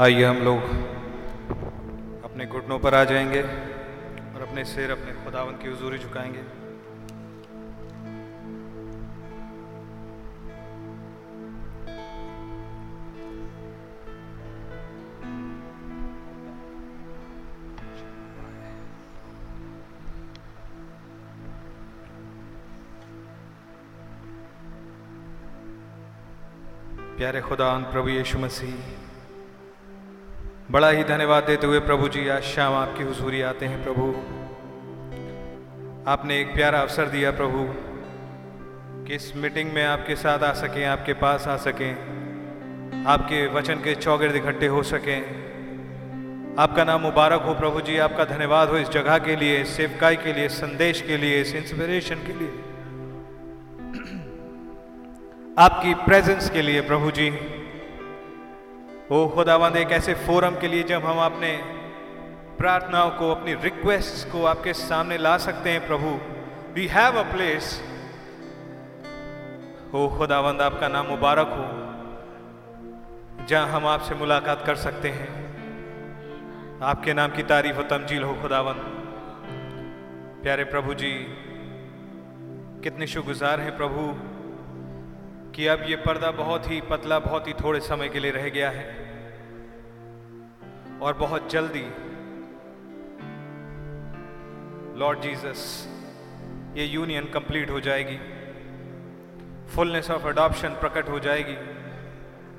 आइए हम लोग अपने घुटनों पर आ जाएँगे और अपने सिर अपने खुदावन की हजूरी झुकाएँगे। प्यारे खुदा प्रभु यीशु मसीह बड़ा ही धन्यवाद देते हुए प्रभु जी, आज शाम आपकी हुजूरी आते हैं प्रभु। आपने एक प्यारा अवसर दिया प्रभु, कि इस मीटिंग में आपके साथ आ सकें, आपके पास आ सकें, आपके वचन के चौगिर्द इकट्ठे हो सकें। आपका नाम मुबारक हो प्रभु जी, आपका धन्यवाद हो इस जगह के लिए, इस सेवकाई के लिए संदेश के लिए, इस इंस्पिरेशन के लिए। आपकी प्रेजेंस के लिए प्रभु जी। ओ खुदावंद, एक ऐसे फोरम के लिए जब हम अपने प्रार्थनाओं को, अपनी रिक्वेस्ट को आपके सामने ला सकते हैं, प्रभु वी हैव अ प्लेस ओ खुदावंद, आपका नाम मुबारक हो, जहाँ हम आपसे मुलाकात कर सकते हैं। आपके नाम की तारीफ़ और तमजील हो खुदावंद। प्यारे प्रभु जी, कितने शुगुजार हैं प्रभु। कि अब ये पर्दा बहुत ही पतला, बहुत ही थोड़े समय के लिए रह गया है और बहुत जल्दी लॉर्ड जीसस ये यूनियन कंप्लीट हो जाएगी। फुलनेस ऑफ़ अडॉप्शन प्रकट हो जाएगी।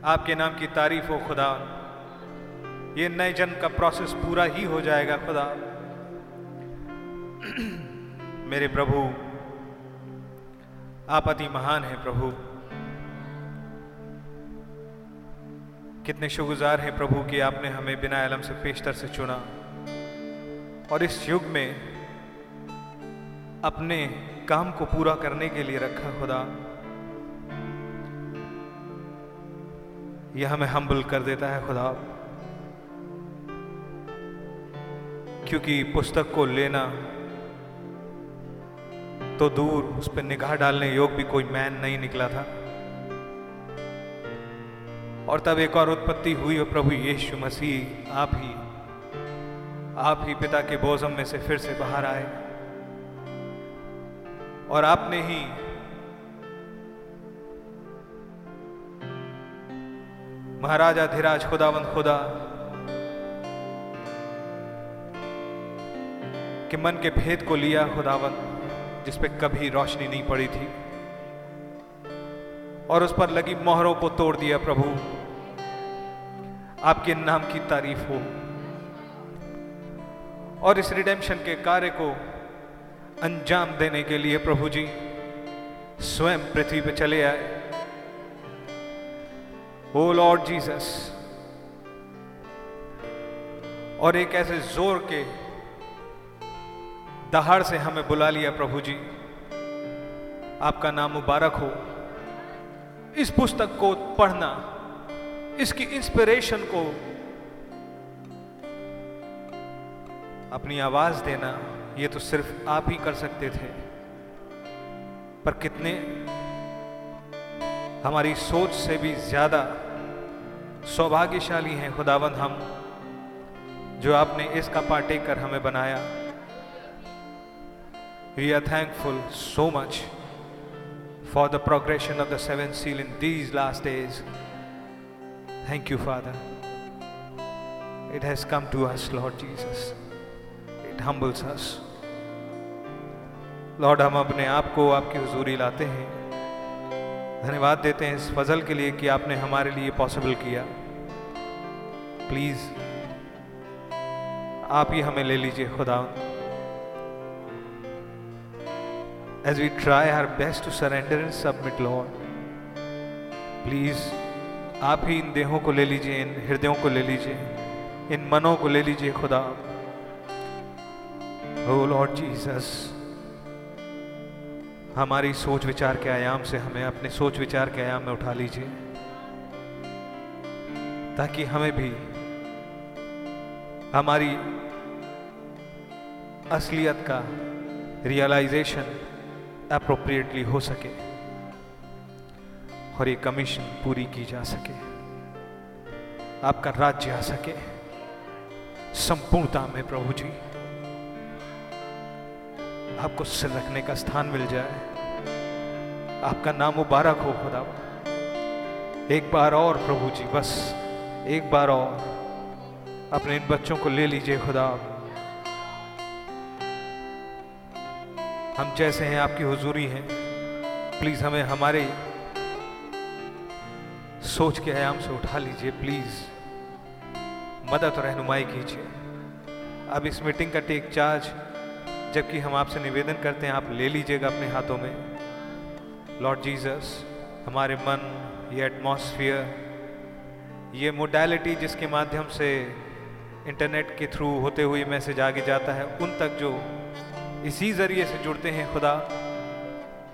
आपके नाम की तारीफ़ हो खुदा। ये नए जन्म का प्रोसेस पूरा ही हो जाएगा खुदा। मेरे प्रभु, आप अति महान हैं प्रभु। कितने शुगुजार हैं प्रभु कि आपने हमें बिना अलम से पेशतर से चुना। और इस युग में अपने काम को पूरा करने के लिए रखा खुदा। यह हमें हम्बल कर देता है खुदा। क्योंकि पुस्तक को लेना तो दूर, उस पर निगाह डालने योग भी कोई मैन नहीं निकला था। और तब एक और उत्पत्ति हुई और प्रभु यीशु मसीह आप ही आप ही पिता के बोजम में से फिर से बाहर आए। और आपने ही महाराजा, धीराज खुदावंद खुदा के मन के भेद को लिया खुदावंद जिस पे कभी रोशनी नहीं पड़ी थी। और उस पर लगी मोहरों को तोड़ दिया प्रभु। आपके नाम की तारीफ़ हो। और इस रिडेम्पशन के कार्य को अंजाम देने के लिए प्रभु जी स्वयं पृथ्वी पर चले आए। ओ लॉर्ड जीसस और एक ऐसे ज़ोर के दहाड़ से हमें बुला लिया प्रभु जी। आपका नाम मुबारक हो। इस पुस्तक को पढ़ना, इसकी इंस्पिरेशन को अपनी आवाज़ देना, ये तो सिर्फ़ आप ही कर सकते थे। पर कितने? हमारी सोच से भी ज़्यादा सौभाग्यशाली हैं खुदावंद हम, जो आपने इसका पार्टेकर हमें बनाया। We are thankful so much for the progression of the seventh seal in these last days. Thank you, Father. It has come to us, Lord Jesus. It humbles us. Lord हम अपने आप को आपकी हुजूरी लाते हैं धन्यवाद देते हैं इस फजल के लिए कि आपने हमारे लिए पॉसिबल किया प्लीज़ आप ही हमें ले लीजिए खुदा as we try our best to surrender and submit, Lord. Please आप ही इन देहों को ले लीजिए इन हृदयों को ले लीजिए इन मनों को ले लीजिए खुदा ओ लॉर्ड जीसस हमारी सोच विचार के आयाम से हमें अपने सोच विचार के आयाम में उठा लीजिए ताकि हमें भी हमारी असलियत का रियलाइजेशन अप्रोप्रिएटली हो सके और ये कमीशन पूरी की जा सके। आपका राज्य आ सके। संपूर्णता में प्रभु जी, आपको सिर रखने का स्थान मिल जाए। आपका नाम मुबारक हो खुदा। एक बार और प्रभु जी, बस एक बार और अपने इन बच्चों को ले लीजिए खुदा। हम जैसे हैं आपकी हुजूरी हैं। प्लीज़ हमें हमारे सोच के आयाम से उठा लीजिए प्लीज़ मदद और रहनुमाई कीजिए। अब इस मीटिंग का टेक चार्ज जबकि हम आपसे निवेदन करते हैं, आप ले लीजिएगा अपने हाथों में। लॉर्ड जीसस हमारे मन, ये एटमॉस्फियर ये मोडालिटी जिसके माध्यम से इंटरनेट के थ्रू होते हुए मैसेज आगे जाता है, उन तक जो इसी ज़रिए से जुड़ते हैं खुदा।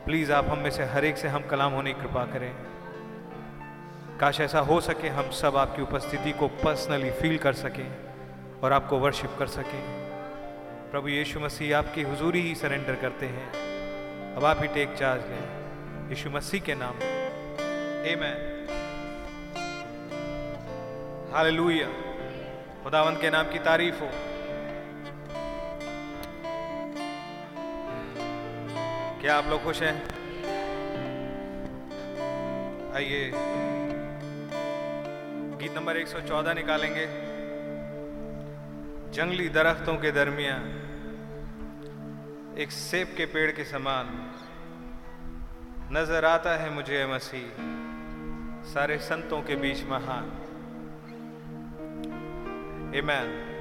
प्लीज़ आप हम में से हर एक से हम कलाम होने की कृपा करें। काश ऐसा हो सके, हम सब आपकी उपस्थिति को पर्सनली फील कर सकें और आपको वर्शिप कर सकें। प्रभु यीशु मसीह, आपकी हुजूरी ही सरेंडर करते हैं। अब आप ही टेक चार्ज लें। यीशु मसीह के नाम। आमेन हालेलुया खुदावंत के नाम की तारीफ़ हो। क्या आप लोग खुश हैं? आइए। गीत नंबर 114 निकालेंगे। जंगली दरख्तों के दरमिया एक सेब के पेड़ के समान, नज़र आता है मुझे मसीह, सारे संतों के बीच महान। Amen.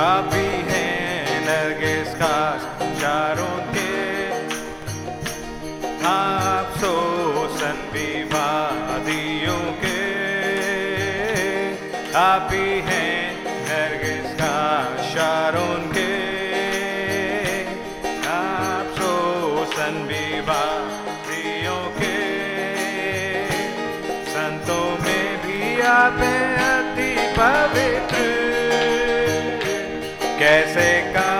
आप है नरगिस खास चारों के। आप सोसन विवादियों के। आप ही नरगिस का शारोन के। आप सोसन विवादियों के। संतों में भी आप अति पवित्र कैसे कामिल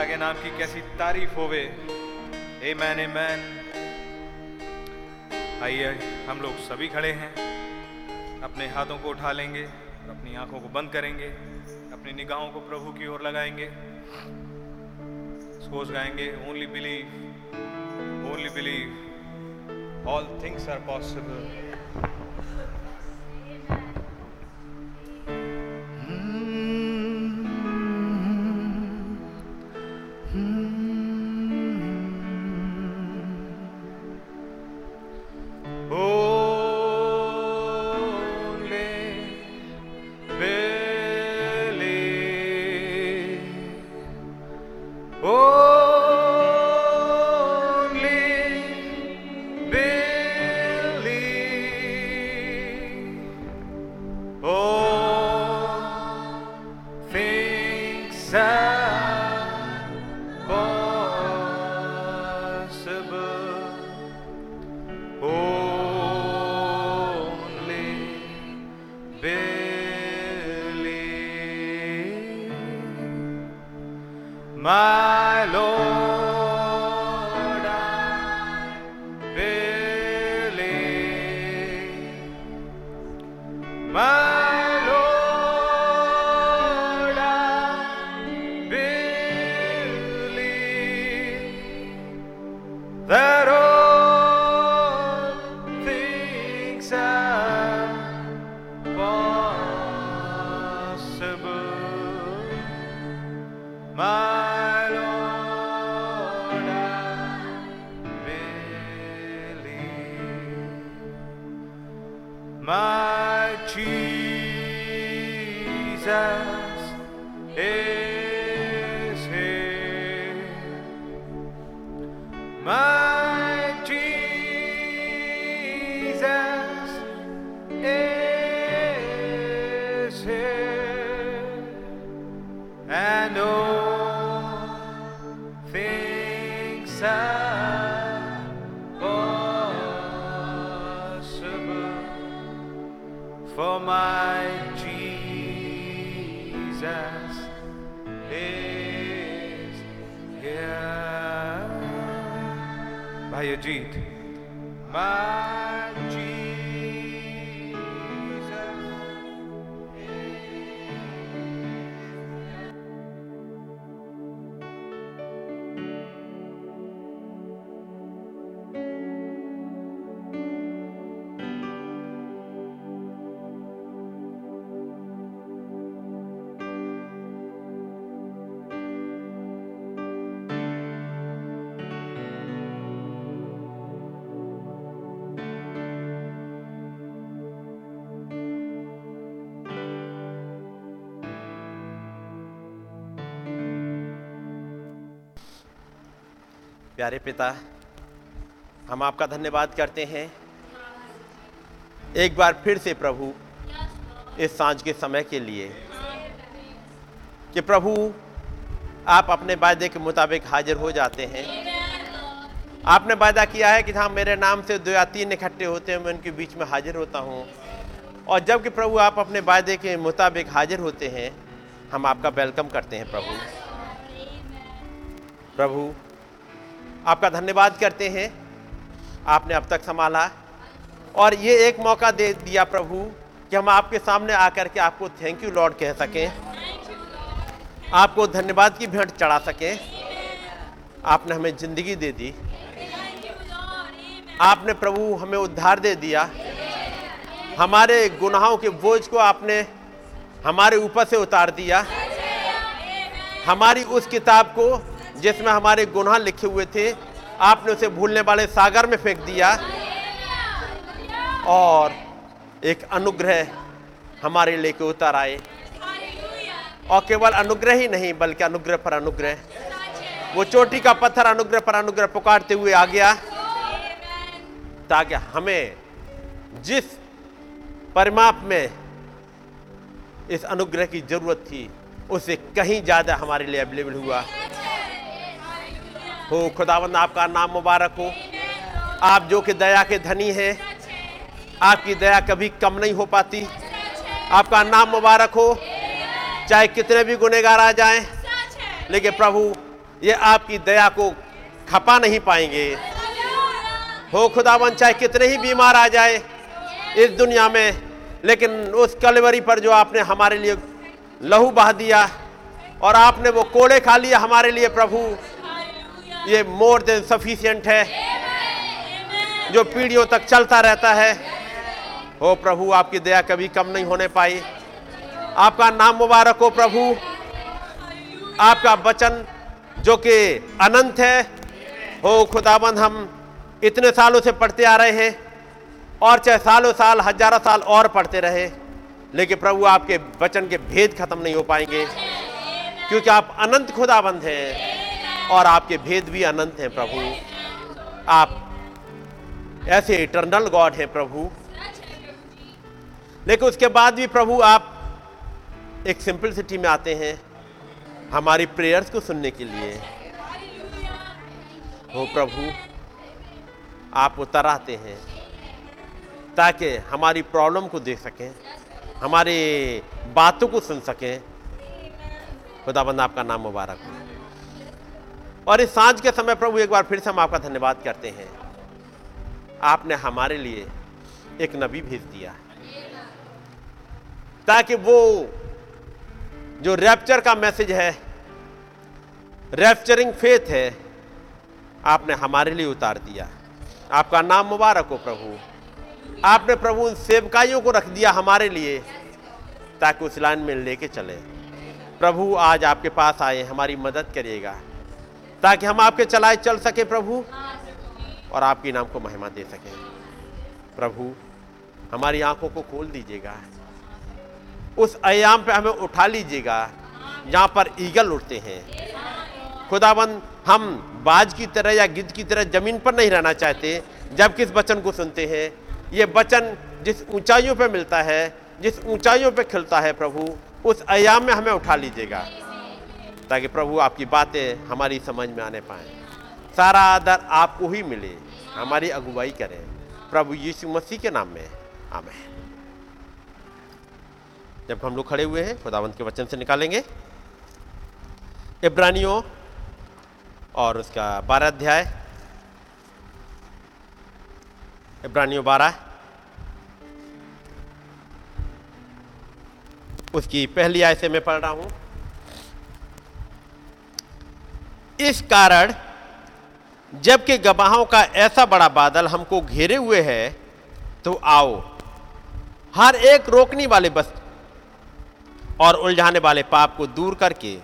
खुदा के नाम की कैसी तारीफ़ होवे। ए मैन ए मैन आइए, हम लोग सभी खड़े हैं। अपने हाथों को उठा लेंगे अपनी आँखों को बंद करेंगे। अपनी निगाहों को प्रभु की ओर लगाएँगे। सोच गाएँगे only believe only believe all things are possible प्यारे पिता, हम आपका धन्यवाद करते हैं। एक बार फिर से प्रभु, इस साँझ के समय के लिए कि प्रभु, आप अपने वायदे के मुताबिक हाजिर हो जाते हैं। आपने वायदा किया है कि हाँ मेरे नाम से दो या तीन इकट्ठे होते हैं, मैं उनके बीच में हाजिर होता हूँ। और जबकि प्रभु, आप अपने वायदे के मुताबिक हाजिर होते हैं, हम आपका वेलकम करते हैं प्रभु। प्रभु आपका धन्यवाद करते हैं। आपने अब तक संभाला। और ये एक मौका दे दिया प्रभु, कि हम आपके सामने आकर के आपको थैंक यू लॉर्ड कह सकें। आपको धन्यवाद की भेंट चढ़ा सकें। आपने हमें ज़िंदगी दे दी। आपने प्रभु हमें उद्धार दे दिया। हमारे गुनाहों के बोझ को आपने हमारे ऊपर से उतार दिया। हमारी उस किताब को जिसमें हमारे गुनाह लिखे हुए थे, आपने उसे भूलने वाले सागर में फेंक दिया। और एक अनुग्रह हमारे लेके उतर आए। और केवल अनुग्रह ही नहीं, बल्कि अनुग्रह पर अनुग्रह। वो चोटी का पत्थर अनुग्रह पर अनुग्रह पुकारते हुए आ गया। ताकि हमें जिस परिमाप में इस अनुग्रह की ज़रूरत थी, उसे कहीं ज़्यादा हमारे लिए अवेलेबल हुआ। हो, खुदावंद, आपका नाम मुबारक हो। आप जो कि दया के धनी हैं, आपकी दया कभी कम नहीं हो पाती। आपका नाम मुबारक हो, चाहे कितने भी गुनेगार आ जाएँ, लेकिन प्रभु, ये आपकी दया को खपा नहीं पाएँगे। हो खुदावन चाहे कितने ही बीमार आ जाए इस दुनिया में, लेकिन उस कलवरी पर जो आपने हमारे लिए लहू बहा दिया, और आपने वो कोड़े खा लिया हमारे लिए, प्रभु ये मोर देन सफिशियंट है। जो पीढ़ियों तक चलता रहता है। हो प्रभु, आपकी दया कभी कम नहीं होने पाई। आपका नाम मुबारक हो प्रभु। आपका वचन जो कि अनंत है। हो खुदाबंद, हम इतने सालों से पढ़ते आ रहे हैं और चाहे सालों साल, हज़ारों साल और पढ़ते रहे, लेकिन प्रभु, आपके वचन के भेद खत्म नहीं हो पाएँगे। क्योंकि आप अनंत खुदाबंद हैं। और आपके भेद भी अनंत हैं प्रभु। आप ऐसे इटरनल गॉड हैं प्रभु। लेकिन उसके बाद भी प्रभु आप एक सिंपल सिटी में आते हैं हमारी प्रेयर्स को सुनने के लिए। हो प्रभु, आप उतर आते हैं ताकि हमारी प्रॉब्लम को देख सकें, हमारे बातों को सुन सकें। खुदाबंद, आपका नाम मुबारक हो। और इस साँझ के समय प्रभु, एक बार फिर से हम आपका धन्यवाद करते हैं। आपने हमारे लिए एक नबी भेज दिया ताकि वो जो रैप्चर का मैसेज है रैप्चरिंग फेथ है, आपने हमारे लिए उतार दिया। आपका नाम मुबारक हो प्रभु। आपने प्रभु उन सेवकाइयों को रख दिया हमारे लिए, ताकि उस लाइन में लेके चले। प्रभु, आज आपके पास आए, हमारी मदद करिएगा ताकि हम आपके चलाए चल सके प्रभु। और आपके नाम को महिमा दे सकें। प्रभु, हमारी आँखों को खोल दीजिएगा। उस आयाम पे हमें उठा लीजिएगा, जहाँ पर ईगल उड़ते हैं। खुदाबंद हम बाज की तरह या गिद्ध की तरह ज़मीन पर नहीं रहना चाहते जब किस वचन को सुनते हैं। ये वचन जिस ऊंचाइयों पे मिलता है, जिस ऊंचाइयों पे खिलता है प्रभु, उस आयाम में हमें उठा लीजिएगा। ताकि प्रभु आपकी बातें हमारी समझ में आने पाए। सारा आदर आपको ही मिले। हमारी अगुवाई करें। प्रभु यीशु मसीह के नाम में। आमेन। जब हम लोग खड़े हुए हैं, खुदावंत के वचन से निकालेंगे। इब्रानियों और उसका बारह अध्याय। इब्रानियों बारह। उसकी पहली आय से मैं पढ़ रहा हूँ। इस कारण, जबकि गवाहों का ऐसा बड़ा बादल हमको घेरे हुए है तो आओ, हर एक रोकने वाले बस और उलझाने वाले पाप को दूर करके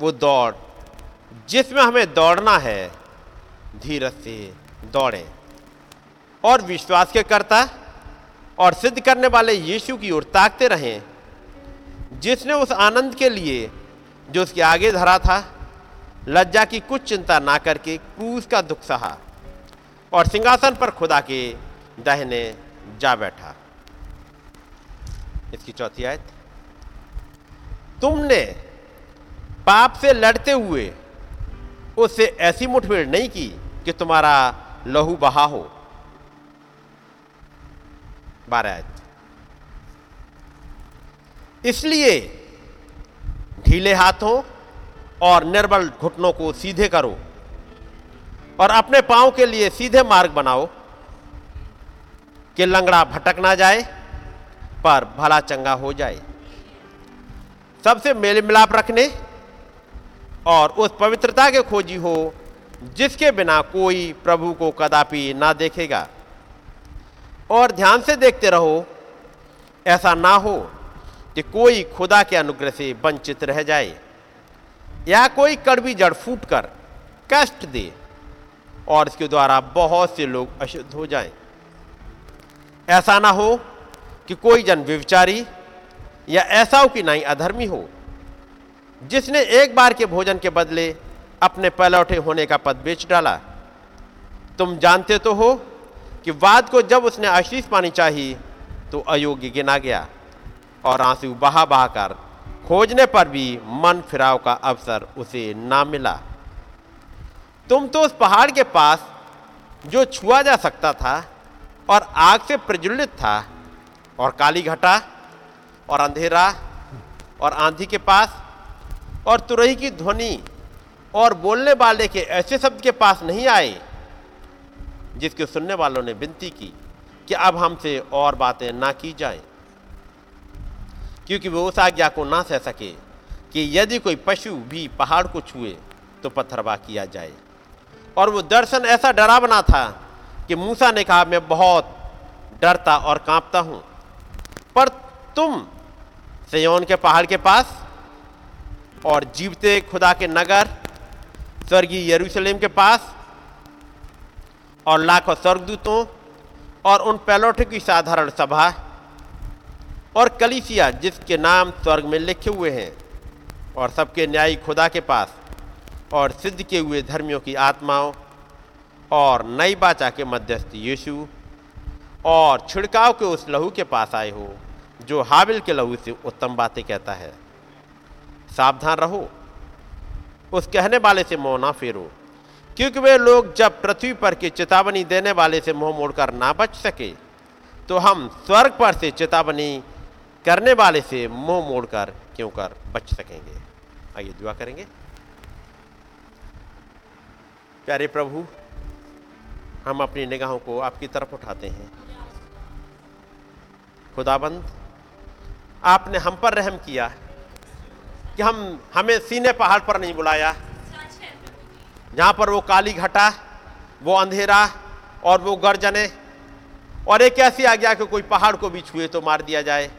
वो दौड़, जिसमें हमें दौड़ना है, धीरज से दौड़े। और विश्वास के करता और सिद्ध करने वाले यीशु की ओर ताकते रहें, जिसने उस आनंद के लिए, जो उसके आगे धरा था लज्जा की कुछ चिंता ना करके क्रूस का दुख सहा और सिंहासन पर खुदा के दहने जा बैठा। इसकी चौथी आयत। तुमने पाप से लड़ते हुए उससे ऐसी मुठभेड़ नहीं की कि तुम्हारा लहू बहा हो। बारह आयत। इसलिए ढीले हाथों और निर्बल घुटनों को सीधे करो और अपने पाँव के लिए सीधे मार्ग बनाओ कि लंगड़ा भटक ना जाए, पर भला चंगा हो जाए। सबसे मेल मिलाप रखने और उस पवित्रता के खोजी हो, जिसके बिना कोई प्रभु को कदापि ना देखेगा। और ध्यान से देखते रहो, ऐसा ना हो कि कोई खुदा के अनुग्रह से वंचित रह जाए। या कोई कड़वी जड़ फूट कर कष्ट दे और इसके द्वारा बहुत से लोग अशुद्ध हो जाएँ। ऐसा ना हो कि कोई जन व्यविचारी या ऐसा हो कि नहीं अधर्मी हो, जिसने एक बार के भोजन के बदले अपने पलौठे होने का पद बेच डाला तुम जानते तो हो कि वाद को जब उसने आशीष पानी चाहिए तो अयोग्य गिना गया और आँसू बहा बहा कर खोजने पर भी मन फिराव का अवसर उसे ना मिला। तुम तो उस पहाड़ के पास जो छुआ जा सकता था और आग से प्रज्वलित था और काली घटा और अंधेरा और आंधी के पास और तुरही की ध्वनि और बोलने वाले के ऐसे शब्द के पास नहीं आए, जिसके सुनने वालों ने विनती की कि अब हमसे और बातें ना की जाएँ। क्योंकि वो उस आज्ञा को ना सह सके कि यदि कोई पशु भी पहाड़ को छुए तो पत्थरवा किया जाए। और वो दर्शन ऐसा डरावना था कि मूसा ने कहा, मैं बहुत डरता और कांपता हूँ। पर तुम सयोन के पहाड़ के पास और जीवते खुदा के नगर, स्वर्गीय यरूशलेम के पास और लाखों स्वर्गदूतों और उन पैलोठों की साधारण सभा और कलिसिया, जिसके नाम स्वर्ग में लिखे हुए हैं, और सबके न्यायी खुदा के पास, और सिद्ध के हुए धर्मियों की आत्माओं, और नई बाचा के मध्यस्थ यीशु, और छिड़काव के उस लहू के पास आए हो, जो हाबिल के लहू से उत्तम बातें कहता है। सावधान रहो। उस कहने वाले से मोह ना फेरो, क्योंकि वे लोग जब पृथ्वी पर की चेतावनी देने वाले से मुँह मोड़कर ना बच सके तो हम स्वर्ग पर से चेतावनी करने वाले से मुँह मोड़कर क्यों कर बच सकेंगे? आइए दुआ करेंगे। प्यारे प्रभु, हम अपनी निगाहों को आपकी तरफ़ उठाते हैं। खुदाबंद, आपने हम पर रहम किया कि हम हमें सीने पहाड़ पर नहीं बुलाया। जहाँ पर वो काली घटा, वो अंधेरा और वो गर्जने और एक ऐसी आ गया कि कोई पहाड़ को भी छुए तो मार दिया जाए।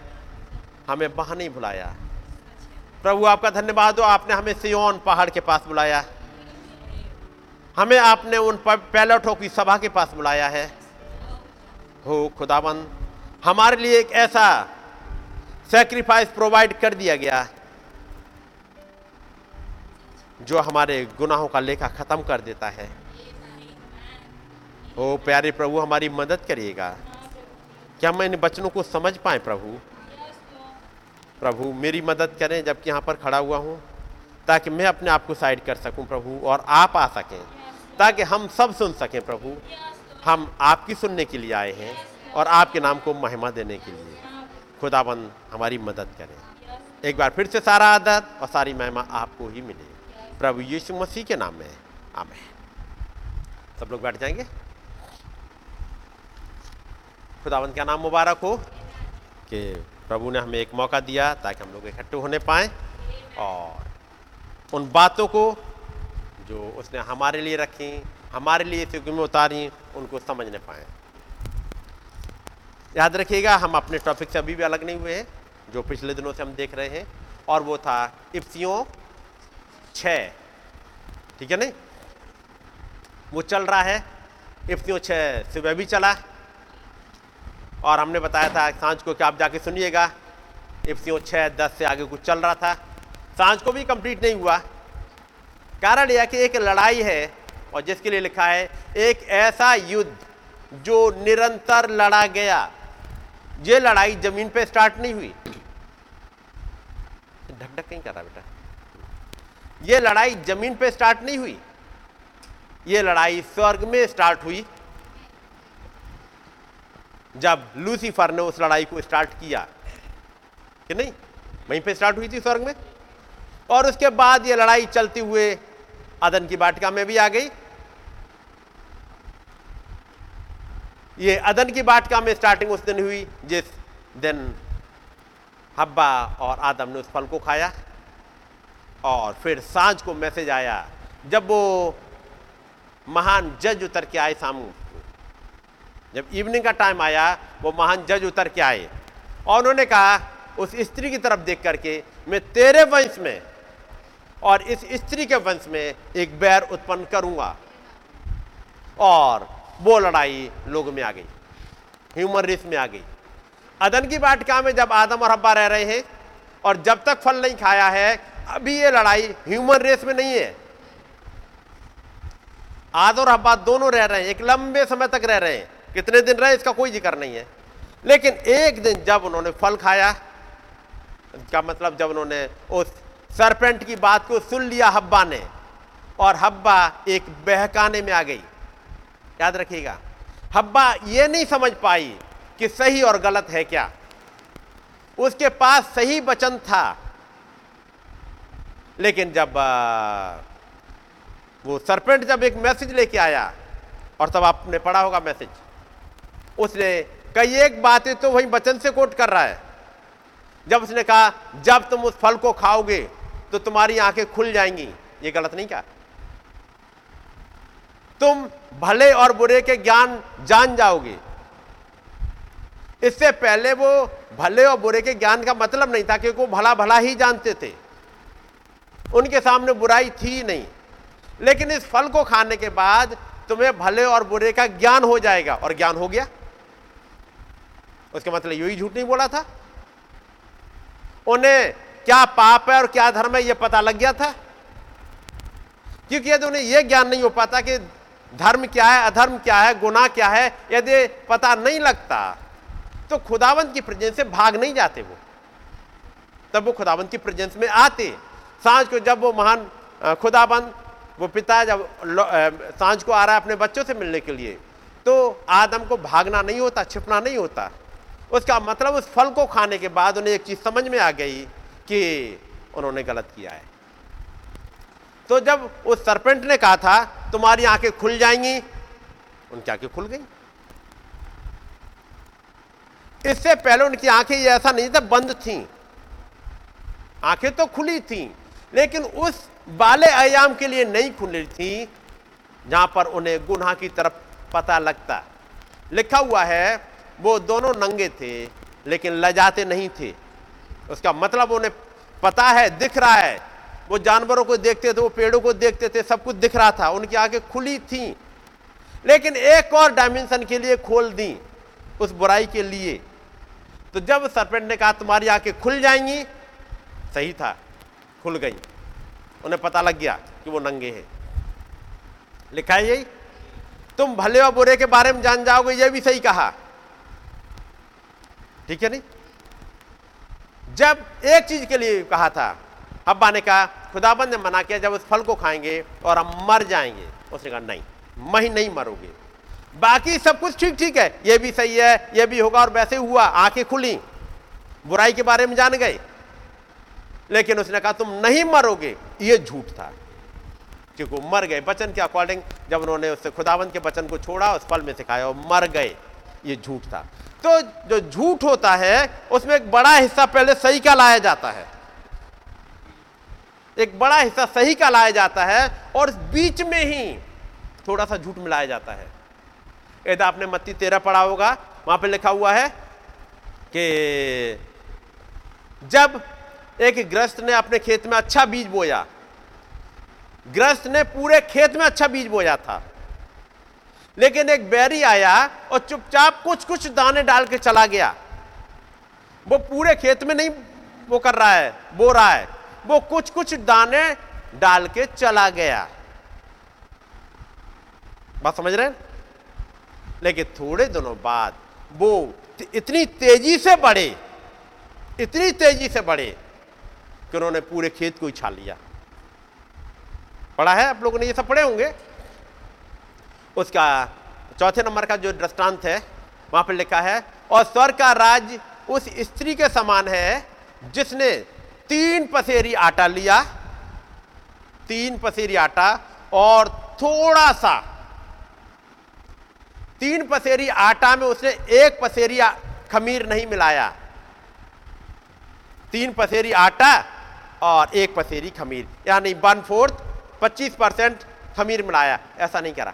हमें वहाँ नहीं बुलाया। प्रभु, आपका धन्यवाद हो, आपने हमें सियोन पहाड़ के पास बुलाया। हमें आपने उन पैलटों की सभा के पास बुलाया है। हो खुदाबंद, हमारे लिए एक ऐसा सेक्रीफाइस प्रोवाइड कर दिया गया, जो हमारे गुनाहों का लेखा खत्म कर देता है। ओ प्यारे प्रभु, हमारी मदद करिएगा। क्या मैं इन बचनों को समझ पाए प्रभु? प्रभु, मेरी मदद करें जबकि यहाँ पर खड़ा हुआ हूँ, ताकि मैं अपने आप को साइड कर सकूँ प्रभु और आप आ सकें, ताकि हम सब सुन सकें प्रभु। हम आपकी सुनने के लिए आए हैं और आपके नाम को महिमा देने के लिए। खुदाबंद, हमारी मदद करें। एक बार फिर से सारा आदर और सारी महिमा आपको ही मिले। प्रभु यीशु मसीह के नाम में आमें सब लोग बैठ जाएँगे? खुदावंत का नाम मुबारक हो? कि प्रभु ने हमें एक मौका दिया ताकि हम लोग इकट्ठे होने पाए और उन बातों को जो उसने हमारे लिए रखी, हमारे लिए इस में उतारी, उनको समझने पाए। याद रखिएगा, हम अपने टॉपिक से अभी भी अलग नहीं हुए हैं, जो पिछले दिनों से हम देख रहे हैं, और वो था इफ्सियों छ। ठीक है नहीं? वो चल रहा है इफ्तियों छः। सुबह भी चला और हमने बताया था साँझ को कि आप जाके सुनिएगा। इफ्तियों छः, दस से आगे कुछ चल रहा था। साँझ को भी कंप्लीट नहीं हुआ। कारण यह कि एक लड़ाई है और जिसके लिए लिखा है, एक ऐसा युद्ध जो निरंतर लड़ा गया। ये लड़ाई ज़मीन पे स्टार्ट नहीं हुई। ढक ढक कहीं कर रहा बेटा? ये लड़ाई ज़मीन पे स्टार्ट नहीं हुई। ये लड़ाई स्वर्ग में स्टार्ट हुई। जब लूसीफर ने उस लड़ाई को स्टार्ट किया, कि नहीं? वहीं पे स्टार्ट हुई थी स्वर्ग में। और उसके बाद ये लड़ाई चलती हुए अदन की बाटिका में भी आ गई। ये अदन की बाटिका में स्टार्टिंग उस दिन हुई, जिस दिन हब्बा और आदम ने उस फल को खाया। और फिर साँझ को मैसेज आया, जब वो महान जज उतर के आए सामू जब इवनिंग का टाइम आया, वो महान जज उतर के आए। और उन्होंने कहा, उस स्त्री की तरफ़ देख करके मैं तेरे वंश में और इस स्त्री के वंश में एक बैर उत्पन्न करूँगा। और वो लड़ाई लोग में आ गई ह्यूमन रेस में आ गई। अदन की बाटिका में जब आदम और हब्बा रह रहे हैं और जब तक फल नहीं खाया है, अभी ये लड़ाई ह्यूमन रेस में नहीं है। आद और हब्बा दोनों रह रहे हैं, एक लंबे समय तक रह रहे हैं। कितने दिन रहे, इसका कोई ज़िक्र नहीं है। लेकिन एक दिन जब उन्होंने फल खाया क्या मतलब जब उन्होंने उस सरपेंट की बात को सुन लिया हब्बा ने, और हब्बा एक बहकाने में आ गई। याद रखिएगा, हब्बा ये नहीं समझ पाई कि सही और गलत है क्या। उसके पास सही वचन था, लेकिन जब वो सरपेंट जब एक मैसेज लेके आया, और तब आपने पढ़ा होगा मैसेज। उसने कई एक बातें तो वही वचन से कोट कर रहा है। जब उसने कहा, जब तुम उस फल को खाओगे तो तुम्हारी आँखें खुल जाएँगी। ये गलत नहीं कहा। तुम भले और बुरे के ज्ञान जान जाओगे। इससे पहले वो भले और बुरे के ज्ञान का मतलब नहीं था, क्योंकि वो भला भला ही जानते थे। उनके सामने बुराई थी नहीं। लेकिन इस फल को खाने के बाद तुम्हें भले और बुरे का ज्ञान हो जाएगा। और ज्ञान हो गया। उसका मतलब यही झूठ नहीं बोला था। उन्हें क्या पाप है और क्या धर्म है यह पता लग गया था। क्योंकि यदि उन्हें यह ज्ञान नहीं हो पाता कि धर्म क्या है, अधर्म क्या है गुनाह क्या है, यदि पता नहीं लगता तो खुदावंत की प्रेजेंस से भाग नहीं जाते वो। तब वो खुदावंत की प्रेजेंस में आते। साँझ को जब वो महान खुदाबंद वो पिता जब साँझ को आ रहा है अपने बच्चों से मिलने के लिए तो आदम को भागना नहीं होता, छिपना नहीं होता। उसका मतलब उस फल को खाने के बाद उन्हें एक चीज़ समझ में आ गई कि उन्होंने गलत किया है। तो जब उस सरपेंट ने कहा था, तुम्हारी आँखें खुल जाएँगी, उनकी आँखें खुल गई। इससे पहले उनकी आँखें ये ऐसा नहीं था, बंद थी। आँखें तो खुली थी, लेकिन उस बाले आयाम के लिए नहीं खुली थी, जहाँ पर उन्हें गुनाह की तरफ़ पता लगता। लिखा हुआ है वो दोनों नंगे थे, लेकिन लजाते नहीं थे। उसका मतलब उन्हें पता है, दिख रहा है। वो जानवरों को देखते थे, वो पेड़ों को देखते थे, सब कुछ दिख रहा था, उनकी आँखें खुली थी। लेकिन एक और डायमेंशन के लिए खोल दी, उस बुराई के लिए। तो जब सरपेंट ने कहा, तुम्हारी आँखें खुल जाएँगी, सही था, खुल गई। उन्हें पता लग गया कि वो नंगे हैं। लिखा है यही? तुम भले और बुरे के बारे में जान जाओगे यह भी सही कहा। ठीक है नहीं? जब एक चीज़ के लिए कहा था अब्बा ने कहा, खुदाबंद ने मना किया, जब उस फल को खाएँगे और हम मर जाएँगे। उसने कहा, नहीं मही नहीं मरोगे। बाकी सब कुछ ठीक ठीक है। ये भी सही है, ये भी होगा और वैसे हुआ। आँखें खुली, बुराई के बारे में जान गए। लेकिन उसने कहा, तुम नहीं मरोगे। ये झूठ था। क्योंकि मर गए। बचन के अकॉर्डिंग जब उन्होंने उससे खुदावंत के बचन को छोड़ा, उस फल में सिखाया और मर गए। ये झूठ था। तो जो झूठ होता है, उसमें एक बड़ा हिस्सा पहले सही का लाया जाता है। एक बड़ा हिस्सा सही का लाया जाता है और बीच में ही थोड़ा सा झूठ मिलाया जाता है। यदि आपने मत्ती तेरह पढ़ा होगा, वहाँ पे लिखा हुआ है कि जब एक ग्रस्त ने अपने खेत में अच्छा बीज बोया, ग्रस्त ने पूरे खेत में अच्छा बीज बोया था लेकिन एक बैरी आया और चुपचाप कुछ कुछ दाने डाल के चला गया। वो पूरे खेत में नहीं वो कर रहा है, बो रहा है। वो कुछ कुछ दाने डाल के चला गया। बात समझ रहे हैं? लेकिन थोड़े दिनों बाद वो इतनी तेज़ी से बढ़े, इतनी तेज़ी से बढ़े कि उन्होंने पूरे खेत को छा लिया। पढ़ा है आप लोगों ने, ये सब पढ़े होंगे? उसका चौथे नंबर का जो दृष्टांत है, वहाँ पर लिखा है, और स्वर का राज उस स्त्री के समान है जिसने तीन पसेरी आटा लिया, तीन पसेरी आटा और थोड़ा सा, तीन पसेरी आटा में उसने एक पसेरी खमीर नहीं मिलाया, तीन पसेरी आटा और एक पसेरी खमीर, यानी वन फोर्थ पच्चीस परसेंट खमीर मिलाया, ऐसा नहीं करा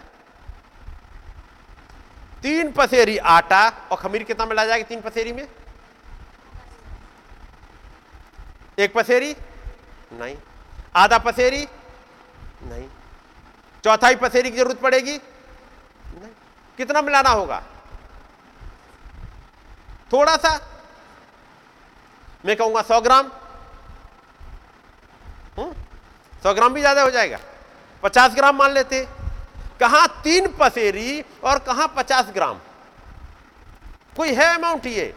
तीन पसेरी आटा, और खमीर कितना मिला जाएगा तीन पसेरी में? एक पसेरी? नहीं। आधा पसेरी? नहीं। चौथाई पसेरी की ज़रूरत पड़ेगी? नहीं। कितना मिलाना होगा? थोड़ा सा। मैं कहूँगा सौ ग्राम। हम्म? सौ ग्राम भी ज़्यादा हो जाएगा। पचास ग्राम मान लेते। कहा तीन पसेरी और कहा पचास ग्राम? कोई है अमाउंट ये?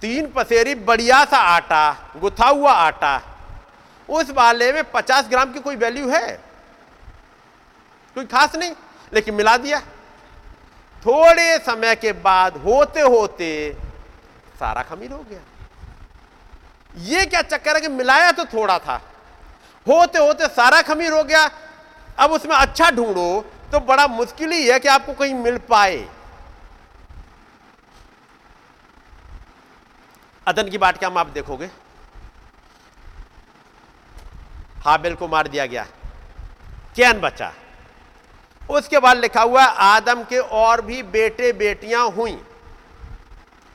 तीन पसेरी, बढ़िया सा आटा, गुथा हुआ आटा, उस वाले में पचास ग्राम की कोई वैल्यू है? कोई खास नहीं, लेकिन मिला दिया। थोड़े समय के बाद होते होते सारा खमीर हो गया। ये क्या चक्कर है कि मिलाया तो थोड़ा था? होते होते सारा खमीर हो गया अब उसमें अच्छा ढूंढो तो बड़ा मुश्किल ही है कि आपको कहीं मिल पाए। अदन की बात क्या आप देखोगे? हाबिल को मार दिया गया। कैन बचा। उसके बाद लिखा हुआ आदम के और भी बेटे बेटियाँ हुई।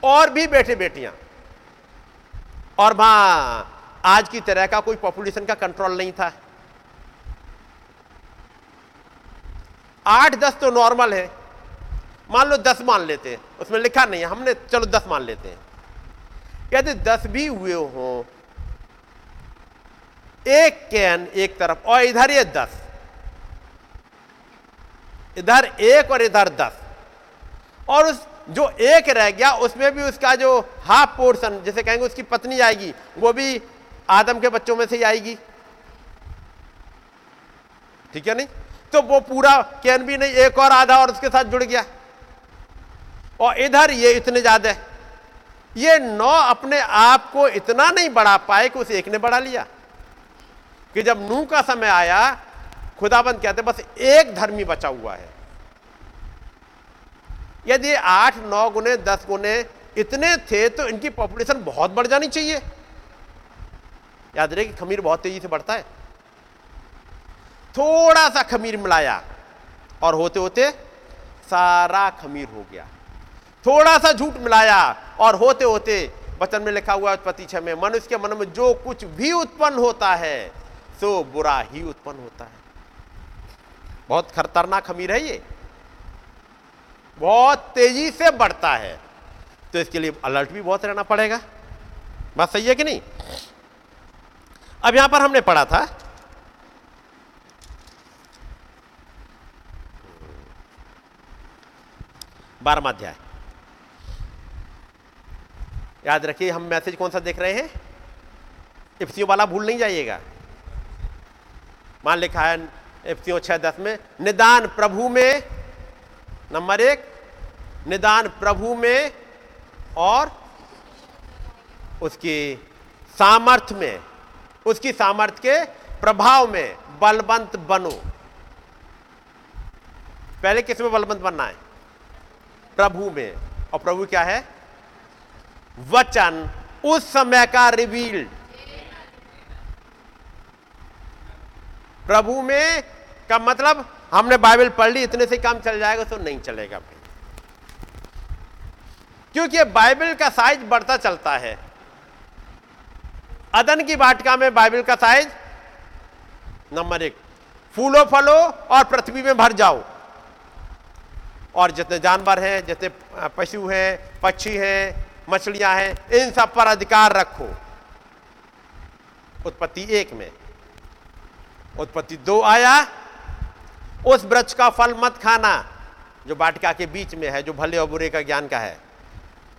और भी बेटे बेटियाँ और वहाँ आज की तरह का कोई पॉपुलेशन का कंट्रोल नहीं था। आठ, दस तो नॉर्मल है। मान लो दस मान लेते हैं, उसमें लिखा नहीं है। हमने, चलो दस मान लेते हैं। यदि दस भी हुए हो, एक कैन एक तरफ़, और इधर ये दस। इधर एक और इधर दस। और उस, जो एक रह गया, उसमें भी उसका जो हाफ़ पोर्शन जैसे कहेंगे उसकी पत्नी आएगी, वो भी आदम के बच्चों में से ही आएगी। ठीक है नहीं? तो वो पूरा कैन भी नहीं, एक और आधा और उसके साथ जुड़ गया। और इधर ये इतने ज़्यादा ये नौ अपने आप को इतना नहीं बढ़ा पाए कि उस एक ने बढ़ा लिया। कि जब नू का समय आया, खुदाबंद कहते बस एक धर्मी बचा हुआ है। यदि आठ, नौ गुने, दस गुने इतने थे तो इनकी पॉपुलेशन बहुत बढ़ जानी चाहिए। याद रहे कि खमीर बहुत तेज़ी से बढ़ता है। थोड़ा सा खमीर मिलाया और होते होते सारा खमीर हो गया। थोड़ा सा झूठ मिलाया और होते होते वचन में लिखा हुआ उत्पत्ति छह में, मनुष्य के मन में जो कुछ भी उत्पन्न होता है, सो बुरा ही उत्पन्न होता है। बहुत खतरनाक खमीर है ये। बहुत तेज़ी से बढ़ता है। तो इसके लिए अलर्ट भी बहुत रहना पड़ेगा। बात सही है कि नहीं? अब यहाँ पर हमने पढ़ा था बारहवा अध्याय। याद रखिए, हम मैसेज कौन सा देख रहे हैं? इफ्सियों वाला भूल नहीं जाइएगा। मान लिखा है इफ्सियों छह दस में, निदान प्रभु में, नंबर एक, निदान प्रभु में और उसकी सामर्थ्य में, उसकी सामर्थ्य के प्रभाव में बलवंत बनो। पहले किसमें बलवंत बनना है? प्रभु में। और प्रभु क्या है? वचन। उस समय का रिवील्ड प्रभु में का मतलब हमने बाइबल पढ़ ली, इतने से काम चल जाएगा तो नहीं चलेगा भाई। क्योंकि बाइबल का साइज़ बढ़ता चलता है। अदन की वाटिका में बाइबल का साइज़ नंबर एक, फूलो फलो और पृथ्वी में भर जाओ। और जितने जानवर हैं, जितने पशु हैं, पक्षी हैं, मछलियाँ हैं, इन सब पर अधिकार रखो। उत्पत्ति एक में। उत्पत्ति दो आया, उस वृक्ष का फल मत खाना, जो बाटिका के बीच में है, जो भले और बुरे का ज्ञान का है।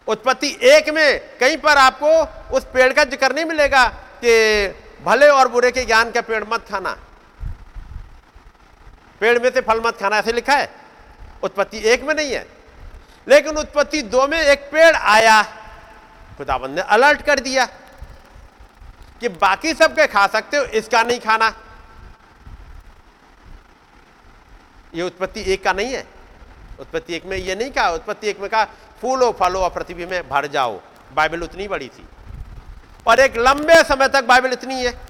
उत्पत्ति एक में, कहीं पर आपको उस पेड़ का ज़िक्र नहीं मिलेगा कि भले और बुरे के ज्ञान का पेड़ मत खाना। पेड़ में से फल मत खाना, ऐसे लिखा है? उत्पत्ति एक में नहीं है। लेकिन उत्पत्ति दो में एक पेड़ आया। खुदाबंद ने अलर्ट कर दिया कि बाकी सब सबके खा सकते हो, इसका नहीं खाना। ये उत्पत्ति एक का नहीं है। उत्पत्ति एक में ये नहीं कहा। उत्पत्ति एक में कहा, फूलो, फलो और पृथ्वी में भर जाओ। बाइबल उतनी बड़ी थी। और एक लंबे समय तक बाइबल इतनी है।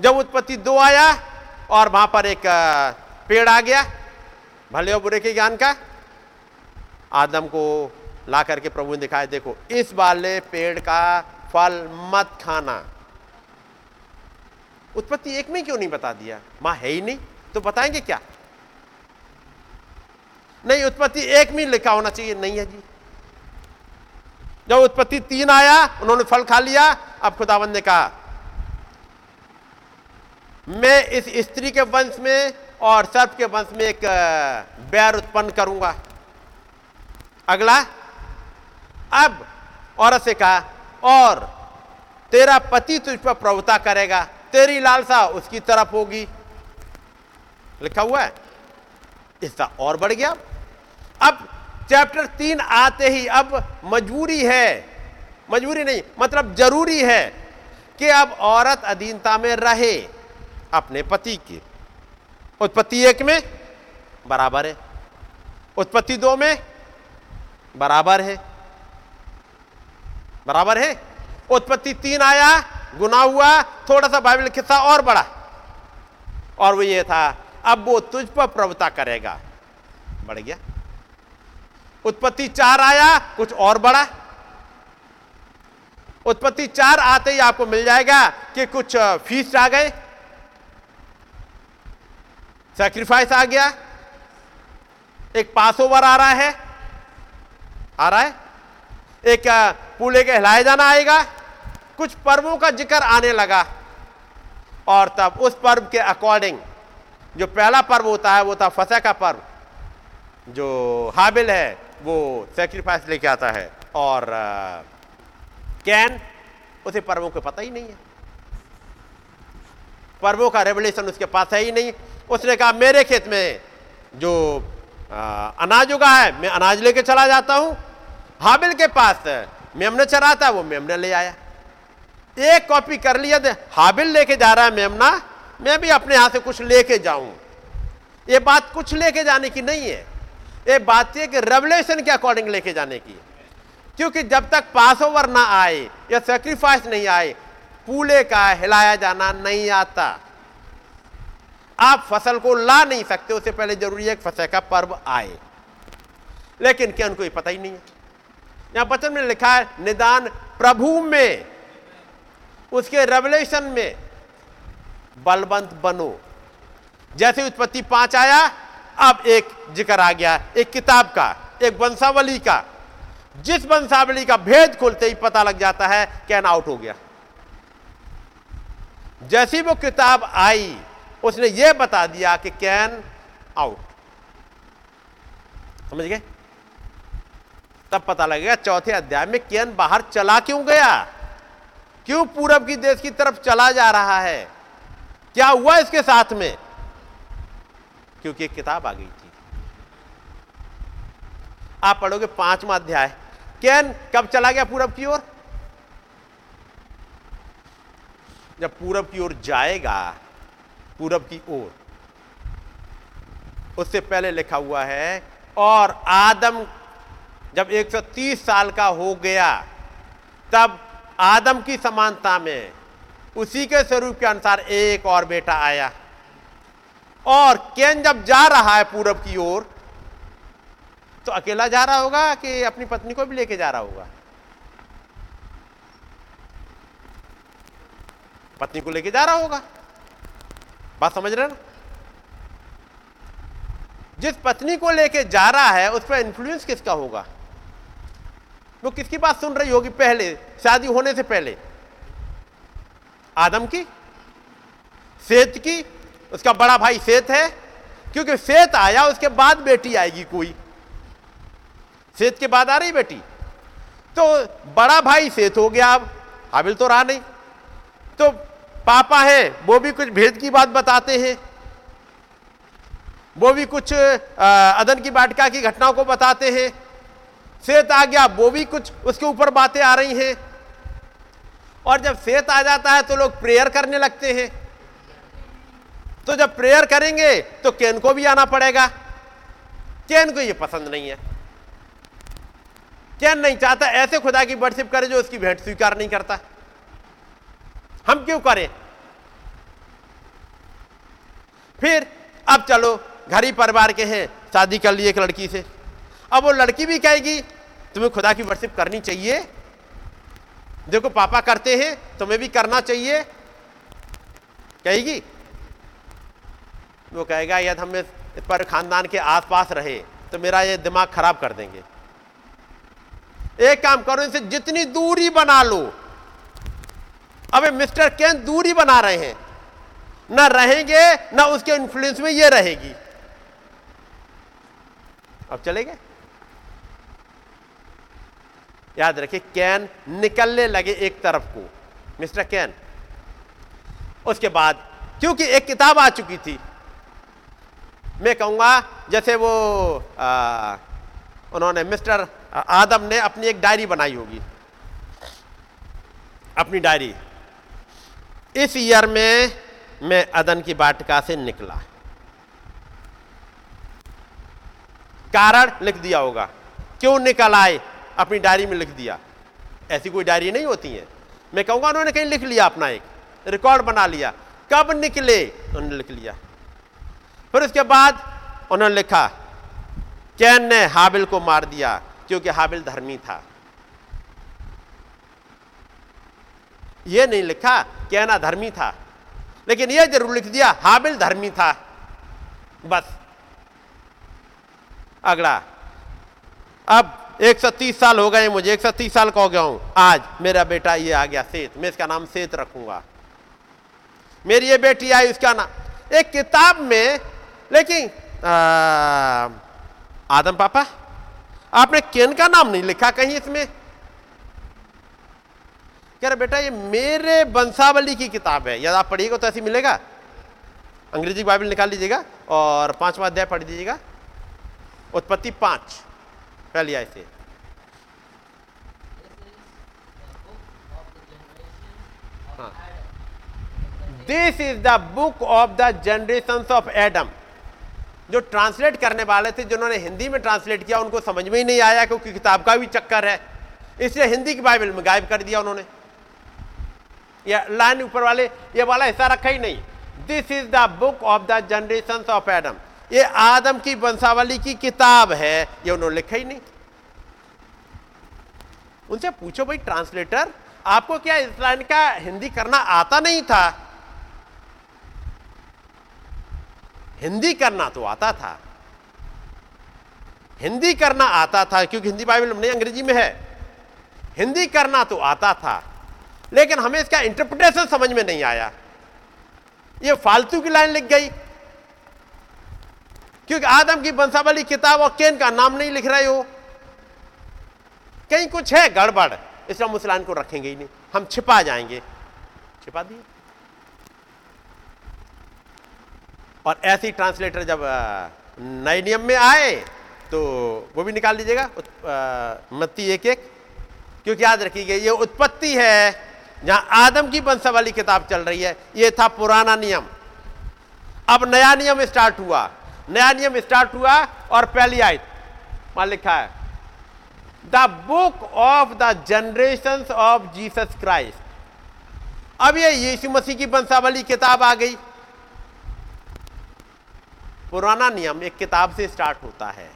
जब उत्पत्ति दो आया और वहाँ पर एक पेड़ आ गया भले और बुरे के ज्ञान का? आदम को ला करके प्रभु ने दिखाया, देखो, इस वाले पेड़ का फल मत खाना। उत्पत्ति एक में क्यों नहीं बता दिया? माँ है ही नहीं तो बताएँगे क्या? नहीं, उत्पत्ति एक में लिखा होना चाहिए, नहीं है जी। जब उत्पत्ति तीन आया, उन्होंने फल खा लिया, अब खुदावंद ने कहा, मैं इस स्त्री के वंश में और सर्प के वंश में एक बैर उत्पन्न करूँगा। अगला। अब औरत से कहा, और तेरा पति तुझ पर प्रभुता करेगा, तेरी लालसा उसकी तरफ़ होगी। लिखा हुआ है। इसका और बढ़ गया। अब चैप्टर तीन आते ही अब मजबूरी है। मजबूरी नहीं मतलब ज़रूरी है कि अब औरत अधीनता में रहे अपने पति की। उत्पत्ति एक में बराबर है। उत्पत्ति दो में बराबर है। बराबर है। उत्पत्ति तीन आया, गुना हुआ, थोड़ा सा बाइबल किस्सा और बड़ा। और वो ये था, अब वो तुझ पर प्रभुता करेगा। बढ़ गया। उत्पत्ति चार आया, कुछ और बड़ा। उत्पत्ति चार आते ही आपको मिल जाएगा कि कुछ फ़ीस आ गए। सैक्रिफाइस आ गया। एक पास ओवर आ रहा है। आ रहा है। एक पूले के हिलाए जाना आएगा। कुछ पर्वों का ज़िक्र आने लगा। और तब उस पर्व के अकॉर्डिंग जो पहला पर्व होता है, वो था फसा का पर्व। जो हाबिल है, वो सेक्रीफाइस लेके आता है। और कैन, उसे पर्वों को पता ही नहीं है। पर्वों का रेवलेशन उसके पास है ही नहीं। उसने कहा मेरे खेत में जो आ, अनाज उगा है मैं अनाज लेके चला जाता हूँ। हाबिल के पास मेमने चरा था वो मेमने ले आया। एक कॉपी कर लिया दे हाबिल लेके जा रहा है मेमना मैं भी अपने यहाँ से कुछ लेके जाऊँ। ये बात कुछ लेके जाने की नहीं है। ये बात यह कि रेवलेशन के अकॉर्डिंग लेके जाने की क्योंकि जब तक पास ओवर ना आए या सेक्रीफाइस नहीं आए पूले का हिलाया जाना नहीं आता। आप फ़सल को ला नहीं सकते, उससे पहले ज़रूरी है कि फ़सल का पर्व आए। लेकिन क्या उनको ये पता ही नहीं है? यहाँ वचन में लिखा है, निदान प्रभु में, उसके रेवलेशन में बलवंत बनो। जैसे उत्पत्ति पाँच आया, अब एक ज़िक्र आ गया, एक किताब का, एक वंशावली का। जिस वंशावली का भेद खोलते ही पता लग जाता है, कैन आउट हो गया। जैसी वो किताब आई उसने ये बता दिया कि कैन आउट। समझ गए? तब पता लगेगा चौथे अध्याय में कैन बाहर चला क्यों गया? क्यों पूरब की देश की तरफ़ चला जा रहा है? क्या हुआ इसके साथ में? क्योंकि एक किताब आ गई थी। आप पढ़ोगे पांचवा अध्याय। कैन कब चला गया पूरब की ओर? जब पूरब की ओर जाएगा पूरब की ओर। उससे पहले लिखा हुआ है, और आदम जब 130 साल का हो गया, तब आदम की समानता में उसी के स्वरूप के अनुसार एक और बेटा आया। और केन जब जा रहा है पूरब की ओर तो अकेला जा रहा होगा कि अपनी पत्नी को भी लेके जा रहा होगा? पत्नी को लेके जा रहा होगा। बात समझ रहे ना? जिस पत्नी को लेके जा रहा है, उस पर इंफ्लुएंस किसका होगा? वो किसकी बात सुन रही होगी पहले? शादी होने से पहले। आदम की? सेत की? उसका बड़ा भाई सेत है? क्योंकि सेत आया, उसके बाद बेटी आएगी कोई। सेत के बाद आ रही बेटी। तो बड़ा भाई सेत हो गया अब। हाबिल तो रहा नहीं। तो पापा है, वो भी कुछ भेद की बात बताते हैं। वो भी कुछ अदन की बाटका की घटनाओं को बताते हैं। सेत आ गया वो भी कुछ उसके ऊपर बातें आ रही हैं। और जब सेत आ जाता है तो लोग प्रेयर करने लगते हैं। तो जब प्रेयर करेंगे तो केन को भी आना पड़ेगा। केन को ये पसंद नहीं है। केन नहीं चाहता, ऐसे खुदा की वर्शिप करे जो उसकी भेंट स्वीकार नहीं करता। हम क्यों करें? फिर अब चलो, घर ही परिवार के हैं, शादी कर ली एक लड़की से। अब वो लड़की भी कहेगी, तुम्हें खुदा की वर्शिप करनी चाहिए। देखो पापा करते हैं, तुम्हें भी करना चाहिए। कहेगी। वो कहेगा यदि हम इस पर खानदान के आसपास रहे तो मेरा ये दिमाग खराब कर देंगे। एक काम करो, इनसे जितनी दूरी बना लो अबे मिस्टर केन दूरी बना रहे हैं। ना रहेंगे ना उसके इन्फ्लुएंस में ये रहेगी। अब चले गए। याद रखिए कैन निकलने लगे एक तरफ़ को। मिस्टर कैन उसके बाद क्योंकि एक किताब आ चुकी थी मैं कहूँगा जैसे वो आ, उन्होंने मिस्टर आदम ने अपनी एक डायरी बनाई होगी। अपनी डायरी। इस ईयर में मैं अदन की बाटका से निकला। कारण लिख दिया होगा। क्यों निकल आए? अपनी डायरी में लिख दिया। ऐसी कोई डायरी नहीं होती है। मैं कहूँगा, उन्होंने कहीं लिख लिया अपना एक। रिकॉर्ड बना लिया। कब निकले? उन्होंने लिख लिया। फिर उसके बाद उन्होंने लिखा, कैन ने हाबिल को मार दिया, क्योंकि हाबिल धर्मी था। यह नहीं लिखा। कैना धर्मी था। लेकिन यह ज़रूर लिख दिया हाबिल धर्मी था। बस। अगला। अब 130 साल हो गए मुझे 130 साल का हो गया हूँ। आज मेरा बेटा ये आ गया सेत मैं इसका नाम सेत रखूँगा। मेरी ये बेटी आई उसका नाम एक किताब में लेकिन आ, आदम पापा आपने केन का नाम नहीं लिखा कहीं इसमें? कह रहे, बेटा, ये मेरे वंशावली की किताब है, यदि आप पढ़िएगा तो ऐसी मिलेगा। अंग्रेज़ी बाइबल निकाल लीजिएगा और पांचवा अध्याय पढ़ दीजिएगा। उत्पत्ति पाँच, पहली आय से। This is the book of the generation of Adam जो ट्रांसलेट करने वाले थे, जिन्होंने हिंदी में ट्रांसलेट किया, उनको समझ में ही नहीं आया क्योंकि किताब का भी चक्कर है। इसलिए हिंदी की बाइबल में गायब कर दिया उन्होंने। या लाइन ऊपर वाले, ये वाला हिस्सा रखा ही नहीं। This is the book of the generation of Adam ये आदम की वंशावली की किताब है, ये उन्होंने लिखा ही नहीं। उनसे पूछो भाई ट्रांसलेटर आपको क्या इस लाइन का हिंदी करना आता नहीं था? हिंदी करना तो आता था। हिंदी करना आता था, क्योंकि हिंदी बाइबल नहीं अंग्रेज़ी में है। हिंदी करना तो आता था। लेकिन हमें इसका इंटरप्रिटेशन समझ में नहीं आया। ये फालतू की लाइन लिख गई। क्योंकि आदम की वंशावली किताब और केन का नाम नहीं लिख रहे हो। कहीं कुछ है गड़बड़, इसलिए हम उस लाइन को रखेंगे ही नहीं। हम छिपा जाएँगे। छिपा दिए। और ऐसी ट्रांसलेटर जब नए नियम में आए तो वो भी निकाल लीजिएगा मत्ती एक एक। क्योंकि याद रखिए ये उत्पत्ति है। जहाँ आदम की वंशावली किताब चल रही है, ये था पुराना नियम। अब नया नियम स्टार्ट हुआ। नया नियम स्टार्ट हुआ और पहली आयत वहाँ लिखा है, the book of the generation of Jesus Christ. अब ये यीशु मसीह की वंशावली किताब आ गई। पुराना नियम एक किताब से स्टार्ट होता है,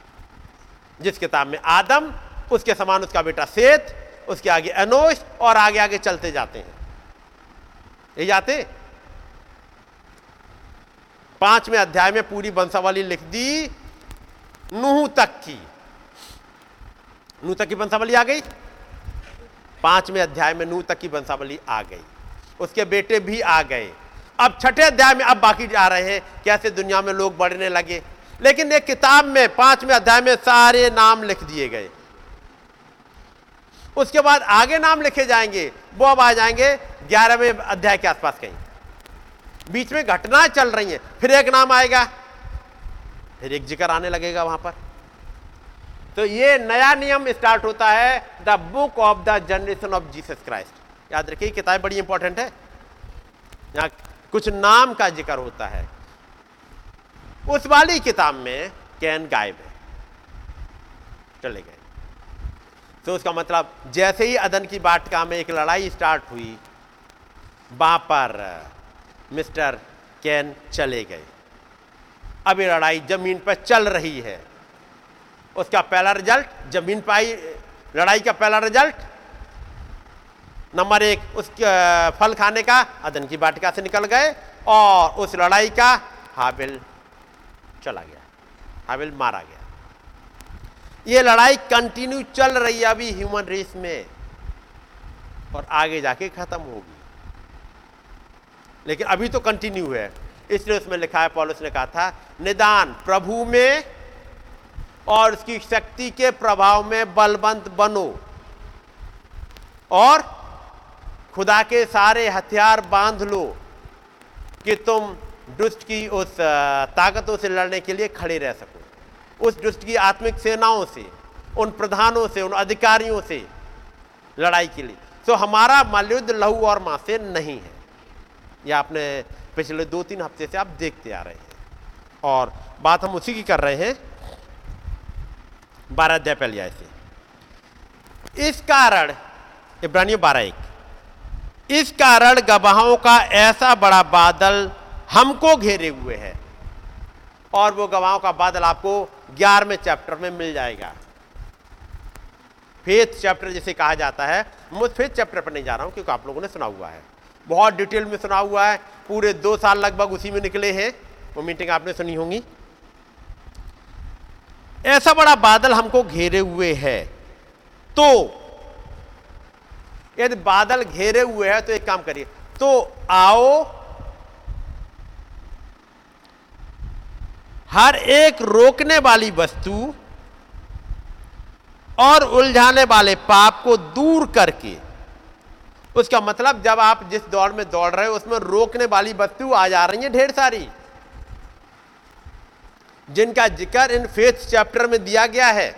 जिस किताब में आदम, उसके समान उसका बेटा सेत उसके आगे अनोश और आगे आगे चलते जाते हैं। ये जाते? पाँचवें अध्याय में पूरी वंशावली लिख दी, नूह तक की। नूह तक की वंशावली आ गई? पाँचवें अध्याय में नूह तक की वंशावली आ गई। उसके बेटे भी आ गए। अब छठे अध्याय में अब बाकी जा रहे हैं, कैसे दुनिया में लोग बढ़ने लगे। लेकिन एक किताब में पाँचवें अध्याय में सारे नाम लिख दिए गए। उसके बाद आगे नाम लिखे जाएँगे, वो अब आ जाएँगे ग्यारहवें अध्याय के आसपास कहीं। बीच में घटनाएँ चल रही हैं, फिर एक नाम आएगा, फिर एक ज़िक्र आने लगेगा वहाँ पर। तो ये नया नियम स्टार्ट होता है, the book of the generation of Jesus Christ. याद रखिए किताब बड़ी इंपॉर्टेंट है। यहाँ कुछ नाम का ज़िक्र होता है। उस वाली किताब में कैन गायब है। चले गए। तो उसका मतलब जैसे ही अदन की बाटका में एक लड़ाई स्टार्ट हुई, वहाँ पर, मिस्टर कैन चले गए। अब ये लड़ाई ज़मीन पर चल रही है। उसका पहला रिज़ल्ट ज़मीन पर आई, लड़ाई का पहला रिज़ल्ट नंबर एक उस फल खाने का, अदन की बाटिका से निकल गए और उस लड़ाई का हाबिल चला गया, हाबिल मारा गया। ये लड़ाई कंटिन्यू चल रही है अभी ह्यूमन रेस में। और आगे जाके खत्म होगी। लेकिन अभी तो कंटिन्यू है। इसलिए उसमें लिखा है, पॉलिस ने कहा था, निदान प्रभु में और उसकी शक्ति के प्रभाव में बलवंत बनो। और खुदा के सारे हथियार बाँध लो कि तुम दुष्ट की उस ताकतों से लड़ने के लिए खड़े रह सको। उस दुष्ट की आत्मिक सेनाओं से, उन प्रधानों से, उन अधिकारियों से लड़ाई के लिए। तो हमारा मलयुद्ध लहू और माँ से नहीं है। यह आपने पिछले दो तीन हफ़्ते से आप देखते आ रहे हैं। और बात हम उसी की कर रहे हैं, बारह अध्याय पहले से। इस कारण, इब्रानियों बारह एक, इस कारण गवाहों का ऐसा बड़ा बादल हमको घेरे हुए है। और वो गवाहों का बादल आपको ग्यारहवें चैप्टर में मिल जाएगा। फेथ चैप्टर जिसे कहा जाता है मैं फेथ चैप्टर पर नहीं जा रहा हूँ, क्योंकि आप लोगों ने सुना हुआ है। बहुत डिटेल में सुना हुआ है, पूरे दो साल लगभग उसी में निकले हैं। वो मीटिंग आपने सुनी होंगी। ऐसा बड़ा बादल हमको घेरे हुए है। तो यदि बादल घेरे हुए है तो एक काम करिए। तो आओ हर एक रोकने वाली वस्तु और उलझाने वाले पाप को दूर करके, उसका मतलब जब आप जिस दौड़ में दौड़ रहे हो, उसमें रोकने वाली वस्तु आ जा रही है ढेर सारी। जिनका ज़िक्र इन फेथ चैप्टर में दिया गया है।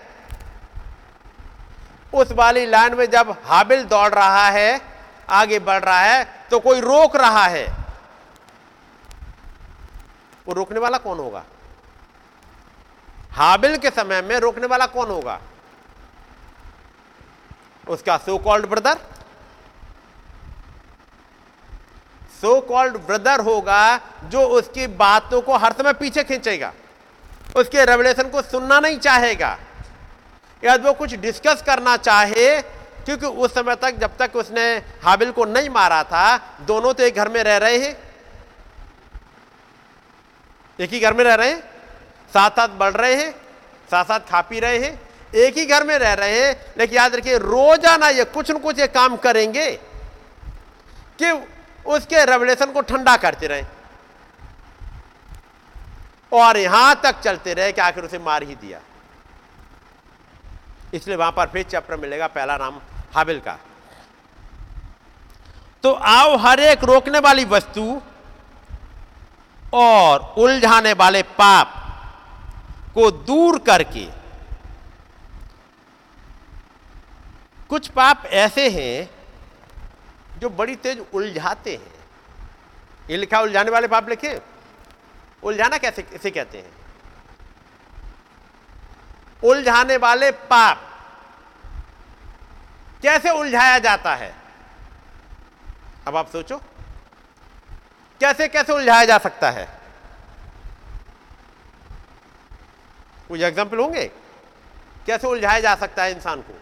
उस वाली लाइन में जब हाबिल दौड़ रहा है, आगे बढ़ रहा है तो कोई रोक रहा है। वो रोकने वाला कौन होगा? हाबिल के समय में रोकने वाला कौन होगा? उसका so called brother so called brother होगा जो उसकी बातों को हर समय पीछे खींचेगा। उसके रेवलेशन को सुनना नहीं चाहेगा। या वो कुछ डिस्कस करना चाहे, क्योंकि उस समय तक जब तक उसने हाबिल को नहीं मारा था, दोनों तो एक घर में रह रहे हैं। एक ही घर में रह रहे हैं? साथ साथ बढ़ रहे हैं साथ साथ खा पी रहे हैं, एक ही घर में रह रहे हैं, लेकिन याद रखिए, रोज़ाना ये कुछ न कुछ ये काम करेंगे कि उसके रेवलेशन को ठंडा करते रहे। और यहाँ तक चलते रहे कि आखिर उसे मार ही दिया। इसलिए वहाँ पर फिर चैप्टर मिलेगा, पहला नाम हाबिल का। तो आओ, हर एक रोकने वाली वस्तु और उलझाने वाले पाप को दूर करके। कुछ पाप ऐसे हैं जो बड़ी तेज उलझाते हैं। ये लिखा उलझाने वाले पाप लिखे? उलझाना कैसे, इसे कहते हैं? उलझाने वाले पाप। कैसे उलझाया जाता है? अब आप सोचो। कैसे कैसे उलझाया जा सकता है? कुछ एग्ज़ाम्पल होंगे? कैसे उलझाया जा सकता है इंसान को?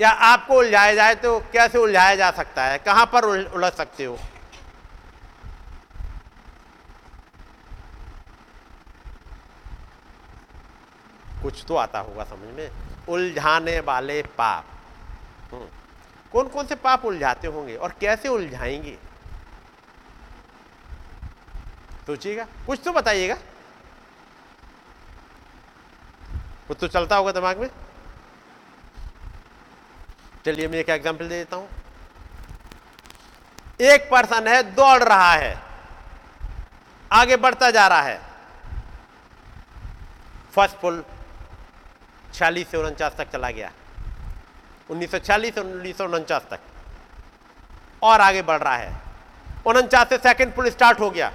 या आपको उलझाया जाए तो कैसे उलझाया जा सकता है? कहाँ पर उलझ सकते हो? कुछ तो आता होगा समझ में। उलझाने वाले पाप। हम्म। कौन कौन से पाप उलझाते होंगे और कैसे उलझाएँगे? सोचिएगा। कुछ तो बताइएगा। कुछ तो चलता होगा दिमाग में। चलिए मैं एक एग्जांपल दे देता हूँ। एक पर्सन है, दौड़ रहा है। आगे बढ़ता जा रहा है। फ़र्स्ट पुल छियालीस से उनचास तक चला गया। उन्नीस सौ छियालीस उन्नीस सौ उनचास तक। और आगे बढ़ रहा है। उनचास से सेकंड पुल स्टार्ट हो गया।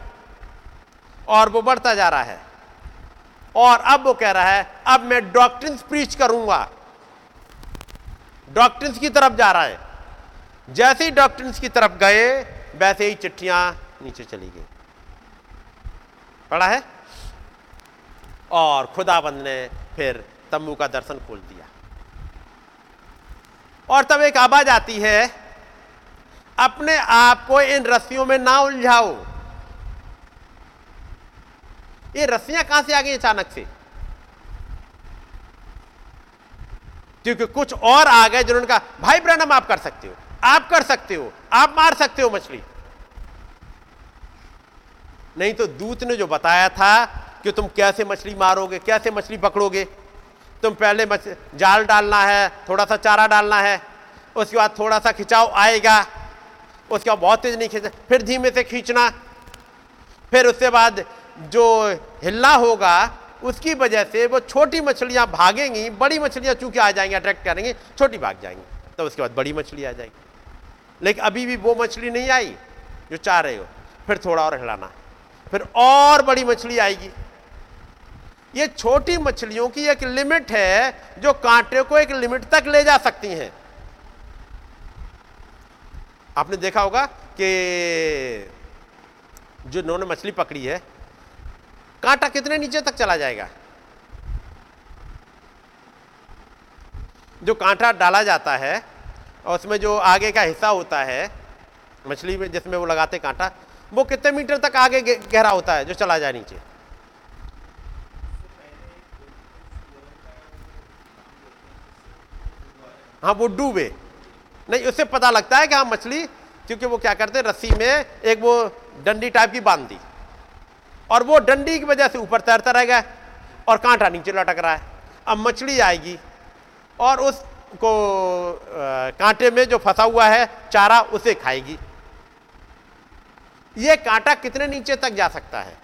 और वो बढ़ता जा रहा है। और अब वो कह रहा है, अब मैं डॉक्ट्रिन प्रीच करूँगा. डॉक्ट्रिन की तरफ़ जा रहा है। जैसे ही डॉक्ट्रिन की तरफ़ गए, वैसे ही चिट्ठियाँ नीचे चली गई। पढ़ा है? और खुदाबंद ने फिर तंबू का दर्शन खोल दिया। और तब एक आवाज़ आती है, अपने आप को इन रस्सियों में ना उलझाओ। ये रस्सियाँ कहाँ से आ गई अचानक से? क्योंकि कुछ और आ गए जिन्होंने कहा, भाई ब्रहणम, आप कर सकते हो, आप कर सकते हो, आप मार सकते हो मछली। नहीं तो दूत ने जो बताया था कि तुम कैसे मछली मारोगे, कैसे मछली पकड़ोगे, तुम पहले जाल डालना है थोड़ा सा चारा डालना है, उसके बाद थोड़ा सा खिंचाव आएगा, उसके बाद बहुत तेज नहीं खींचना फिर धीमे से खींचना, फिर उसके बाद जो हिलना होगा, उसकी वजह से वो छोटी मछलियाँ भागेंगी, बड़ी मछलियाँ चूँकि आ जाएँगी, अट्रैक्ट करेंगी, छोटी भाग जाएँगी तो उसके बाद बड़ी मछली आ जाएगी। लेकिन अभी भी वो मछली नहीं आई, जो चाह रहे हो, फिर थोड़ा और हिलाना। फिर और बड़ी मछली आएगी। ये छोटी मछलियों की एक लिमिट है, जो कांटे को एक लिमिट तक ले जा सकती हैं। आपने देखा होगा कि जो इन्होंने मछली पकड़ी है कांटा कितने नीचे तक चला जाएगा? जो कांटा डाला जाता है, और उसमें जो आगे का हिस्सा होता है, मछली में जिसमें वो लगाते कांटा, वो कितने मीटर तक आगे गहरा होता है, जो चला जाए नीचे? हाँ वो डूबे। नहीं, उससे पता लगता है कि हाँ मछली, क्योंकि वो क्या करते रस्सी में एक वो डंडी टाइप की बाँध दी। और वो डंडी की वजह से ऊपर तैरता रह गया और कांटा नीचे लटक रहा है। अब मछली आएगी और उसको कांटे में जो फंसा हुआ है, चारा उसे खाएगी। ये कांटा कितने नीचे तक जा सकता है?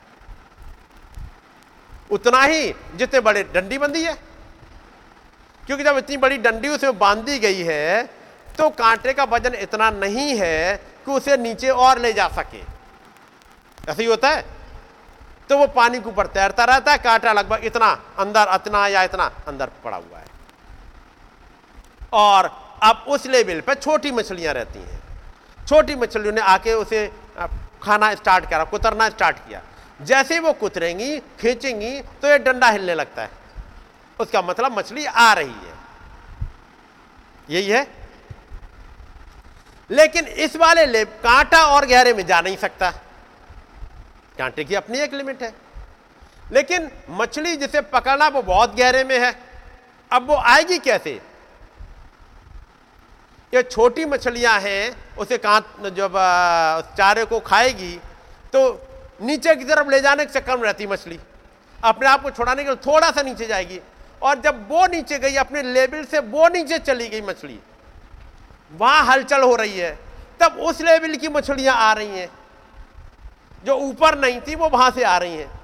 उतना ही जितने बड़े डंडी बंदी है। क्योंकि जब इतनी बड़ी डंडी उसमें बांधी गई है तो कांटे का वज़न इतना नहीं है कि उसे नीचे और ले जा सके। ऐसा ही होता है? तो वो पानी के ऊपर तैरता रहता है, कांटा लगभग इतना अंदर इतना या इतना अंदर पड़ा हुआ है। और अब उस लेवल पर छोटी मछलियाँ रहती हैं। छोटी मछलियों ने आके उसे खाना स्टार्ट करा, कुतरना स्टार्ट किया। जैसे वो कुतरेंगी, खींचेंगी तो ये डंडा हिलने लगता है। उसका मतलब मछली आ रही है। यही है। लेकिन इस वाले ले कांटा और गहरे में जा नहीं सकता। कांटे की अपनी एक लिमिट है। लेकिन मछली जिसे पकड़ना वो बहुत गहरे में है, अब वो आएगी कैसे? ये छोटी मछलियाँ हैं, उसे कहाँ जब उस चारे को खाएगी तो नीचे की तरफ़ ले जाने के चक्कर में रहती मछली। अपने आप को छुड़ाने के लिए थोड़ा सा नीचे जाएगी। और जब वो नीचे गई, अपने लेवल से वो नीचे चली गई मछली, वहाँ हलचल हो रही है। तब उस लेवल की मछलियाँ आ रही हैं। जो ऊपर नहीं थी, वो वहाँ से आ रही हैं।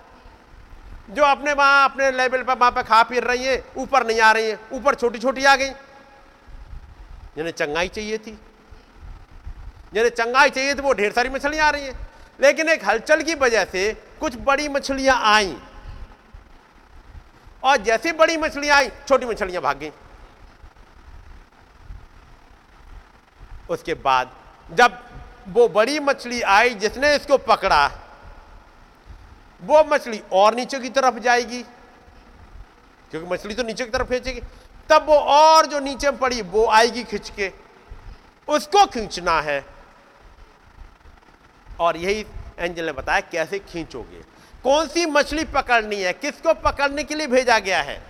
जो अपने वहाँ, अपने लेवल पर, वहाँ पर खा फिर रही हैं, ऊपर नहीं आ रही हैं। ऊपर छोटी छोटी आ गई। जिन्हें चंगाई चाहिए थी। जिन्हें चंगाई चाहिए थी, वो ढेर सारी मछलियाँ आ रही हैं। लेकिन एक हलचल की वजह से कुछ बड़ी मछलियाँ आई। और जैसी बड़ी मछलियाँ आई, छोटी मछलियाँ भाग गई। उसके बाद, जब वो बड़ी मछली आई जिसने इसको पकड़ा, वो मछली और नीचे की तरफ़ जाएगी, क्योंकि मछली तो नीचे की तरफ़ खींचेगी। तब वो और जो नीचे पड़ी, वो आएगी खींच के। उसको खींचना है। और यही एंजल ने बताया, कैसे खींचोगे? कौन सी मछली पकड़नी है? किसको पकड़ने के लिए भेजा गया है?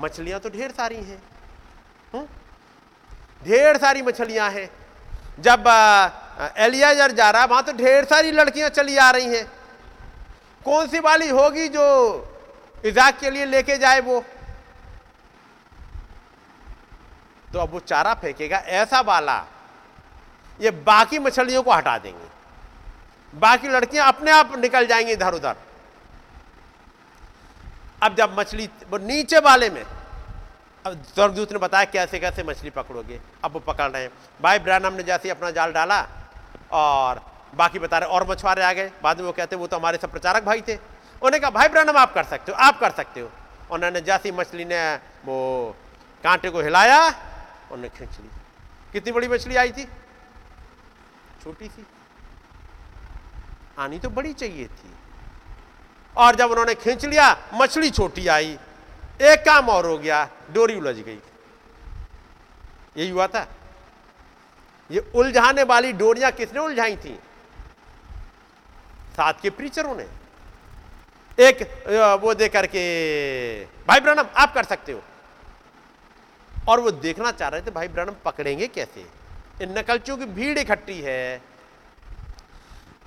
मछलियाँ तो ढेर सारी हैं। हम्म? ढेर सारी मछलियाँ हैं। जब एलियाजर जा रहा है वहाँ तो ढेर सारी लड़कियाँ चली आ रही हैं। कौन सी वाली होगी जो इजाक के लिए लेके जाए वो? तो अब वो चारा फेंकेगा, ऐसा वाला। ये बाकी मछलियों को हटा देंगे। बाकी लड़कियाँ अपने आप निकल जाएँगी इधर उधर अब जब मछली, वो नीचे वाले में अब स्वर्गदूत ने बताया कैसे कैसे मछली पकड़ोगे। अब वो पकड़ रहे हैं। भाई ब्रैनम ने जैसे अपना जाल डाला और बाकी बता रहे और मछुआरे आ गए। बाद में वो कहते, वो तो हमारे सब प्रचारक भाई थे। उन्होंने कहा, भाई ब्रैनम, आप कर सकते हो, आप कर सकते हो। उन्होंने जैसी मछली ने वो कांटे को हिलाया, उन्होंने खींच ली। कितनी बड़ी मछली आई थी? छोटी सी। आनी तो बड़ी चाहिए थी। और जब उन्होंने खींच लिया, मछली छोटी आई। एक काम और हो गया, डोरी उलझ गई। यही हुआ था। ये उलझाने वाली डोरियाँ किसने उलझाई थी? साथ के प्रीचरों ने। एक वो दे करके, भाई ब्रनम आप कर सकते हो। और वो देखना चाह रहे थे, भाई ब्रनम पकड़ेंगे कैसे? इन नकलचियों की भीड़ इकट्ठी है।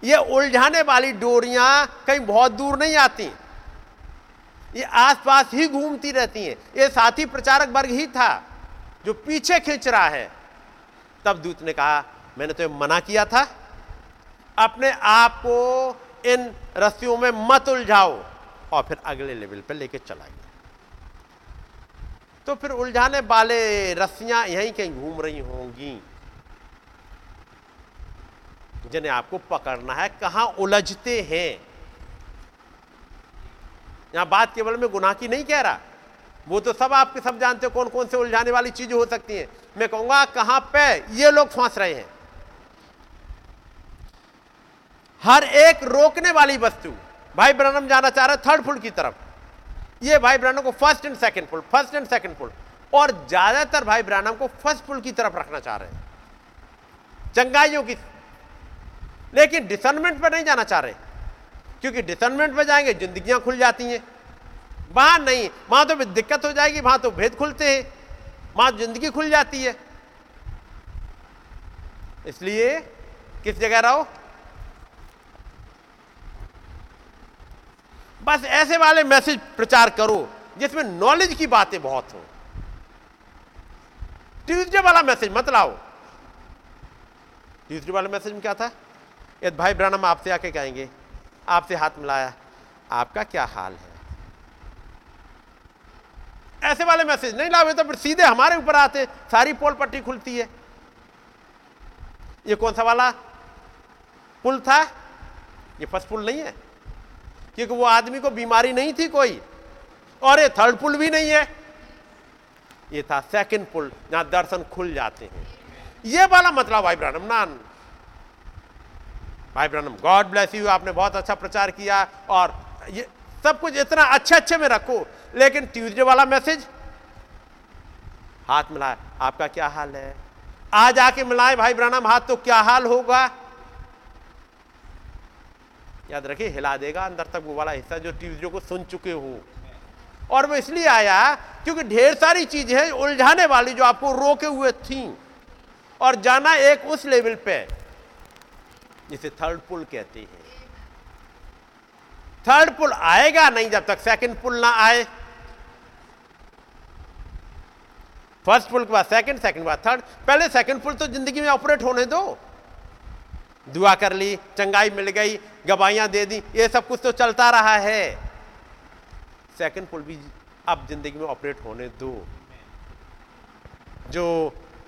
ये उलझाने वाली डोरियाँ कहीं बहुत दूर नहीं आती। ये आसपास ही घूमती रहती हैं। ये साथी प्रचारक वर्ग ही था, जो पीछे खींच रहा है। तब दूत ने कहा, मैंने तो मना किया था। अपने आप को इन रस्सियों में मत उलझाओ। और फिर अगले लेवल पर लेके चला गया। तो फिर उलझाने वाले रस्सियाँ यहीं कहीं घूम रही होंगी। जिन्हें आपको पकड़ना है, कहाँ उलझते हैं। यहाँ बात केवल में गुनाह की नहीं कह रहा। वो तो सब आपके सब जानते हो कौन कौन से उलझाने वाली चीज़ें हो सकती हैं। मैं कहूँगा, कहाँ पे ये लोग फंस रहे हैं। हर एक रोकने वाली वस्तु, भाई ब्रनम जाना चाह रहे थर्ड फुल की तरफ़। ये भाई ब्रनम को first and second pull first and second full. और ज़्यादातर भाई ब्रनम को फ़र्स्ट फुल की तरफ़ रखना चाह रहे हैं। चंगाइयों की। लेकिन डिसनमेंट पर नहीं जाना चाह रहे। क्योंकि डिसनमेंट में जाएँगे, जिंदगियाँ खुल जाती हैं। वहाँ नहीं, वहाँ तो दिक्कत हो जाएगी, वहाँ तो भेद खुलते हैं। वहाँ ज़िंदगी खुल जाती है। इसलिए किस जगह रहो? बस ऐसे वाले मैसेज प्रचार करो, जिसमें नॉलेज की बातें बहुत हो। ट्यूजडे वाला मैसेज मत लाओ। ट्यूजडे वाले मैसेज में क्या था? यदि भाई ब्रानम आपसे आके कहेंगे आपसे हाथ मिलाया, आपका क्या हाल है? ऐसे वाले मैसेज नहीं लावे तो फिर सीधे हमारे ऊपर आते, सारी पोल पट्टी खुलती है। ये कौन सा वाला? पुल था? ये फ़र्स्ट पुल नहीं है, क्योंकि वो आदमी को बीमारी नहीं थी कोई, और ये थर्ड पुल भी नहीं है। ये था सेकंड पुल, जहाँ दर्शन खुल जाते हैं। ये वाला मतलब भाई ब्रानम नान भाई ब्रनम गॉड ब्लेस यू आपने बहुत अच्छा प्रचार किया और ये सब कुछ इतना अच्छे अच्छे में रखो, लेकिन ट्यूजडे वाला मैसेज हाथ मिलाए, आपका क्या हाल है? आज आके मिलाए भाई ब्रनम हाथ तो क्या हाल होगा? याद रखिए, हिला देगा अंदर तक वो वाला हिस्सा जो ट्यूजडे को सुन चुके हो। और वो इसलिए आया क्योंकि ढेर सारी चीज़ें उलझाने वाली जो आपको रोके हुए थी। और जाना एक उस लेवल पे जिसे थर्ड पुल कहते हैं। थर्ड पुल आएगा नहीं जब तक सेकंड पुल ना आए। फ़र्स्ट पुल के बाद सेकंड सेकंड बाद थर्ड पहले सेकंड पुल तो ज़िंदगी में ऑपरेट होने दो। दुआ कर ली, चंगाई मिल गई गवाइयाँ दे दी, ये सब कुछ तो चलता रहा है। सेकंड पुल भी अब ज़िंदगी में ऑपरेट होने दो। जो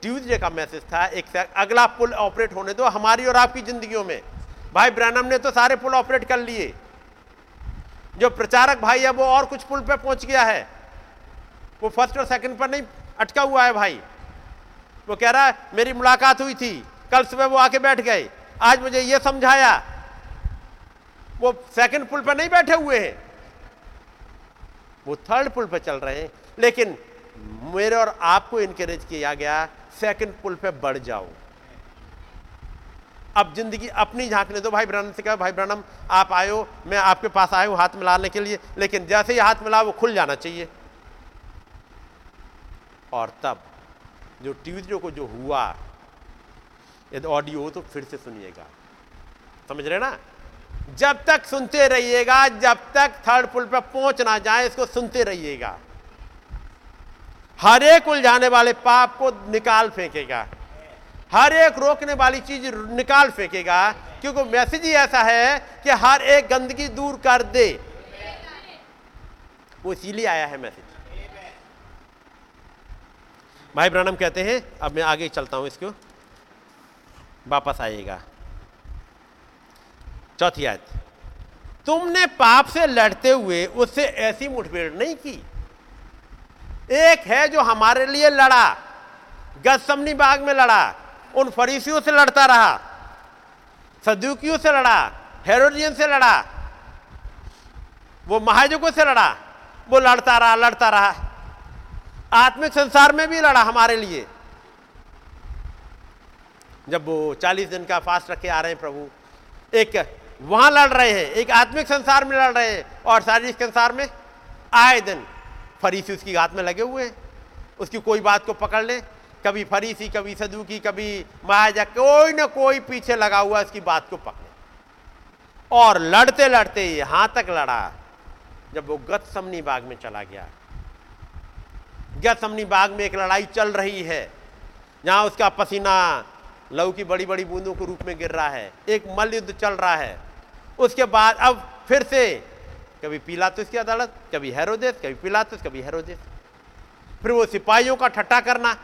ट्यूजडे का मैसेज था, एक अगला पुल ऑपरेट होने दो हमारी और आपकी जिंदगियों में। भाई ब्रैनम ने तो सारे पुल ऑपरेट कर लिए। जो प्रचारक भाई है, वो और कुछ पुल पे पहुँच गया है। वो फ़र्स्ट और सेकंड पर नहीं, अटका हुआ है भाई। वो कह रहा है, मेरी मुलाकात हुई थी, कल सुबह वो आके बैठ गए। आज मुझे ये समझाया, वो सेकंड पुल पर नहीं बैठे हुए हैं। वो थर्ड पुल पर चल रहे हैं। लेकिन मेरे और आपको इनकरेज किया गया सेकंड पुल पे बढ़ जाओ। अब ज़िंदगी अपनी झांकने दो, भाई ब्रहणम से कहा, भाई ब्रहणम आप आयो, मैं आपके पास आयो हाथ मिलाने के लिए, लेकिन जैसे ही हाथ मिला वो खुल जाना चाहिए। और तब जो ट्यूजडे को जो हुआ, यदि ऑडियो हो तो फिर से सुनिएगा। समझ रहे ना? जब तक सुनते रहिएगा, जब तक थर्ड पुल पर पहुँच ना जाए, इसको सुनते रहिएगा। हर एक उलझाने वाले पाप को निकाल फेंकेगा। हर एक रोकने वाली चीज़ निकाल फेंकेगा, क्योंकि मैसेज ही ऐसा है कि हर एक गंदगी दूर कर दे। वो इसीलिए आया है मैसेज। भाई ब्रानम कहते हैं, अब मैं आगे चलता हूँ इसको। वापस आइएगा। चौथी आयत। तुमने पाप से लड़ते हुए उससे ऐसी मुठभेड़ नहीं की। एक है जो हमारे लिए लड़ा, गसमनी बाग में लड़ा, उन फरीसियों से लड़ता रहा, सदुकियों से लड़ा, हेरोडियन से लड़ा, वो महाजकों से लड़ा, वो लड़ता रहा लड़ता रहा। आत्मिक संसार में भी लड़ा हमारे लिए। जब वो चालीस दिन का फास्ट रखे आ रहे हैं प्रभु, एक वहाँ लड़ रहे हैं, एक आत्मिक संसार में लड़ रहे हैं और शारीरिक संसार में आए दिन फरीसी उसकी हाथ में लगे हुए हैं। उसकी कोई बात को पकड़ ले। कभी फरीसी, कभी सदुकी, कभी महाजा कोई ना कोई पीछे लगा हुआ उसकी बात को पकड़े और लड़ते लड़ते यहाँ तक लड़ा, जब वो गत समनी बाग में चला गया। गत समनी बाग में एक लड़ाई चल रही है, जहाँ उसका पसीना लहू की बड़ी बड़ी बूंदों के रूप में गिर रहा है। एक मल युद्ध चल रहा है। उसके बाद अब फिर से कभी पीलातुस की अदालत, कभी हेरोदेस, कभी पीलातुस, कभी हेरोदेस। फिर वो सिपाहियों का ठट्टा करना,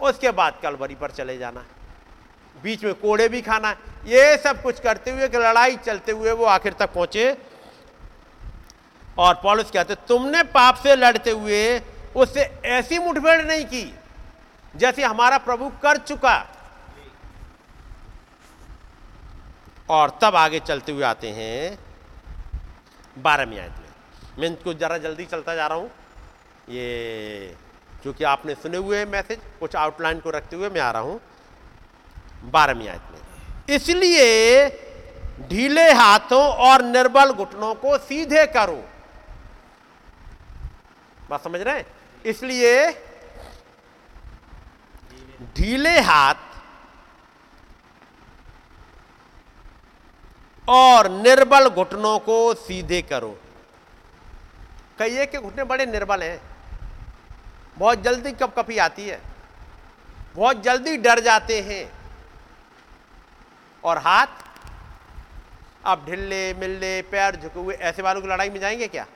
उसके बाद कलवरी पर चले जाना, बीच में कोड़े भी खाना। ये सब कुछ करते हुए, कि लड़ाई चलते हुए वो आखिर तक पहुँचे। और पॉलिस कहते, तुमने पाप से लड़ते हुए उससे ऐसी मुठभेड़ नहीं की, जैसे हमारा प्रभु कर चुका। और तब आगे चलते हुए आते हैं बारहवीं आयत में मैं इनको ज़रा जल्दी चलता जा रहा हूँ। ये क्योंकि आपने सुने हुए हैं मैसेज, कुछ आउटलाइन को रखते हुए मैं आ रहा हूँ। बारहवीं आयत में इसलिए ढीले हाथों और निर्बल घुटनों को सीधे करो। बात समझ रहे हैं? इसलिए ढीले हाथ और निर्बल घुटनों को सीधे करो। कहिए कि घुटने बड़े निर्बल हैं। बहुत जल्दी कप कपी आती है? बहुत जल्दी डर जाते हैं। और हाथ? आप ढिल्ले, मिल्ले, पैर झुके हुए, ऐसे वालों की लड़ाई में जाएँगे क्या?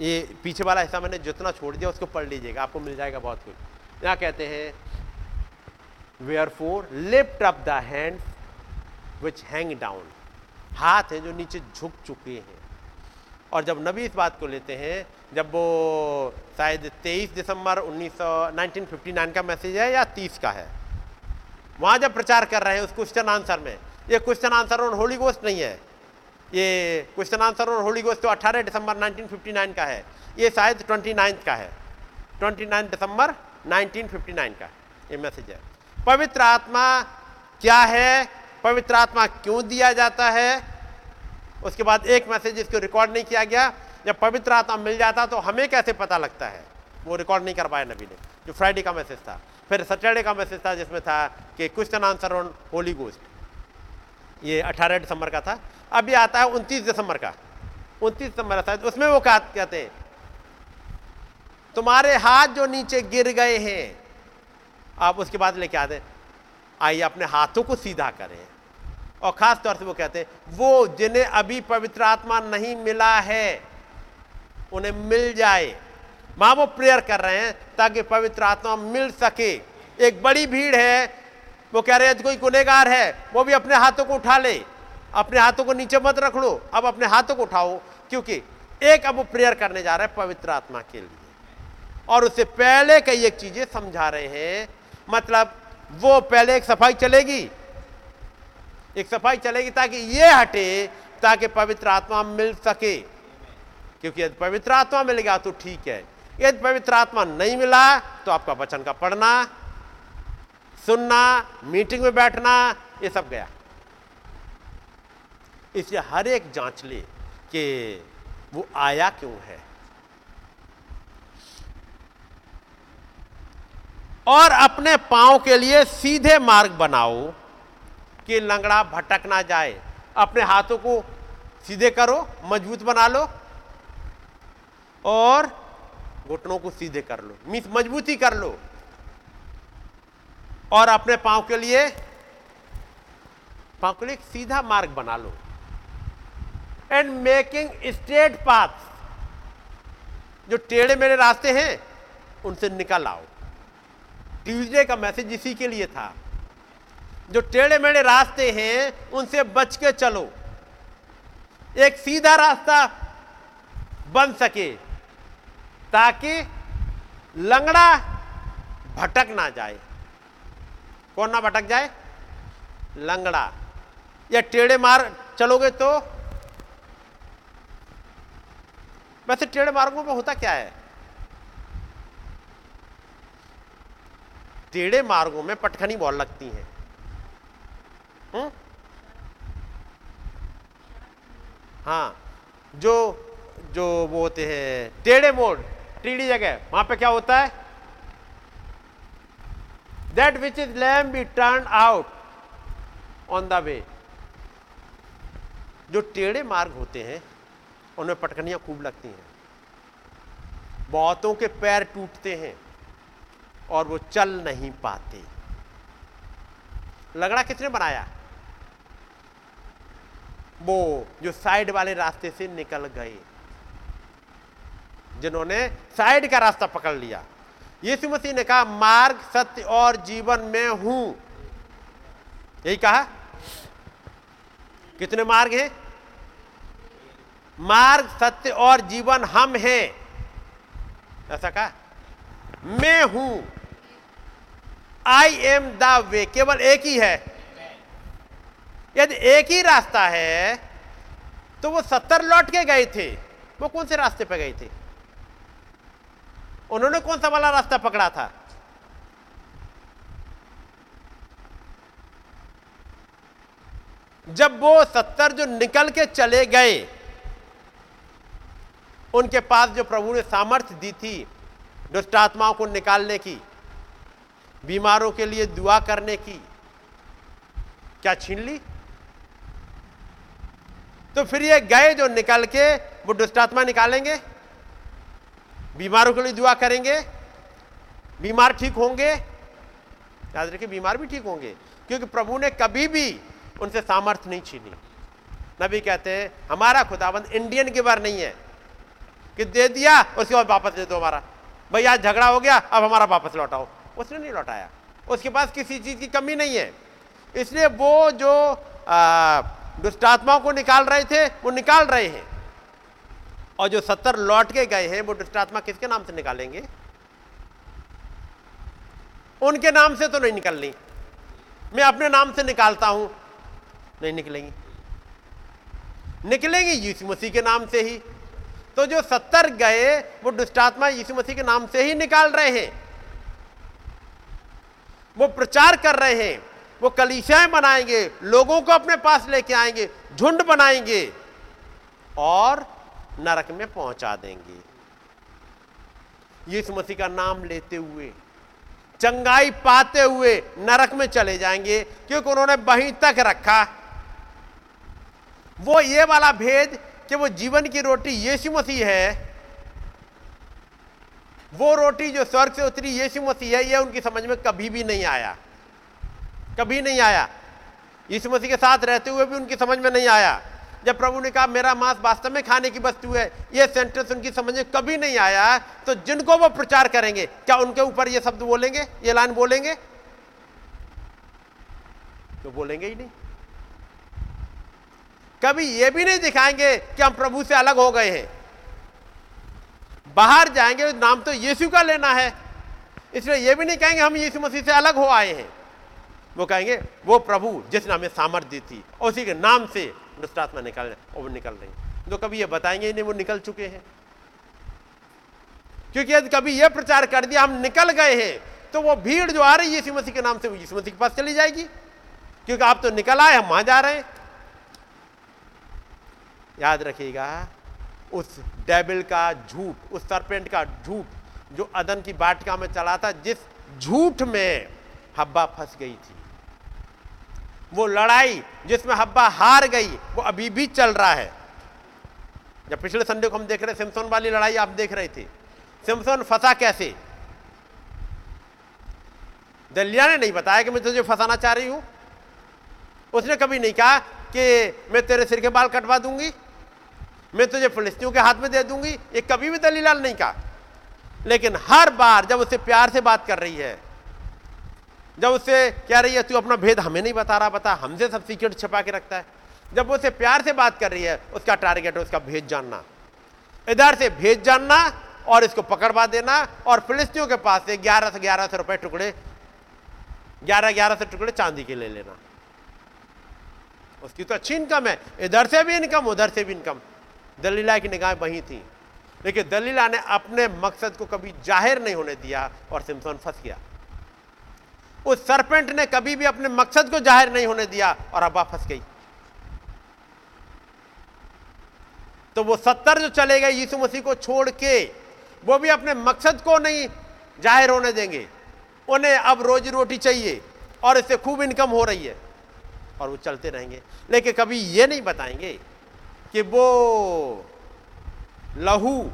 ये पीछे वाला हिस्सा मैंने जितना छोड़ दिया, उसको पढ़ लीजिएगा। आपको मिल जाएगा बहुत कुछ। यहाँ कहते हैं wherefore lift up the hand which hang down हाथ है जो नीचे झुक चुके हैं। और जब नबी इस बात को लेते हैं, जब वो शायद 23 दिसंबर 1900 1959 का मैसेज है या 30 का है? वहाँ जब प्रचार कर रहे हैं उस क्वेश्चन आंसर में, ये क्वेश्चन आंसर और होली गोस्ट नहीं है। ये क्वेश्चन आंसर और होली गोस्ट तो 18 दिसंबर 1959 का है। ये शायद 29 का है। 29 दिसंबर 1959 का ये मैसेज है। पवित्र आत्मा क्या है? पवित्र आत्मा क्यों दिया जाता है? उसके बाद एक मैसेज इसको रिकॉर्ड नहीं किया गया। जब पवित्र आत्मा मिल जाता तो हमें कैसे पता लगता है? वो रिकॉर्ड नहीं कर पाया नबी ने, जो फ्राइडे का मैसेज था। फिर सैटरडे का मैसेज था जिसमें था कि question answer on holy ghost ये 18 दिसंबर का था। अभी आता है 29 दिसंबर का। 29 दिसंबर का उसमें वो कहते हैं, तुम्हारे हाथ जो नीचे गिर गए हैं, आप उसके बाद लेके आते आइए अपने हाथों को सीधा करें। और खास तौर से वो कहते हैं, वो जिन्हें अभी पवित्र आत्मा नहीं मिला है, उन्हें मिल जाए। माँ, वो प्रेयर कर रहे हैं ताकि पवित्र आत्मा मिल सके। एक बड़ी भीड़ है, वो कह रहे हैं कोई गुनेगार है, वो भी अपने हाथों को उठा ले। अपने हाथों को नीचे मत रख लो, अब अपने हाथों को उठाओ, क्योंकि एक अब वो प्रेयर करने जा रहे हैं पवित्र आत्मा के लिए। और उससे पहले कई एक चीज़ें समझा रहे हैं मतलब वो पहले एक सफ़ाई चलेगी एक सफ़ाई चलेगी ताकि ये हटे, ताकि पवित्र आत्मा मिल सके। क्योंकि यदि पवित्र आत्मा मिल गया तो ठीक है। यदि पवित्र आत्मा नहीं मिला तो आपका वचन का पढ़ना, सुनना, मीटिंग में बैठना, ये सब गया। इसलिए हर एक जाँच ले कि वो आया क्यों है। और अपने पाँव के लिए सीधे मार्ग बनाओ। कि लंगड़ा भटक ना जाए। अपने हाथों को सीधे करो, मज़बूत बना लो और घुटनों को सीधे कर लो। मीस मजबूती कर लो। और अपने पाँव के लिए, पाँव के लिए सीधा मार्ग बना लो। एंड मेकिंग स्ट्रेट पाथ जो टेढ़े मेरे रास्ते हैं, उनसे निकल आओ। ट्यूजडे का मैसेज इसी के लिए था। जो टेढ़े मेढ़े रास्ते हैं, उनसे बच के चलो। एक सीधा रास्ता बन सके, ताकि लंगड़ा भटक ना जाए। कौन ना भटक जाए? लंगड़ा। या टेढ़े मार, चलोगे तो? वैसे टेढ़े मार्गों में होता क्या है? टेढ़े मार्गों में पटखनी बहुत लगती हैं। हम्म? हाँ जो जो वो होते हैं, टेढ़े मोड़, टीढ़ी जगह, वहाँ पे क्या होता है? That which is lame be turn out on the way जो टेढ़े मार्ग होते हैं, उनमें पटकनियाँ खूब लगती हैं। बहुतों के पैर टूटते हैं और वो चल नहीं पाते। लगड़ा किसने बनाया? वो जो साइड वाले रास्ते से निकल गए, जिन्होंने साइड का रास्ता पकड़ लिया। यीशु मसीह ने कहा, मार्ग, सत्य और जीवन में हूँ। यही कहा। कितने मार्ग हैं? मार्ग, सत्य और जीवन हम हैं। ऐसा कहा। मैं हूँ। आई एम द वे केवल एक ही है। यदि एक ही रास्ता है तो वो सत्तर लौट के गए थे। वो कौन से रास्ते पे गए थे? उन्होंने कौन सा वाला रास्ता पकड़ा था? जब वो सत्तर जो निकल के चले गए, उनके पास जो प्रभु ने सामर्थ्य दी थी, दुष्ट आत्माओं को निकालने की, बीमारों के लिए दुआ करने की, क्या छीन ली? तो फिर ये गए जो निकल के, वो दुष्टात्मा निकालेंगे। बीमारों के लिए दुआ करेंगे। बीमार ठीक होंगे। याद रखिए, बीमार भी ठीक होंगे, क्योंकि प्रभु ने कभी भी उनसे सामर्थ्य नहीं छीनी। नबी कहते हैं, हमारा खुदाबंद इंडियन बार नहीं है कि दे दिया उसके बाद वापस दे दो हमारा। भाई, आज झगड़ा हो गया, अब हमारा वापस लौटाओ। उसने नहीं लौटाया। उसके पास किसी चीज़ की कमी नहीं है। इसलिए वो जो दुष्टात्माओं को निकाल रहे थे, वो निकाल रहे हैं। और जो सत्तर लौट के गए हैं, वो दुष्टात्मा किसके नाम से निकालेंगे? उनके नाम से तो नहीं निकलनी। मैं अपने नाम से निकालता हूँ, नहीं निकलेंगी। निकलेंगे यीशु मसीह के नाम से ही। तो जो सत्तर गए, वो दुष्टात्मा यीशु मसीह के नाम से ही निकाल रहे हैं। वो प्रचार कर रहे हैं। वो कलीसियाएँ बनाएँगे लोगों को अपने पास लेके आएँगे, झुंड बनाएँगे और नरक में पहुँचा देंगे। यीशु मसीह का नाम लेते हुए, चंगाई पाते हुए नरक में चले जाएँगे, क्योंकि उन्होंने वहीं तक रखा। वो ये वाला भेद कि वो जीवन की रोटी यीशु मसीह है, वो रोटी जो स्वर्ग से उतरी यीशु मसीह है, ये उनकी समझ में कभी भी नहीं आया। कभी नहीं आया। यीशु मसीह के साथ रहते हुए भी उनकी समझ में नहीं आया। जब प्रभु ने कहा, मेरा मांस वास्तव में खाने की वस्तु है यह सेंटेंस उनकी समझ में कभी नहीं आया तो जिनको वो प्रचार करेंगे, क्या उनके ऊपर ये शब्द बोलेंगे, ये लाइन बोलेंगे? तो बोलेंगे ही नहीं। कभी ये भी नहीं दिखाएँगे कि हम प्रभु से अलग हो गए हैं। बाहर जाएँगे, नाम तो यीशु का लेना है। इसलिए ये भी नहीं कहेंगे हम यीशु मसीह से अलग हो आए हैं। वो कहेंगे, वो प्रभु जिसने हमें सामर्थ्य दी थी, उसी के नाम से दुष्ट आत्मा निकाल और वो निकल रही तो कभी ये बताएँगे ही नहीं, वो निकल चुके हैं। क्योंकि यदि कभी ये प्रचार कर दिया, हम निकल गए हैं तो वो भीड़ जो आ रही है यीशु मसीह के नाम से, वो यीशु मसीह के पास चली जाएगी। क्योंकि आप तो निकल आए, हम वहाँ जा रहे हैं। याद रखिएगा, उस डेबिल का झूठ, उस सरपेंट का झूठ, जो अदन की बाटिका में चला था, जिस झूठ में हब्बा फंस गई थी वो लड़ाई जिसमें हब्बा हार गई, वो अभी भी चल रहा है। जब पिछले संडे को हम देख रहे सिमसोन वाली लड़ाई आप देख रहे थे। सिमसोन फंसा कैसे? दलिया ने नहीं बताया कि मैं तुझे फंसाना चाह रही हूँ। उसने कभी नहीं कहा कि मैं तेरे सिर के बाल कटवा दूँगी, मैं तुझे फिलिस्तियों के हाथ में दे दूँगी। ये कभी भी दलीलाल नहीं कहा। लेकिन हर बार जब उससे प्यार से बात कर रही है जब उससे कह रही है, तू अपना भेद हमें नहीं बता रहा, बता, हमसे सब सीक्रेट छिपा के रखता है। जब वो उसे प्यार से बात कर रही है, उसका टारगेट है उसका भेद जानना। इधर से भेद जानना और इसको पकड़वा देना और फिलिस्तियों के पास से ग्यारह से ग्यारह सौ रुपए टुकड़े, ग्यारह ग्यारह सौ टुकड़े चांदी के ले लेना। उसकी तो अच्छी इनकम है। इधर से भी इनकम उधर से भी इनकम दलीला की निगाह वही थी। लेकिन दलीला ने अपने मकसद को कभी ज़ाहिर नहीं होने दिया और सिमसोन फंस गया। उस सरपेंट ने कभी भी अपने मकसद को ज़ाहिर नहीं होने दिया और अब फंस गई। तो वो सत्तर जो चले गए यीशु मसीह को छोड़ के, वो भी अपने मकसद को नहीं ज़ाहिर होने देंगे। उन्हें अब रोजी रोटी चाहिए और इससे खूब इनकम हो रही है और वो चलते रहेंगे। लेकिन कभी ये नहीं बताएँगे कि वो लहू,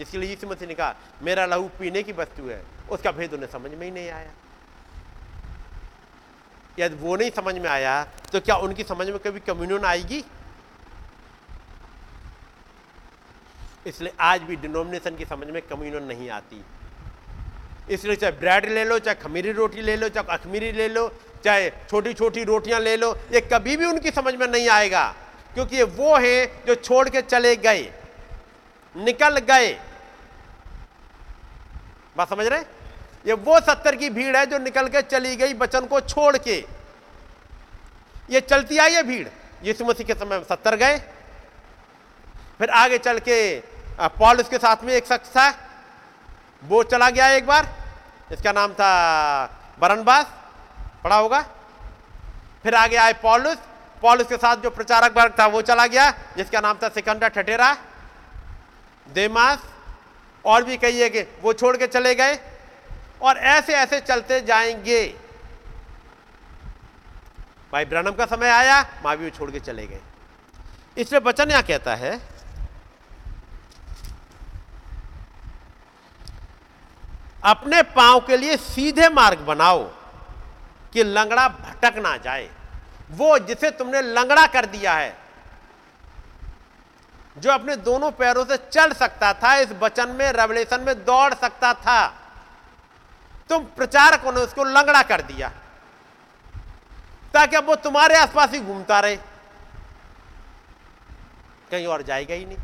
इसके लिए यीशु मसीह ने कहा, मेरा लहू पीने की वस्तु है। उसका भेद उन्हें समझ में ही नहीं आया। यदि वो नहीं समझ में आया तो क्या उनकी समझ में कभी कम्युनियन आएगी? इसलिए आज भी डिनोमिनेशन की समझ में कम्युनियन नहीं आती। इसलिए चाहे ब्रेड ले लो, चाहे खमीरी रोटी ले लो, चाहे अखमीरी ले लो, चाहे छोटी छोटी रोटियाँ ले लो, ये कभी भी उनकी समझ में नहीं आएगा। क्योंकि ये वो हैं जो छोड़ के चले गए, निकल गए। बात समझ रहे ये वो सत्तर की भीड़ है जो निकल के चली गई बचन को छोड़ के। ये चलती आई है भीड़। यीशु मसीह के समय सत्तर गए। फिर आगे चल के पॉल उसके साथ में एक शख्स था। वो चला गया एक बार। इसका नाम था बरनबास। पढ़ा होगा। फिर आगे आए पॉलुस। पॉलुस के साथ जो प्रचारक वर्ग था, वो चला गया। जिसका नाम था सिकंदर ठटेरा देमास। और भी कहिए कि वो छोड़ के चले गए। और ऐसे ऐसे चलते जाएँगे। भाई ब्रनम का समय आया माँ भी छोड़ के चले गए। इसलिए बचन यहाँ कहता है, अपने पाँव के लिए सीधे मार्ग बनाओ कि लंगड़ा भटक ना जाए। वो जिसे तुमने लंगड़ा कर दिया है, जो अपने दोनों पैरों से चल सकता था, इस वचन में रेवलेशन में दौड़ सकता था। तुम प्रचारकों ने उसको लंगड़ा कर दिया, ताकि अब वो तुम्हारे आसपास ही घूमता रहे। कहीं और जाएगा ही नहीं।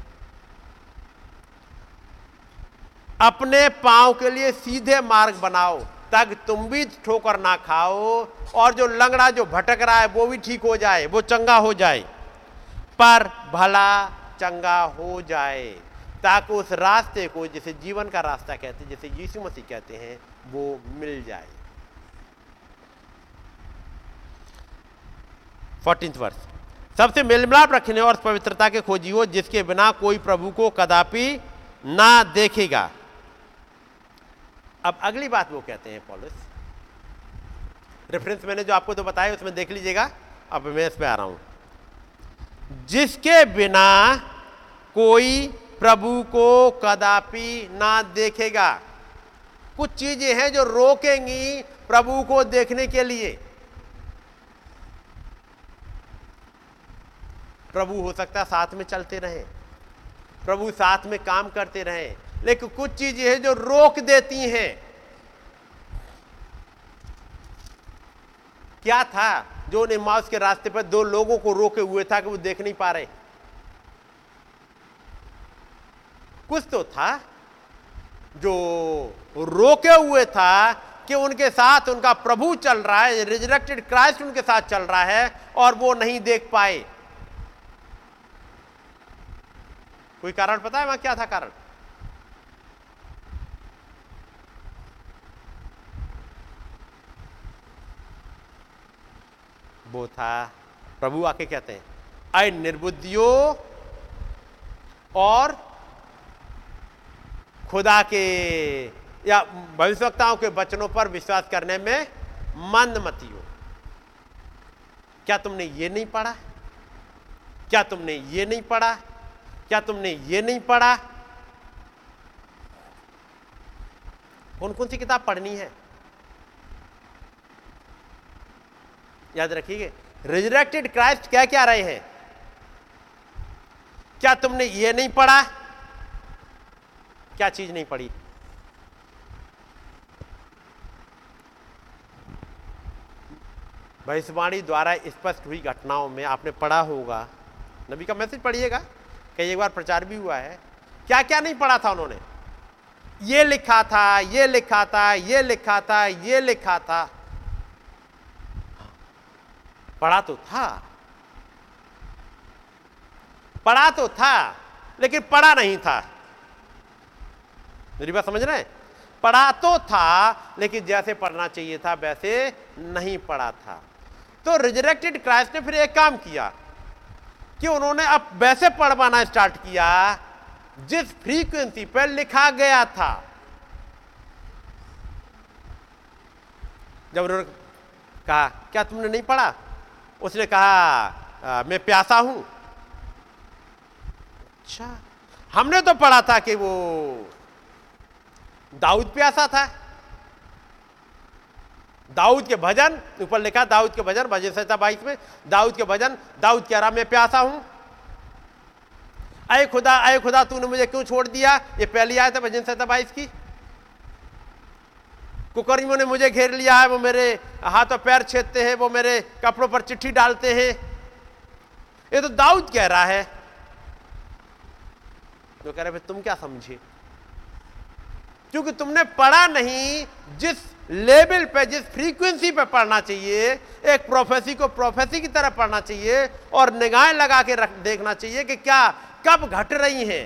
अपने पाँव के लिए सीधे मार्ग बनाओ, ताकि तुम भी ठोकर ना खाओ, और जो लंगड़ा जो भटक रहा है, वो भी ठीक हो जाए, वो चंगा हो जाए। पर भला चंगा हो जाए, ताकि उस रास्ते को, जिसे जीवन का रास्ता कहते हैं, जिसे यीशु मसीह कहते हैं वो मिल जाए। फोर्टीन वर्ष सबसे मेलमिलाप रखने और पवित्रता के खोजी हो, जिसके बिना कोई प्रभु को कदापि ना देखेगा। अब अगली बात वो कहते हैं, पॉलिस। रेफरेंस मैंने जो आपको तो बताया, उसमें देख लीजिएगा। अब मैं इस पे आ रहा हूँ। जिसके बिना कोई प्रभु को कदापि ना देखेगा। कुछ चीज़ें हैं जो रोकेंगी प्रभु को देखने के लिए। प्रभु हो सकता है साथ में चलते रहे, प्रभु साथ में काम करते रहे, लेकिन कुछ चीज़ें हैं जो रोक देती हैं। क्या था जो उन्हें माउस के रास्ते पर दो लोगों को रोके हुए था कि वो देख नहीं पा रहे? कुछ तो था। जो रोके हुए था कि उनके साथ उनका प्रभु चल रहा है रिजरेक्टेड क्राइस्ट उनके साथ चल रहा है और वो नहीं देख पाए। कोई कारण पता है वहाँ क्या था कारण? वो था, प्रभु आके कहते हैं अय निर्बुद्धियों और खुदा के या भविष्यवक्ताओं के वचनों पर विश्वास करने में मंद मती हो क्या तुमने ये नहीं पढ़ा? क्या तुमने ये नहीं पढ़ा? क्या तुमने ये नहीं पढ़ा? कौन कौन सी किताब पढ़नी है? याद रखिए रिजरेक्टेड क्राइस्ट क्या क्या रहे हैं? क्या तुमने ये नहीं पढ़ा? क्या चीज़ नहीं पड़ी? भविष्यवाणी द्वारा स्पष्ट हुई घटनाओं में आपने पढ़ा होगा। नबी का मैसेज पढ़िएगा, कई एक बार प्रचार भी हुआ है। क्या क्या नहीं पढ़ा था उन्होंने? ये लिखा था, ये लिखा था, ये लिखा था, ये लिखा था। पढ़ा तो था। पढ़ा तो था, लेकिन पढ़ा नहीं था। मेरी बात समझ रहे हैं? पढ़ा तो था, लेकिन जैसे पढ़ना चाहिए था, वैसे नहीं पढ़ा था। तो रिजरेक्टेड क्राइस्ट ने फिर एक काम किया। कि उन्होंने अब वैसे पढ़वाना स्टार्ट किया, जिस फ्रीक्वेंसी पर लिखा गया था। जब उन्होंने कहा, क्या तुमने नहीं पढ़ा? उसने कहा मैं प्यासा हूँ। अच्छा हमने तो पढ़ा था कि वो दाऊद प्यासा था। दाऊद के भजन, ऊपर लिखा, दाऊद के भजन भजन संहिता बाईस में, दाऊद के भजन, दाऊद कह रहा मैं प्यासा हूँ। अय खुदा अय खुदा, तूने मुझे क्यों छोड़ दिया? ये पहली आया था भजन संहिता बाईस की। कुकर्मियों ने मुझे घेर लिया है, वो मेरे हाथ और पैर छेदते हैं, वो मेरे कपड़ों पर चिट्ठी डालते हैं। ये तो दाऊद कह रहा है। तो कह रहे तुम क्या समझे? क्योंकि तुमने पढ़ा नहीं, जिस लेवल पे, जिस फ्रीक्वेंसी पे पढ़ना चाहिए, एक प्रोफेसी को प्रोफेसी की तरह पढ़ना चाहिए और निगाहें लगा के रख, देखना चाहिए कि क्या, कब घट रही हैं।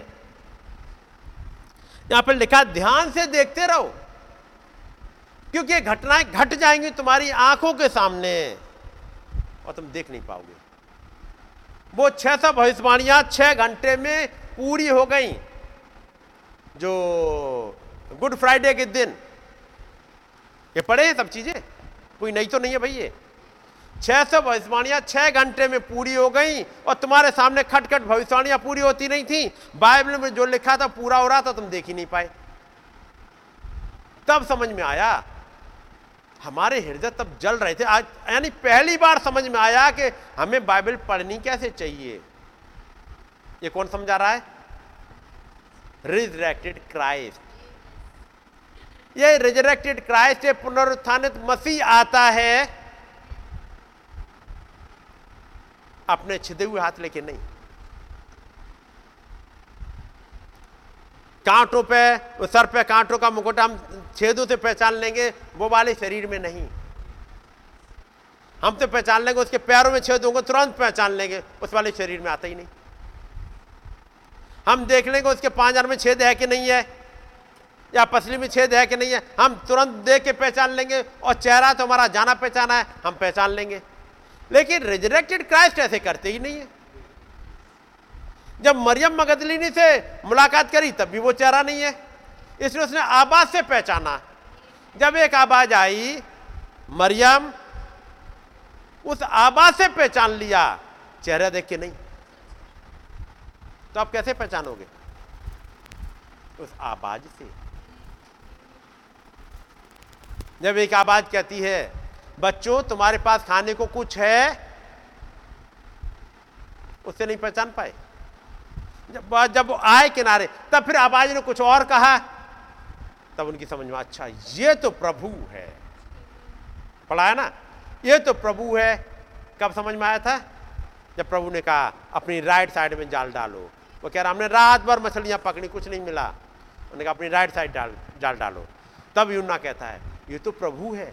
यहाँ पर लिखा, ध्यान से देखते रहो, क्योंकि घटनाएँ घट जाएँगी तुम्हारी आँखों के सामने और तुम देख नहीं पाओगे। वो छह सौ भविष्यवाणियाँ छह घंटे में पूरी हो गई, जो गुड फ्राइडे के दिन। ये पढ़े हैं सब चीज़ें? कोई नहीं तो नहीं है भाई ये? छह सौ भविष्यवाणियाँ छह घंटे में पूरी हो गई और तुम्हारे सामने खटखट भविष्यवाणियाँ पूरी होती नहीं थी। बाइबल में जो लिखा था, पूरा हो रहा था, तुम देख ही नहीं पाए। तब समझ में आया, हमारे हृदय तब जल रहे थे। आज, यानी पहली बार समझ में आया कि हमें बाइबल पढ़नी कैसे चाहिए। ये कौन समझा रहा है? रिजरेक्टेड क्राइस्ट ये रिजरेक्टेड क्राइस्ट ये पुनरुत्थानित मसीह आता है। अपने छिदे हुए हाथ लेके नहीं। कांटों पे, सर पे कांटों का मुकुट हम छेदों से पहचान लेंगे, वो वाले शरीर में नहीं। हम तो पहचान लेंगे, उसके पैरों में छेद होंगे, तुरंत पहचान लेंगे, उस वाले शरीर में आता ही नहीं। हम देख लेंगे, उसके पाँच में छेद है कि नहीं है। या पसली में छेद है कि नहीं है, हम तुरंत देख के पहचान लेंगे और चेहरा तो हमारा जाना पहचाना है, हम पहचान लेंगे। लेकिन रिजरेक्टेड क्राइस्ट ऐसे करते ही नहीं है। जब मरियम मगदलिनी से मुलाकात करी, तब भी वो चेहरा नहीं है। इसलिए उसने आवाज़ से पहचाना। जब एक आवाज़ आई, मरियम उस आवाज़ से पहचान लिया, चेहरा देख के नहीं। तो आप कैसे पहचानोगे? उस आवाज़ से। जब एक आवाज़ कहती है, बच्चों, तुम्हारे पास खाने को कुछ है? उससे नहीं पहचान पाए। जब जब वो आए किनारे, तब फिर आवाज़ ने कुछ और कहा। तब उनकी समझ में अच्छा ये तो प्रभु है। पढ़ा है ना? ये तो प्रभु है। कब समझ में आया था? जब प्रभु ने कहा, अपनी राइट साइड में जाल डालो। वो कह रहा, हमने रात भर मछलियाँ पकड़ी, कुछ नहीं मिला। उन्होंने कहा, अपनी राइट साइड डाल, जाल डालो। तब यूना कहता है ये तो प्रभु है।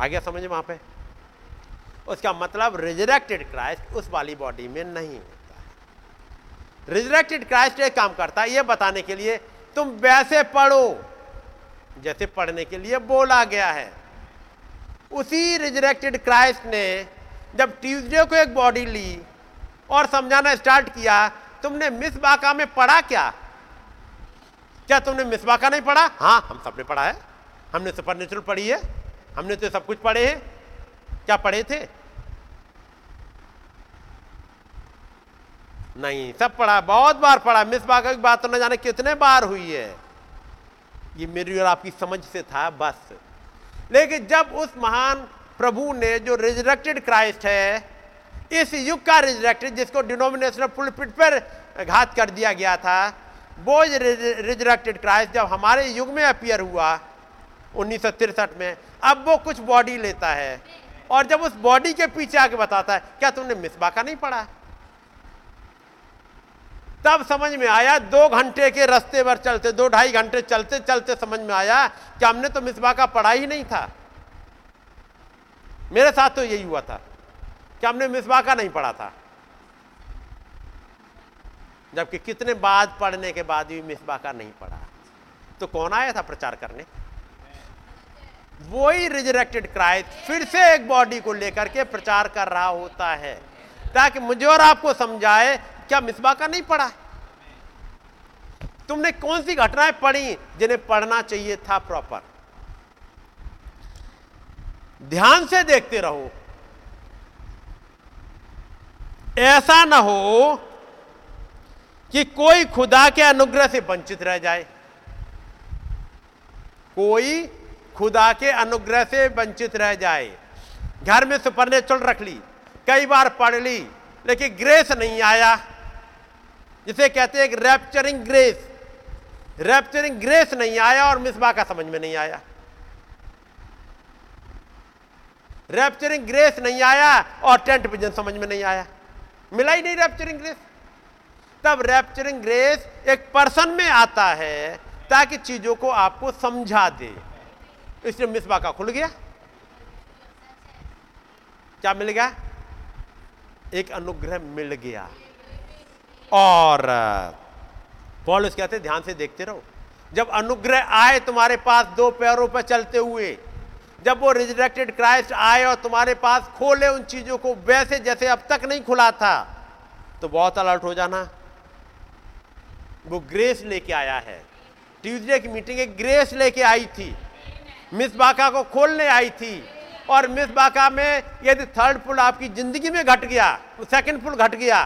आ गया समझ वहाँ पे? उसका मतलब रिजरेक्टेड क्राइस्ट उस वाली बॉडी में नहीं होता है। रिजरेक्टेड क्राइस्ट एक काम करता है, ये बताने के लिए, तुम वैसे पढ़ो, जैसे पढ़ने के लिए बोला गया है। उसी रिजरेक्टेड क्राइस्ट ने जब ट्यूसडे को एक बॉडी ली और समझाना स्टार्ट किया, तुमने मिस बाका में पढ़ा क्या? क्या तुमने मिस बाका नहीं पढ़ा? हाँ हम सबने पढ़ा है। हमने सुपर नेचुरल पढ़ी है। हमने तो सब कुछ पढ़े हैं। क्या पढ़े थे? नहीं, सब पढ़ा। बहुत बार पढ़ा। मिस बाका की बात तो न जाने कितने बार हुई है। ये मेरी और आपकी समझ से था, बस। लेकिन जब उस महान प्रभु ने जो रिजरेक्टेड क्राइस्ट है, इस युग का रिजरेक्टेड जिसको डिनोमिनेशनल पुलपिट पर घात कर दिया गया था वो रिजरेक्टेड क्राइस्ट जब हमारे युग में अपियर हुआ, उन्नीस में, अब वो कुछ बॉडी लेता है। और जब उस बॉडी के पीछे आके बताता है, क्या तुमने मिसबा का नहीं पढ़ा? तब समझ में आया, दो घंटे के रास्ते पर चलते, दो ढाई घंटे चलते चलते समझ में आया कि हमने तो मिसबा का पढ़ा ही नहीं था। मेरे साथ तो यही हुआ था कि हमने मिसबा का नहीं पढ़ा था। जबकि कितने बाद पढ़ने के बाद भी मिसबा का नहीं पढ़ा। तो कौन आया था प्रचार करने? वही रिजरेक्टेड क्राइस्ट फिर से एक बॉडी को लेकर के प्रचार कर रहा होता है, ताकि मुझे और आपको समझाए, क्या मिसबा का नहीं पढ़ा? तुमने कौन सी घटनाएँ पढ़ी जिन्हें पढ़ना चाहिए था प्रॉपर ध्यान से देखते रहो। ऐसा ना हो कि कोई खुदा के अनुग्रह से वंचित रह जाए। कोई खुदा के अनुग्रह से वंचित रह जाए। घर में सुपरनेचुरल रख ली, कई बार पढ़ ली, लेकिन ग्रेस नहीं आया। जिसे कहते हैं रैप्चरिंग ग्रेस रैप्चरिंग ग्रेस नहीं आया और मिसबा का समझ में नहीं आया। रैप्चरिंग ग्रेस नहीं आया और टेंट विजन समझ में नहीं आया। मिला ही नहीं रैप्चरिंग ग्रेस तब रैप्चरिंग ग्रेस एक पर्सन में आता है ताकि चीज़ों को आपको समझा दे। इसलिए मिसबा का खुल गया। क्या मिल गया? एक अनुग्रह मिल गया। और पॉलिस कहते ध्यान से देखते रहो। जब अनुग्रह आए तुम्हारे पास दो पैरों पर चलते हुए, जब वो रिजरेक्टेड क्राइस्ट आए और तुम्हारे पास खोले उन चीज़ों को, वैसे जैसे अब तक नहीं खुला था तो बहुत अलर्ट हो जाना। वो ग्रेस लेके आया है। ट्यूसडे की मीटिंग एक ग्रेस लेके आई थी। मिस बाका को खोलने आई थी। और मिस बाका में यदि थर्ड पुल आपकी ज़िंदगी में घट गया सेकंड पुल घट गया।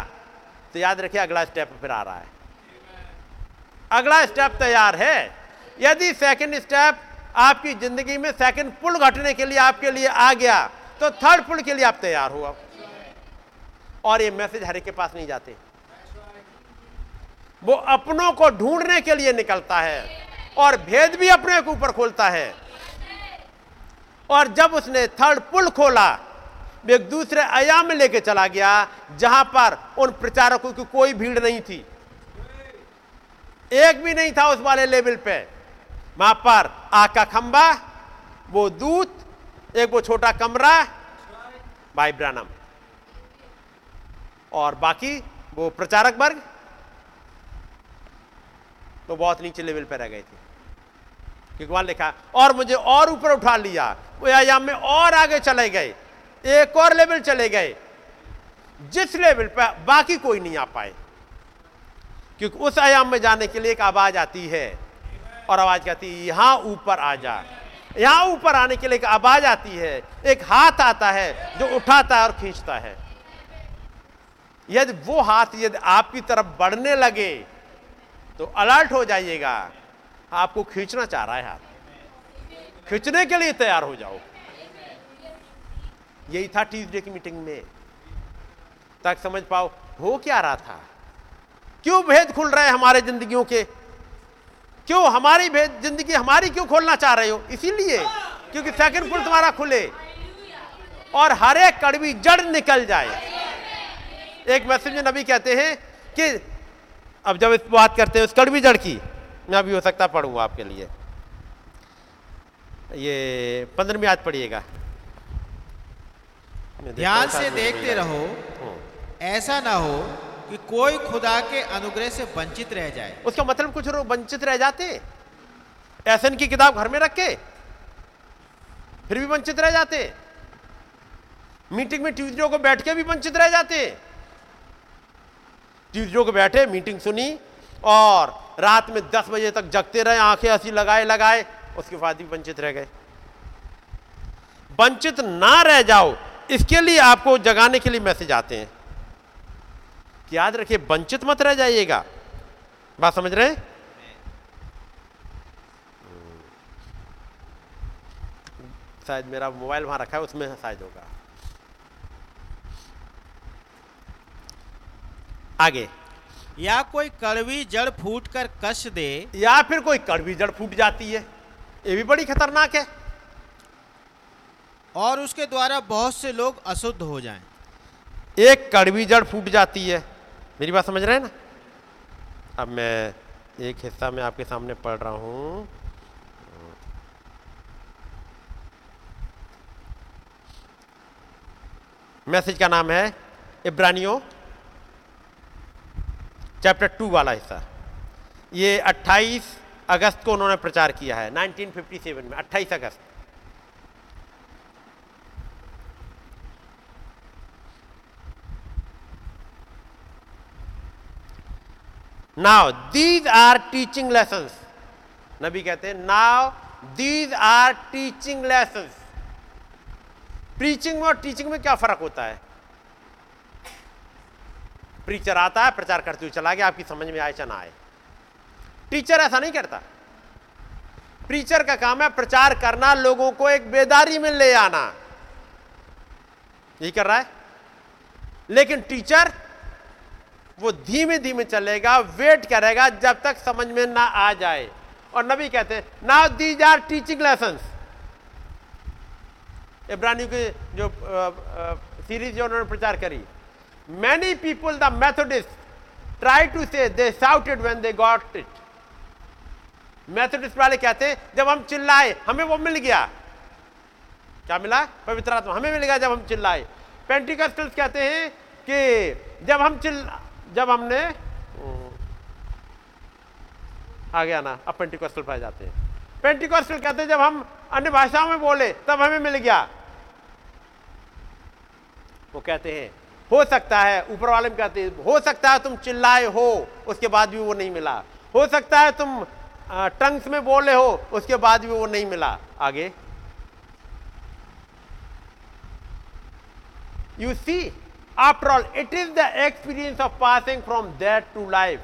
तो याद रखिए, अगला स्टेप फिर आ रहा है। अगला स्टेप तैयार है। यदि सेकंड स्टेप आपकी ज़िंदगी में सेकंड पुल घटने के लिए आपके लिए आ गया तो थर्ड पुल के लिए आप तैयार हो। और ये मैसेज हरे के पास नहीं जाते। वो अपनों को ढूँढने के लिए निकलता है और भेद भी अपने के ऊपर खोलता है। और जब उसने थर्ड पुल खोला एक दूसरे आयाम में लेके चला गया, जहाँ पर उन प्रचारकों की कोई भीड़ नहीं थी। एक भी नहीं था उस वाले लेवल पे। वहाँ पर आग का खंबा, वो दूत, एक वो छोटा कमरा, भाई ब्रानम। और बाकी वो प्रचारक वर्ग तो बहुत नीचे लेवल पर रह गए थे। वहाँ लिखा और मुझे और ऊपर उठा लिया। वो आयाम में और आगे चले गए। एक और लेवल चले गए। जिस लेवल पर बाकी कोई नहीं आ पाए। क्योंकि उस आयाम में जाने के लिए एक आवाज़ आती है और आवाज़ कहती है, यहाँ ऊपर आ जा। यहाँ ऊपर आने के लिए एक आवाज़ आती है। एक हाथ आता है जो उठाता है और खींचता है। यदि वो हाथ यदि आपकी तरफ़ बढ़ने लगे तो अलर्ट हो जाइएगा। आपको खींचना चाह रहा है हाथ। खींचने के लिए तैयार हो जाओ। यही था ट्यूजडे की मीटिंग में। तक समझ पाओ, हो क्या रहा था? क्यों भेद खुल रहे हैं हमारे जिंदगियों के? क्यों हमारी भेद, ज़िंदगी हमारी क्यों खोलना चाह रहे हो? इसीलिए क्योंकि सेकंड पुल तुम्हारा खुले। और हर एक कड़वी जड़ निकल जाए। एक मैसेज में नबी कहते हैं कि अब जब इस बात करते हैं उस कड़वी जड़ की मैं अभी हो सकता पढ़ूँगा आपके लिए। ये पंद्रहवीं याद पढ़िएगा। ध्यान से देखते रहो। ऐसा ना हो कि कोई खुदा के अनुग्रह से वंचित रह जाए। उसका मतलब कुछ लोग वंचित रह जाते ऐसे की किताब घर में रख के फिर भी वंचित रह जाते मीटिंग में ट्यूजडे को बैठ के भी वंचित रह जाते। को बैठे, मीटिंग सुनी और रात में दस बजे तक जगते रहे, आँखें हँसी लगाए लगाए, उसके बाद भी वंचित रह गए। वंचित ना रह जाओ, इसके लिए आपको जगाने के लिए मैसेज आते हैं। कि याद रखिए, वंचित मत रह जाइएगा। बात समझ रहे हैं? शायद मेरा मोबाइल वहाँ रखा है, उसमें शायद होगा। आगे। या कोई कड़वी जड़ फूट कर कष्ट दे। या फिर कोई कड़वी जड़ फूट जाती है। ये भी बड़ी खतरनाक है। और उसके द्वारा बहुत से लोग अशुद्ध हो जाएँ। एक कड़वी जड़ फूट जाती है। मेरी बात समझ रहे हैं ना? अब मैं एक हिस्सा में आपके सामने पढ़ रहा हूँ। मैसेज का नाम है इब्रानियों। चैप्टर टू वाला हिस्सा। ये 28 अगस्त को उन्होंने प्रचार किया है 1957 में 28 अगस्त। Now these are teaching lesson नबी कहते हैं now these are teaching lesson preaching में और टीचिंग में क्या फ़र्क होता है? प्रीचर आता है, प्रचार करते हुए चला गया, आपकी समझ में आए चाहे आए। टीचर ऐसा नहीं करता। प्रीचर का काम है प्रचार करना, लोगों को एक बेदारी में ले आना। यही कर रहा है। लेकिन टीचर वो धीमे धीमे चलेगा वेट करेगा, जब तक समझ में ना आ जाए। और नबी कहते हैं now these are teaching lesson इब्रानी की जो सीरीज़ जो उन्होंने प्रचार करी। Many people the Methodist try to say they shouted when they got it Methodist वाले कहते हैं, जब हम चिल्लाए, हमें वो मिल गया। क्या मिला? पवित्र आत्मा, हमें मिल गया जब हम चिल्लाए। पेंटिकस्टल्स कहते हैं कि जब हम चिल्ला जब हमने, आ गया ना, अब पेंटिकॉस्टल पाए जाते हैं। पेंटिकॉस्टल कहते हैं जब हम अन्य भाषाओं में बोले, तब हमें मिल गया। वो कहते हैं हो सकता है, ऊपर वाले में कहते हो सकता है तुम चिल्लाए हो, उसके बाद भी वो नहीं मिला। हो सकता है तुम टंग्स में बोले हो, उसके बाद भी वो नहीं मिला। आगे। You see after all it is the experience of passing from that to life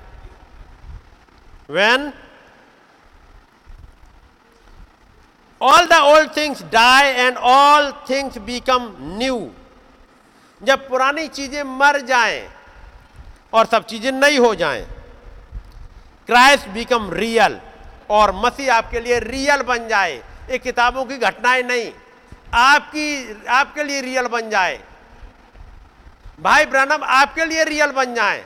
when all the old things die and all things become new जब पुरानी चीज़ें मर जाएँ और सब चीज़ें नई हो जाएँ क्राइस्ट बिकम रियल और मसीह आपके लिए रियल बन जाए। ये किताबों की घटनाएँ नहीं, आपकी, आपके लिए रियल बन जाए। भाई ब्रनम आपके लिए रियल बन जाए।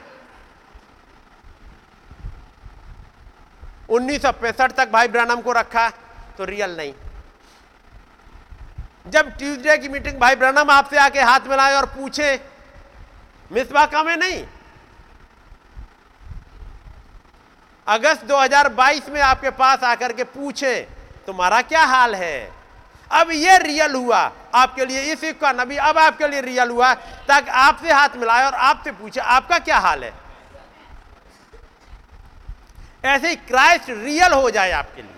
उन्नीस सौ पैंसठ तक भाई ब्रनम को रखा तो रियल नहीं। जब ट्यूसडे की मीटिंग भाई ब्रनम आपसे आके हाथ मिलाए और पूछे मिसबा में नहीं? अगस्त 2022 में आपके पास आकर के पूछे, तुम्हारा क्या हाल है? अब ये रियल हुआ, आपके लिए इस का नबी, अब आपके लिए रियल हुआ, ताकि आपसे हाथ मिलाए और आपसे पूछे, आपका क्या हाल है? ऐसे ही क्राइस्ट रियल हो जाए आपके लिए।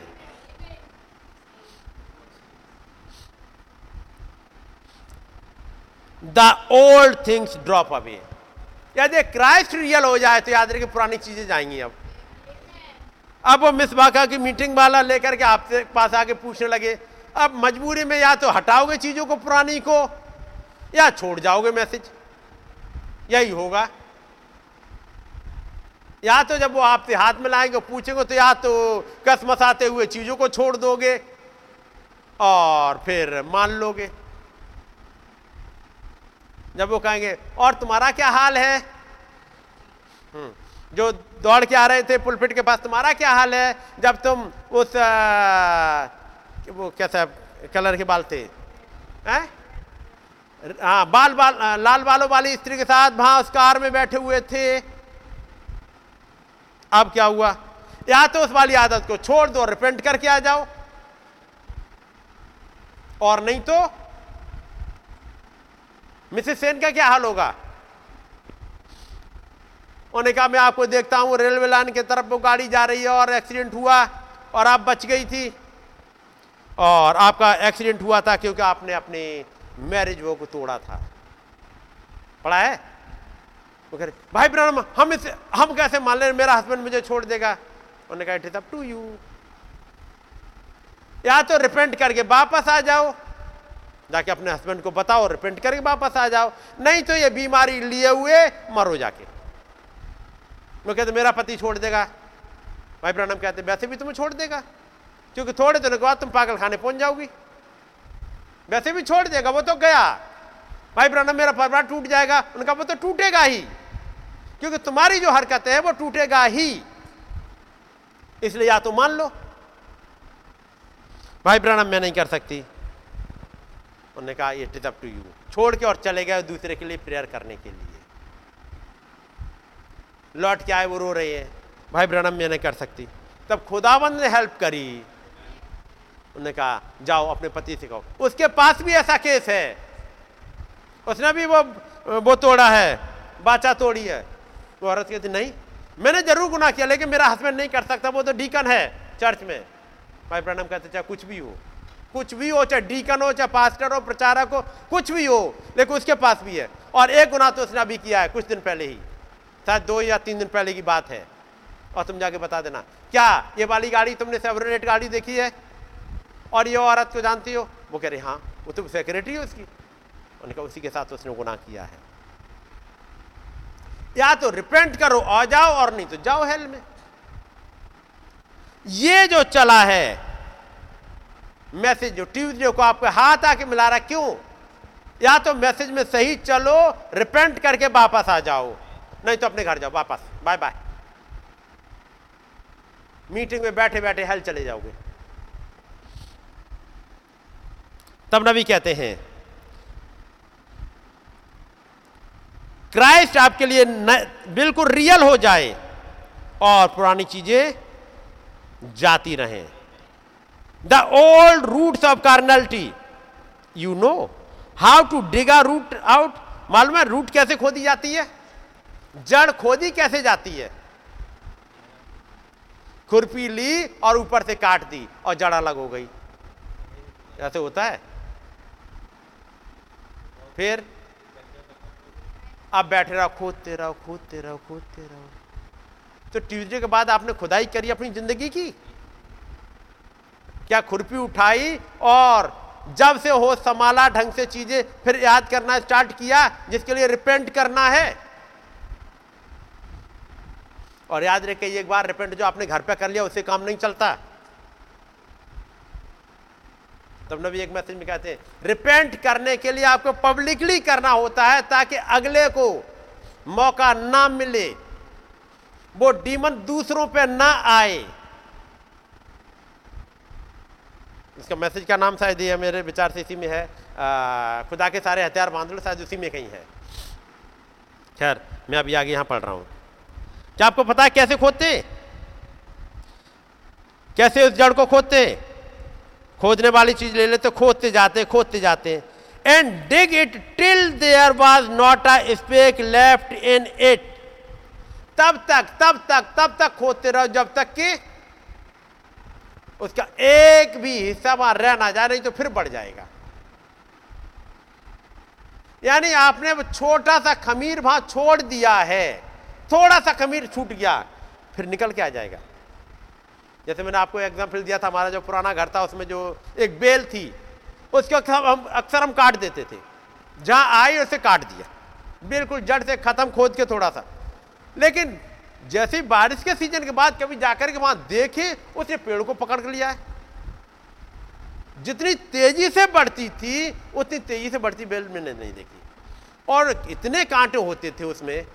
The old things drop away यदि क्राइस्ट रियल हो जाए तो याद रखिए पुरानी चीज़ें जाएँगी अब। अब वो मिस बाका की मीटिंग वाला लेकर के आपसे पास आके पूछने लगे अब मजबूरी में या तो हटाओगे चीज़ों को पुरानी को या छोड़ जाओगे मैसेज यही होगा। या तो जब वो आपसे हाथ में लाएँगे पूछेंगे तो या तो कसमसाते हुए चीज़ों को छोड़ दोगे और फिर मान लोगे। जब वो कहेंगे और तुम्हारा क्या हाल है? हम्म, जो दौड़ के आ रहे थे पुलपिट के पास तुम्हारा क्या हाल है? जब तुम उस आ, वो कैसा कलर के बाल थे हाँ? बाल बाल लाल बालों वाली स्त्री के साथ वहाँ उस कार में बैठे हुए थे। अब क्या हुआ? या तो उस वाली आदत को छोड़ दो रिपेंट करके आ जाओ। और नहीं तो मिसेस सेन का क्या हाल होगा? उन्होंने कहा, मैं आपको देखता हूँ, रेलवे लाइन की तरफ़ वो गाड़ी जा रही है और एक्सीडेंट हुआ और आप बच गई थी। और आपका एक्सीडेंट हुआ था क्योंकि आपने अपनी मैरिज वो को तोड़ा था। पढ़ा है? वो कह रहे, भाई ब्रह्म हम इसे, हम कैसे मान ले? मेरा हस्बैंड मुझे छोड़ देगा। उन्होंने कहा it is up to you या तो रिपेंट करके वापस आ जाओ जाके अपने हस्बैंड को बताओ रिपेंट करके वापस आ जाओ। नहीं तो ये बीमारी लिए हुए मरो जाके। वो कहते, मेरा पति छोड़ देगा। भाई ब्रहणम कहते, वैसे भी तुम्हें छोड़ देगा? क्योंकि थोड़े दिनों के बाद तुम पागल खाने पहुँच जाओगी। वैसे भी छोड़ देगा, वो तो गया। भाई ब्रहणम, मेरा परिवार टूट जाएगा। उनका वो तो टूटेगा ही। क्योंकि तुम्हारी जो हरकत है, वो टूटेगा ही। इसलिए या तो मान लो। भाई ब्रहणम, मैं नहीं कर सकती। उन्होंने कहा it is up to you छोड़ के और चले गए दूसरे के लिए प्रेयर करने के लिए। लौट के आए, वो रो रहे हैं। भाई ब्रणम मैं नहीं कर सकती। तब खुदाबंद ने हेल्प करी। उन्होंने कहा, जाओ, अपने पति से कहो। उसके पास भी ऐसा केस है। उसने भी वो वो तोड़ा है, बाचा तोड़ी है। वो औरत कहती, नहीं, मैंने ज़रूर गुना किया, लेकिन मेरा हस्बैंड नहीं कर सकता, वो तो डीकन है चर्च में। भाई प्रणम कहते चाहे कुछ भी हो। कुछ भी हो, चाहे डीकन हो, चाहे पास्टर हो, प्रचारक हो, कुछ भी हो, लेकिन उसके पास भी है। और एक गुना तो उसने अभी किया है, कुछ दिन पहले ही। शायद दो या तीन दिन पहले की बात है। और तुम जाके बता देना, क्या ये वाली गाड़ी तुमने सेवरेट गाड़ी देखी है? और ये औरत को जानती हो? वो कह रहे हाँ वो तो सेक्रेटरी है उसकी। उन्होंने कहा, उसी के साथ उसने गुनाह किया है। या तो रिपेंट करो आ जाओ, और नहीं तो जाओ हेल में। ये जो चला है मैसेज जो ट्यूजडे को आपके हाथ आके मिला रहा क्यों? या तो मैसेज में सही चलो, रिपेंट करके वापस आ जाओ। नहीं तो अपने घर जाओ, वापस। Bye bye. मीटिंग में बैठे बैठे हल चले जाओगे। तब नबी कहते हैं, क्राइस्ट आपके लिए बिल्कुल रियल हो जाए और पुरानी चीज़ें जाती रहें। The old roots of carnality you know how to dig a root out मालूम है रूट कैसे खोदी जाती है? जड़ खोदी कैसे जाती है? खुरपी ली और ऊपर से काट दी और जड़ अलग हो गई। ऐसे होता है? फिर? आप बैठे रहो, खोदते रहो खोदते रहो खोदते रहो। तो ट्यूजडे के बाद आपने खुदाई करी अपनी ज़िंदगी की? क्या खुरपी उठाई और जब से हो संभाला ढंग से चीज़ें, फिर याद करना स्टार्ट किया, जिसके लिए रिपेंट करना है। और याद रखे एक बार रिपेंट जो आपने घर पे कर लिया, उससे काम नहीं चलता। तब नबी एक मैसेज में कहते हैं रिपेंट करने के लिए आपको पब्लिकली करना होता है, ताकि अगले को मौका ना मिले। वो डीमन दूसरों पे ना आए। इसका मैसेज का नाम शायद ये मेरे विचार से इसी में है। आ, खुदा के सारे हथियार बाँध लो शायद उसी में कहीं है। खैर मैं अभी आगे यहाँ पढ़ रहा हूँ। क्या आपको पता है कैसे खोदते? कैसे उस जड़ को खोदते? खोदने वाली चीज़ ले लेते खोदते जाते खोदते जाते। And dig it till there was not a speck left in it तब तक तब तक तब तक खोदते रहो जब तक कि उसका एक भी हिस्सा वहाँ रह ना जाए, नहीं तो फिर बढ़ जाएगा। यानी आपने वो छोटा सा खमीर वहाँ छोड़ दिया है, थोड़ा सा खमीर छूट गया, फिर निकल के आ जाएगा। जैसे मैंने आपको एग्ज़ाम्पल दिया था, हमारा जो पुराना घर था, उसमें जो एक बेल थी, उसको हम अक्सर हम काट देते थे। जहाँ आई, उसे काट दिया। बिल्कुल जड़ से खत्म, खोद के थोड़ा सा। लेकिन जैसे बारिश के सीज़न के बाद कभी जाकर के वहाँ देखे, उसने पेड़ को पकड़ कर लिया है। जितनी तेज़ी से बढ़ती थी, उतनी तेज़ी से बढ़ती बेल मैंने नहीं देखी। और इतने कांटे होते थे उसमें,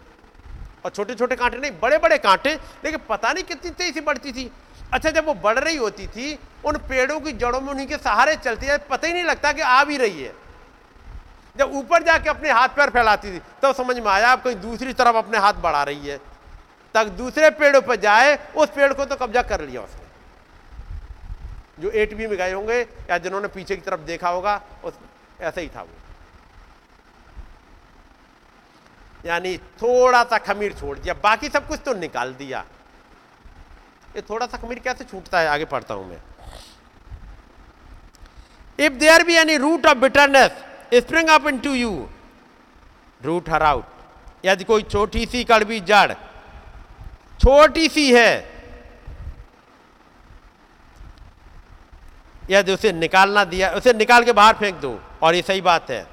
और छोटे छोटे कांटे नहीं बड़े बड़े कांटे, लेकिन पता नहीं कितनी तेज़ी से बढ़ती थी। अच्छा जब वो बढ़ रही होती थी, उन पेड़ों की जड़ों में उन्हीं के सहारे चलती है पता ही नहीं लगता कि आ भी रही है। जब ऊपर जाके अपने हाथ पैर फैलाती थी, तब तो समझ में आया, अब कहीं दूसरी तरफ़ अपने हाथ बढ़ा रही है। तक दूसरे पेड़ों पर जाए, उस पेड़ को तो कब्जा कर लिया उसने। जो एट बी में गए होंगे, या जिन्होंने पीछे की तरफ़ देखा होगा, उस, ऐसे ही था वो। यानी थोड़ा सा खमीर छोड़ दिया, बाकी सब कुछ तो निकाल दिया। ये थोड़ा सा खमीर कैसे छूटता है, आगे पढ़ता हूँ मैं। If there be any root of bitterness spring up in to you root her out यदि कोई छोटी सी कड़वी जड़ छोटी सी है। यदि उसे निकालना दिया, उसे निकाल के बाहर फेंक दो, और ये सही बात है।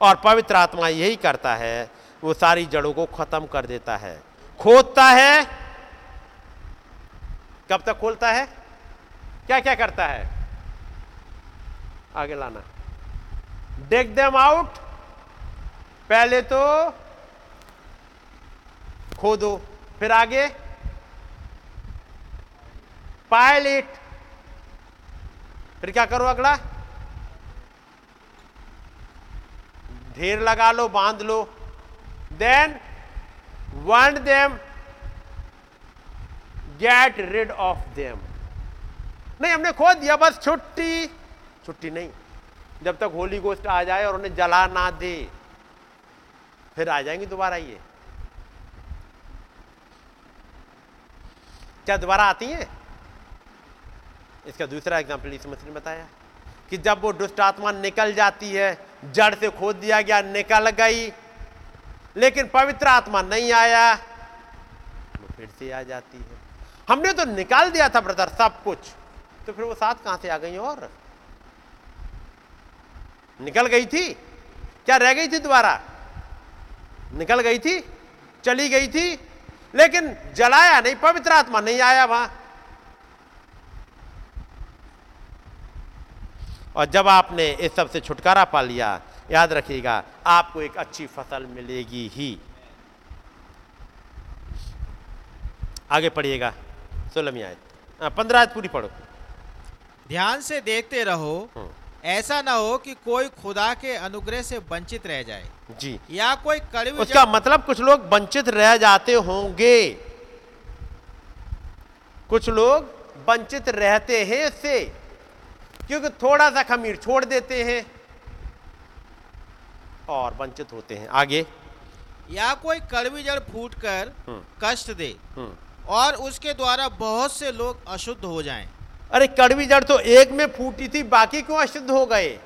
और पवित्र आत्मा यही करता है, वो सारी जड़ों को खत्म कर देता है। खोदता है। कब तक खोलता है? क्या क्या करता है? आगे लाना। डेक देम आउट पहले तो खोदो, फिर आगे। पायलिट। फिर क्या करो अगला? ढेर लगा लो, बाँध लो। Then one them get rid of them नहीं, हमने खो दिया, बस छुट्टी। छुट्टी नहीं। जब तक होली गोस्ट आ जाए और उन्हें जला ना दे। फिर आ जाएँगे दोबारा ये। क्या दोबारा आती हैं? इसका दूसरा एग्ज़ाम्पल इस मछली ने बताया कि जब वो दुष्ट आत्मा निकल जाती है, जड़ से खोद दिया गया, निकल गई, लेकिन पवित्र आत्मा नहीं आया, वो फिर से आ जाती है। हमने तो निकाल दिया था ब्रदर सब कुछ। तो फिर वो साथ कहाँ से आ गई और? निकल गई थी? क्या रह गई थी दोबारा? निकल गई थी, चली गई थी, लेकिन जलाया नहीं, पवित्र आत्मा नहीं आया वहाँ। और जब आपने इस सबसे छुटकारा पा लिया याद रखिएगा आपको एक अच्छी फ़सल मिलेगी ही। आगे पढ़िएगा सोलहवीं आयत पंद्रह आयत पूरी पढ़ो। ध्यान से देखते रहो हम्म। ऐसा ना हो कि कोई खुदा के अनुग्रह से वंचित रह जाए। जी। या कोई कड़वी उसका मतलब कुछ लोग वंचित रह जाते होंगे। कुछ लोग वंचित रहते हैं इससे। क्योंकि थोड़ा सा खमीर छोड़ देते हैं और वंचित होते हैं। आगे। या कोई कड़वी जड़ फूट कर हम्म। कष्ट दे हम्म। और उसके द्वारा बहुत से लोग अशुद्ध हो जाएँ। अरे कड़वी जड़ तो एक में फूटी थी बाकी क्यों अशुद्ध हो गए?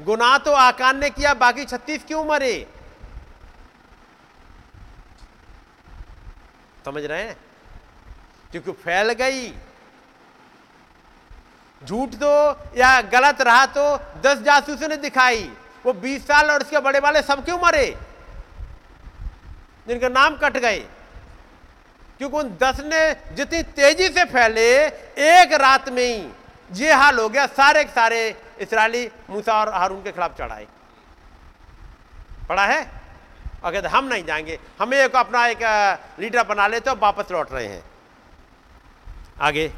गुनाह तो आकान ने किया बाकी छत्तीस क्यों मरे? समझ रहे हैं? क्योंकि फैल गई। झूठ तो या गलत रहा तो दस जासूसों ने दिखाई। वो बीस साल और उसके बड़े वाले सब क्यों मरे? जिनके नाम कट गए। क्योंकि उन दस ने जितनी तेज़ी से फैले, एक रात में ही ये हाल हो गया। सारे के सारे इसराइली मूसा और हारून के खिलाफ चढ़ाए। पढ़ा है? अगर कहते हम नहीं जाएँगे। हमें एक अपना एक लीडर बना लेते तो वापस लौट रहे हैं। आगे।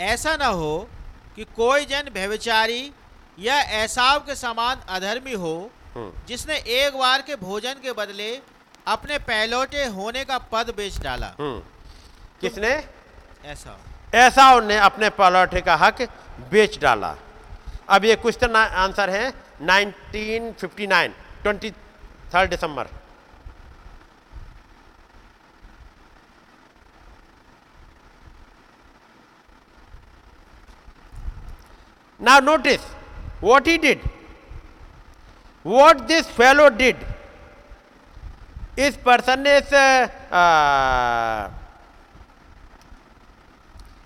ऐसा ना हो कि कोई जन व्यभिचारी या ऐसाव के समान अधर्मी हो हम्म, जिसने एक बार के भोजन के बदले अपने पहलौटे होने का पद बेच डाला। हम्म। किसने? ऐसा ऐसा ने अपने पलौठे का हक बेच डाला। अब ये क्वेश्चन आंसर है 1959 ट्वेंटी थर्ड दिसंबर। Now notice what he did. What this fellow did. इस पर्सन ने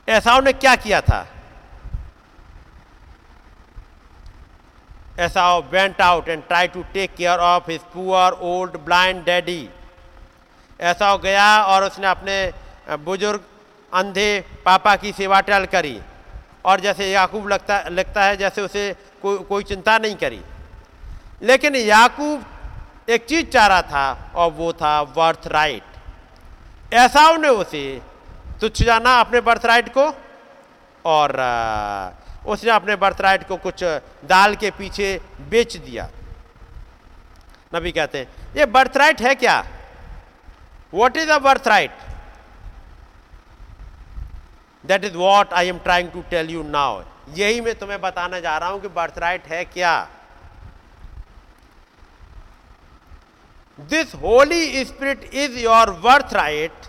ऐसाओ ने क्या किया था Esau went out and try to take care of his poor old blind daddy ऐसा गया और उसने अपने बुज़ुर्ग, अंधे पापा की सेवा टल करी और जैसे याकूब लगता लगता है जैसे उसे को, कोई चिंता नहीं करी। लेकिन याकूब एक चीज़ चाह रहा था और वो था बर्थ राइट ऐसा ने उसे तुच्छ जाना अपने बर्थ राइट को और उसने अपने बर्थ राइट को कुछ दाल के पीछे बेच दिया। नबी कहते हैं ये बर्थ राइट है क्या? What is a birth right that is what I am trying to tell you now यही मैं तुम्हें बताना जा रहा हूँ कि बर्थ राइट है क्या। This holy spirit is your birth right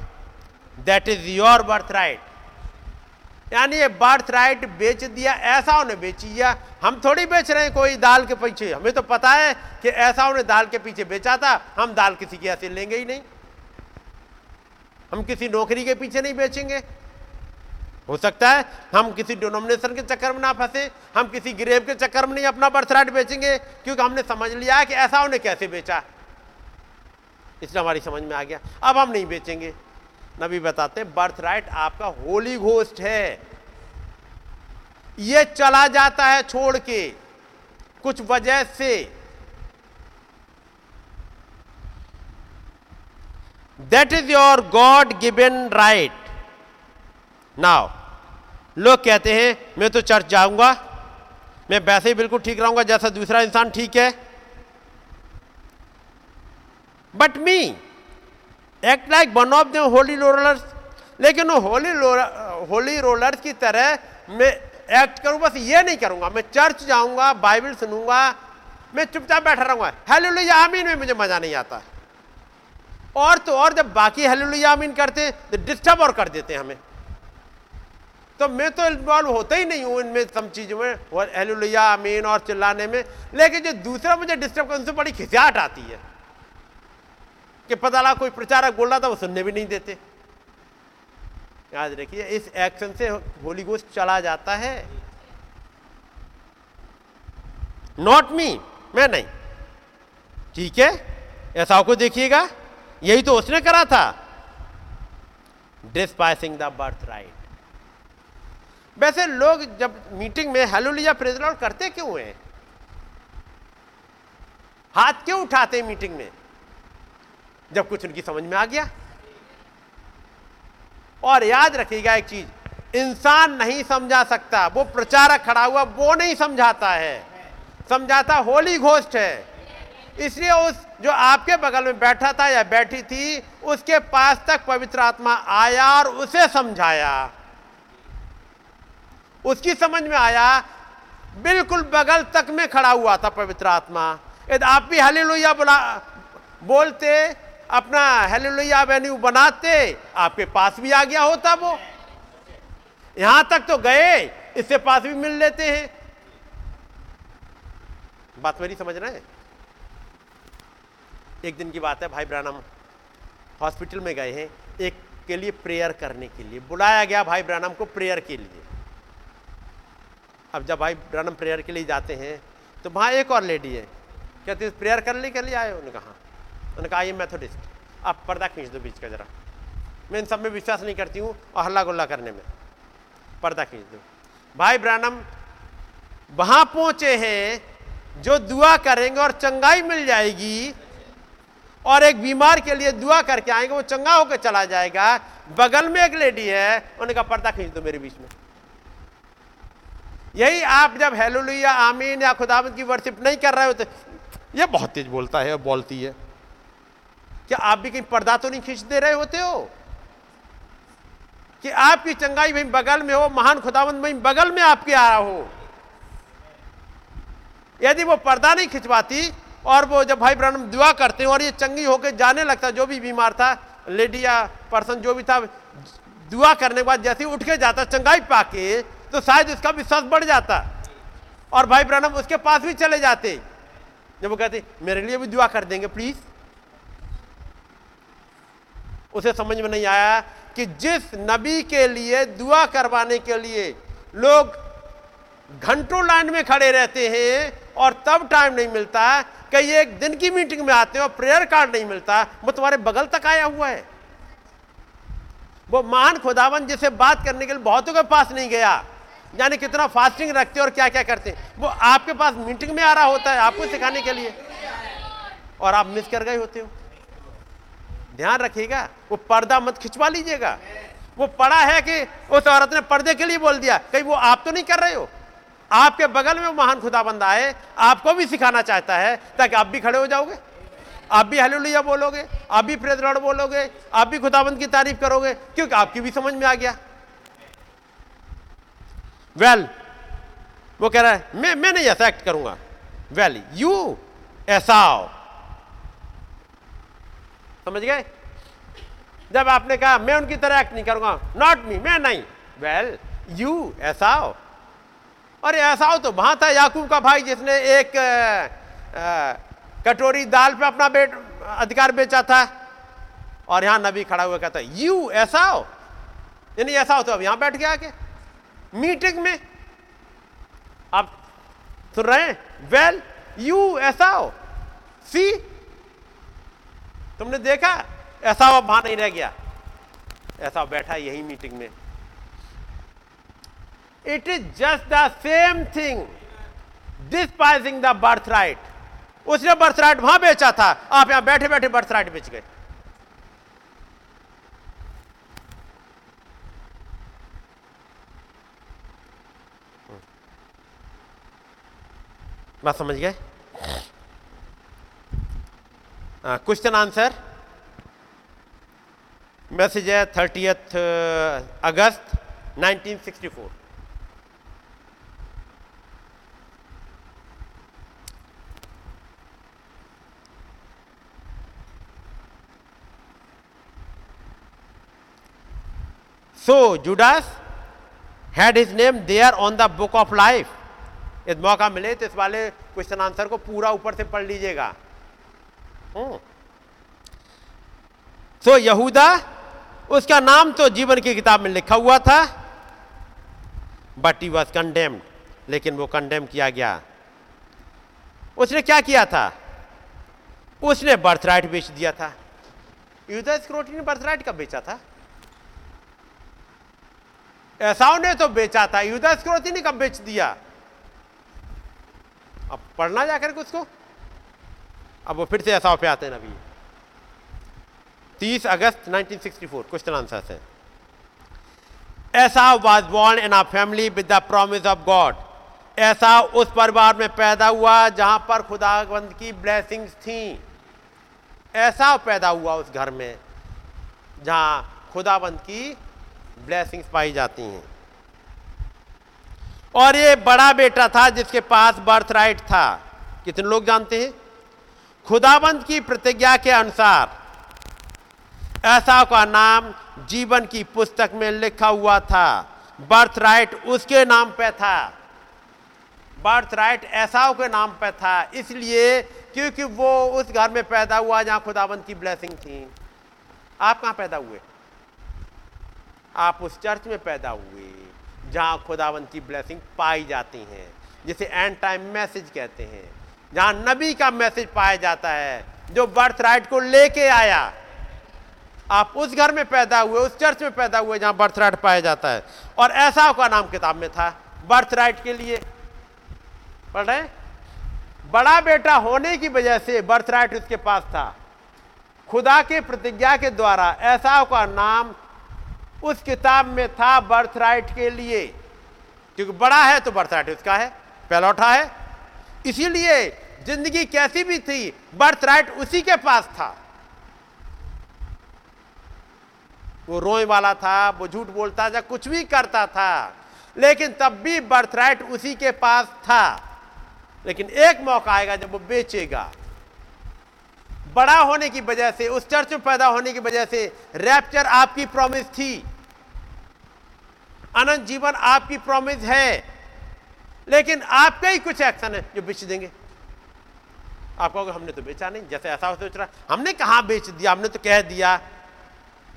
that is your birth right यानी ये बर्थ राइट बेच दिया, ऐसा उन्हें बेच दिया हम थोड़ी बेच रहे हैं कोई दाल के पीछे। हमें तो पता है कि ऐसा उन्हें दाल के पीछे बेचा था। हम दाल किसी के ऐसे लेंगे ही नहीं। हम किसी नौकरी के पीछे नहीं बेचेंगे। हो सकता है हम किसी डिनोमिनेशन के चक्कर में ना फंसे, हम किसी ग्रेव के चक्कर में नहीं अपना बर्थ राइट बेचेंगे, क्योंकि हमने समझ लिया कि ऐसा उन्हें कैसे बेचा। इसलिए हमारी समझ में आ गया। अब हम नहीं बेचेंगे। नबी बताते हैं बर्थ राइट आपका होली घोस्ट है। ये चला जाता है छोड़ के, कुछ वजह से। That is your God given right now लोग कहते हैं, मैं तो चर्च जाऊँगा। मैं वैसे ही बिल्कुल ठीक रहूँगा जैसा दूसरा इंसान ठीक है। But me act like one of the holy rollers लेकिन होली होली रोलर्स की तरह मैं एक्ट करूँ बस ये नहीं करूँगा। मैं चर्च जाऊँगा बाइबल सुनूँगा, मैं चुपचाप बैठा रहूँगा। हेलो आमीन में मुझे मज़ा नहीं आता। और तो और जब बाकी हेलो आमीन करते तो डिस्टर्ब और कर देते हैं हमें। तो मैं तो इन्वॉल्व होता ही नहीं हूँ इनमें सब चीज़ों में, और हेलुलिया अमीन और चिल्लाने में। लेकिन जो दूसरा मुझे डिस्टर्ब कर उनसे बड़ी खिसियाट आती है कि पता लगा कोई प्रचारक बोल रहा था, वो सुनने भी नहीं देते। याद रखिए, इस एक्शन से होली गोस्ट चला जाता है। नॉट मी मैं नहीं। ठीक है? ऐसा को देखिएगा, यही तो उसने करा था। डिस्पाइसिंग द बर्थ राइट वैसे लोग जब मीटिंग में हेलोलिया प्रेजलॉर्ड करते क्यों हैं? हाथ क्यों उठाते हैं मीटिंग में? जब कुछ उनकी समझ में आ गया। और याद रखिएगा एक चीज़, इंसान नहीं समझा सकता। वो प्रचारक खड़ा हुआ, वो नहीं समझाता है। समझाता होली घोष्ट है। इसलिए उस जो आपके बगल में बैठा था या बैठी थी, उसके पास तक पवित्र आत्मा आया और उसे समझाया। उसकी समझ में आया, बिल्कुल बगल तक में खड़ा हुआ था पवित्र आत्मा। यदि आप भी हले लोहिया बोला, बोलते, अपना हेले लोहिया वेन्यू बनाते, आपके पास भी आ गया होता वो। यहाँ तक तो गए, इससे पास भी मिल लेते हैं। बात मेरी समझ रहे हैं? एक दिन की बात है, भाई ब्रानम, हॉस्पिटल में गए हैं, एक के लिए प्रेयर करने के लिए। बुलाया गया भाई ब्रानम को प्रेयर के लिए। अब जब भाई ब्रनम प्रेयर के लिए जाते हैं तो वहाँ एक और लेडी है। कहते प्रेयर करने के लिए आए उन्होंने कहा। उन्होंने कहा, ये मैथोडिस्ट आप पर्दा खींच दो बीच का ज़रा। मैं इन सब में विश्वास नहीं करती हूँ और हल्ला गुल्ला करने में। पर्दा खींच दो। भाई ब्रानम, वहाँ पहुँचे हैं जो दुआ करेंगे और चंगाई मिल जाएगी और एक बीमार के लिए दुआ करके आएँगे, वो चंगा होकर चला जाएगा। बगल में एक लेडी है, उन्होंने कहा, पर्दा खींच दो मेरे बीच में। यही आप जब हेलोलिया आमीन या खुदावंत की वर्शिप नहीं कर रहे होते, ये बहुत तेज बोलता है, बोलती है। क्या आप भी कहीं पर्दा तो नहीं खींच दे रहे होते हो? कि आपकी चंगाई वहीं बगल में हो, महान खुदावंद वहीं बगल में आपके आ रहा हो। यदि वो पर्दा नहीं खिंचवाती और वो जब भाई ब्रहण दुआ करते हैं और ये चंगी होकर जाने लगता, जो भी बीमार था, लेडी या पर्सन जो भी था, दुआ करने के बाद जैसे उठ के जाता, चंगाई पाके तो शायद उसका विश्वास बढ़ जाता। और भाई ब्रहणम उसके पास भी चले जाते। जब वो कहते, मेरे लिए भी दुआ कर देंगे प्लीज़ उसे समझ में नहीं आया कि जिस नबी के लिए दुआ करवाने के लिए लोग घंटों लाइन में खड़े रहते हैं और तब टाइम नहीं मिलता, कई एक दिन की मीटिंग में आते हो प्रेयर कार्ड नहीं मिलता, वो तुम्हारे बगल तक आया हुआ है। वो महान खुदावन जिसे बात करने के लिए बहुतों के पास नहीं गया। यानी कितना फास्टिंग रखते और क्या क्या करते वो आपके पास मीटिंग में आ रहा होता है आपको सिखाने के लिए। और आप मिस कर गए होते हो। ध्यान रखिएगा, वो पर्दा मत खिंचवा लीजिएगा। वो पड़ा है कि उस औरत ने पर्दे के लिए बोल दिया, कहीं वो आप तो नहीं कर रहे हो। आपके बगल में महान खुदा बंदा है आपको भी सिखाना चाहता है, ताकि आप भी खड़े हो जाओगे। आप भी हलो बोलोगे, आप भी प्रेद बोलोगे, आप भी खुदाबंद की तारीफ़ करोगे, क्योंकि आपकी भी समझ में आ गया। वेल well, वो कह रहा है मैं मैं नहीं ऐसा एक्ट करूँगा. वेल यू ऐसा समझ गए? जब आपने कहा मैं उनकी तरह एक्ट नहीं करूँगा। नॉट मी मैं नहीं। वेल यू ऐसा और ऐसा हो तो वहाँ था याकूब का भाई जिसने एक कटोरी दाल पे अपना बेट अधिकार बेचा था। और यहाँ नबी खड़ा हुआ कहता यू ऐसा यानी ऐसा हो तो अब यहाँ बैठ गया आके मीटिंग में। आप सुन रहे हैं? वेल यू ऐसा हो। सी तुमने देखा? ऐसा वो वहाँ नहीं रह गया। ऐसा बैठा यही मीटिंग में। It is just the same thing despising the birth right उसने बर्थ राइट वहाँ बेचा था। आप यहाँ बैठे बैठे बर्थ राइट बेच गए। बात समझ गए क्वेश्चन आंसर मैसेज है थर्टीथ अगस्त 1964 So Judas had his name there on the book of life. यदि मौका मिले तो इस वाले क्वेश्चन आंसर को पूरा ऊपर से पढ़ लीजिएगा। सो यहूदा, उसका नाम तो जीवन की किताब में लिखा हुआ था बट ही वॉज़ कंडेम्ड लेकिन वो कंडेम किया गया। उसने क्या किया था? उसने बर्थराइट बेच दिया था। यूदा स्क्रोटी ने बर्थराइट कब बेचा था? ऐसा ने तो बेचा था, यूदा स्क्रोटी ने कब बेच दिया? अब पढ़ना जाकर के उसको। अब वो फिर से ऐसा पे आते हैं अभी। 30 अगस्त 1964 क्वेश्चन आंसर है Esau was born in a family with the promise of God ऐसा उस परिवार में पैदा हुआ जहाँ पर खुदाबंद की ब्लेसिंग्स थी। ऐसा पैदा हुआ उस घर में जहाँ खुदाबंद की ब्लेसिंग्स पाई जाती हैं। और ये बड़ा बेटा था जिसके पास बर्थ राइट था। कितने लोग जानते हैं? खुदाबंद की प्रतिज्ञा के अनुसार ऐसा का नाम जीवन की पुस्तक में लिखा हुआ था। बर्थ राइट उसके नाम पे था। बर्थ राइट ऐसा के नाम पे था। इसलिए क्योंकि वो उस घर में पैदा हुआ जहाँ खुदाबंद की ब्लेसिंग थी। आप कहाँ पैदा हुए? आप उस चर्च में पैदा हुए। जहाँ खुदावन की ब्लेसिंग पाई जाती हैं, जिसे एंड टाइम मैसेज कहते हैं। जहाँ नबी का मैसेज पाया जाता है, जो बर्थ राइट को लेके आया। आप उस घर में पैदा हुए, उस चर्च में पैदा हुए, जहाँ बर्थ राइट पाया जाता है। और ऐसा का नाम किताब में था बर्थ राइट के लिए। पढ़ रहे बड़ा बेटा होने की वजह से बर्थ राइट उसके पास था। खुदा के प्रतिज्ञा के द्वारा ऐसा का नाम उस किताब में था बर्थ राइट के लिए। क्योंकि बड़ा है तो बर्थ राइट उसका है, पहलौठा है। इसीलिए ज़िंदगी कैसी भी थी बर्थ राइट उसी के पास था। वो रोए वाला था, वो झूठ बोलता था, कुछ भी करता था। लेकिन तब भी बर्थ राइट उसी के पास था। लेकिन एक मौका आएगा जब वो बेचेगा। बड़ा होने की वजह से, उस चर्च में पैदा होने की वजह से रैप्चर आपकी प्रॉमिस थी। अनंत जीवन आपकी प्रॉमिस है। लेकिन आपका ही कुछ एक्शन है जो बेच देंगे। आप कहोगे, हमने तो बेचा नहीं। जैसे ऐसा सोच रहा हमने कहा बेच दिया? हमने तो कह दिया।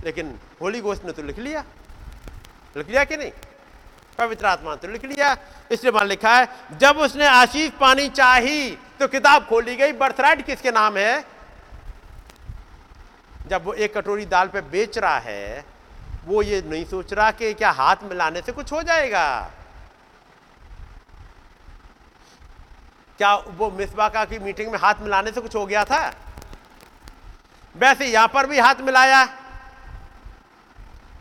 लेकिन होली गोष्ठ ने तो लिख लिया। लिख लिया कि नहीं? पवित्र आत्मा तो लिख लिया। इसलिए मान लिखा है, जब उसने आशीष पानी चाही तो किताब खोली गई। बर्थराइट किसके नाम है? जब वो एक कटोरी दाल पे बेच रहा है वो ये नहीं सोच रहा कि क्या हाथ मिलाने से कुछ हो जाएगा। क्या वो मिसबा की मीटिंग में हाथ मिलाने से कुछ हो गया था? वैसे यहाँ पर भी हाथ मिलाया।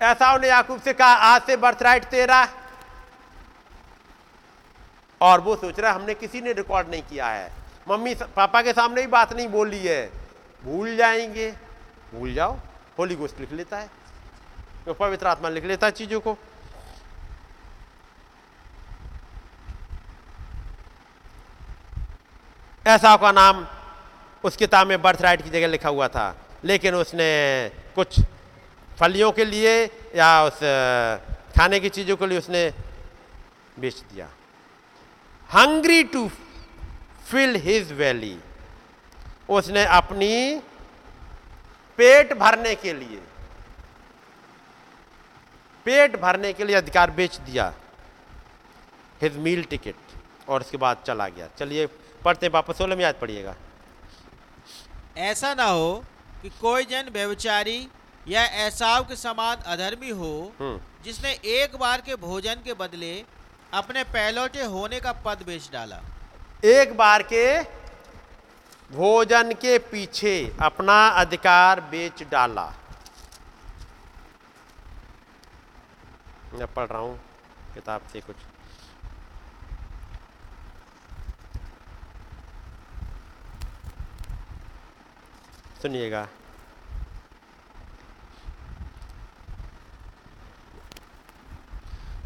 ऐसा उन्हें याकूब से कहा, आज से बर्थराइट तेरा। और वो सोच रहा, हमने किसी ने रिकॉर्ड नहीं किया है। मम्मी पापा के सामने भी बात नहीं बोली है। भूल जाएँगे। भूल जाओ। होली गोस्ट लिख लेता है। तो पवित्र आत्मा लिख लेता है चीज़ों को। ऐसा का नाम उस किताब में बर्थ राइट की जगह लिखा हुआ था, लेकिन उसने कुछ फलियों के लिए या उस खाने की चीज़ों के लिए उसने बेच दिया। Hungry to fill his belly उसने अपनी पेट भरने के लिए पेट भरने के लिए अधिकार बेच दिया। हिज मील टिकट और उसके बाद चला गया। चलिए पढ़ते हैं वापस सोलह में याद पढ़िएगा। ऐसा ना हो कि कोई जन व्यवचारी या ऐसाव के समान अधर्मी हो हम्म। जिसने एक बार के भोजन के बदले अपने पहलौटे होने का पद बेच डाला। एक बार के भोजन के पीछे अपना अधिकार बेच डाला। मैं पढ़ रहा हूँ, किताब से कुछ। सुनिएगा।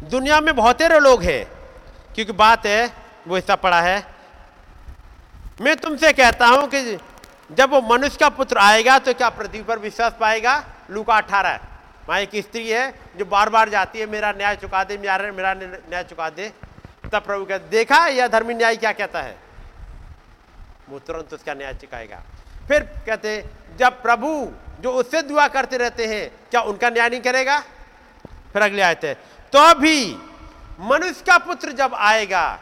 दुनिया में बहुत बहुतेरे लोग हैं, क्योंकि बात है, वो ऐसा पड़ा है। मैं तुमसे कहता हूँ कि जब वो मनुष्य का पुत्र आएगा तो क्या पृथ्वी पर विश्वास पाएगा? लूका अठारह। वहाँ एक स्त्री है जो बार बार जाती है, मेरा न्याय चुका दे, मेरा मेरा न्याय चुका दे। तब प्रभु कहते देखा यह धर्मी न्याय क्या कहता है? वो तुरंत उसका न्याय चुकाएगा। फिर कहते जब प्रभु जो उससे दुआ करते रहते हैं, क्या उनका न्याय नहीं करेगा? फिर अगले आए थे तो भी मनुष्य का पुत्र जब आएगा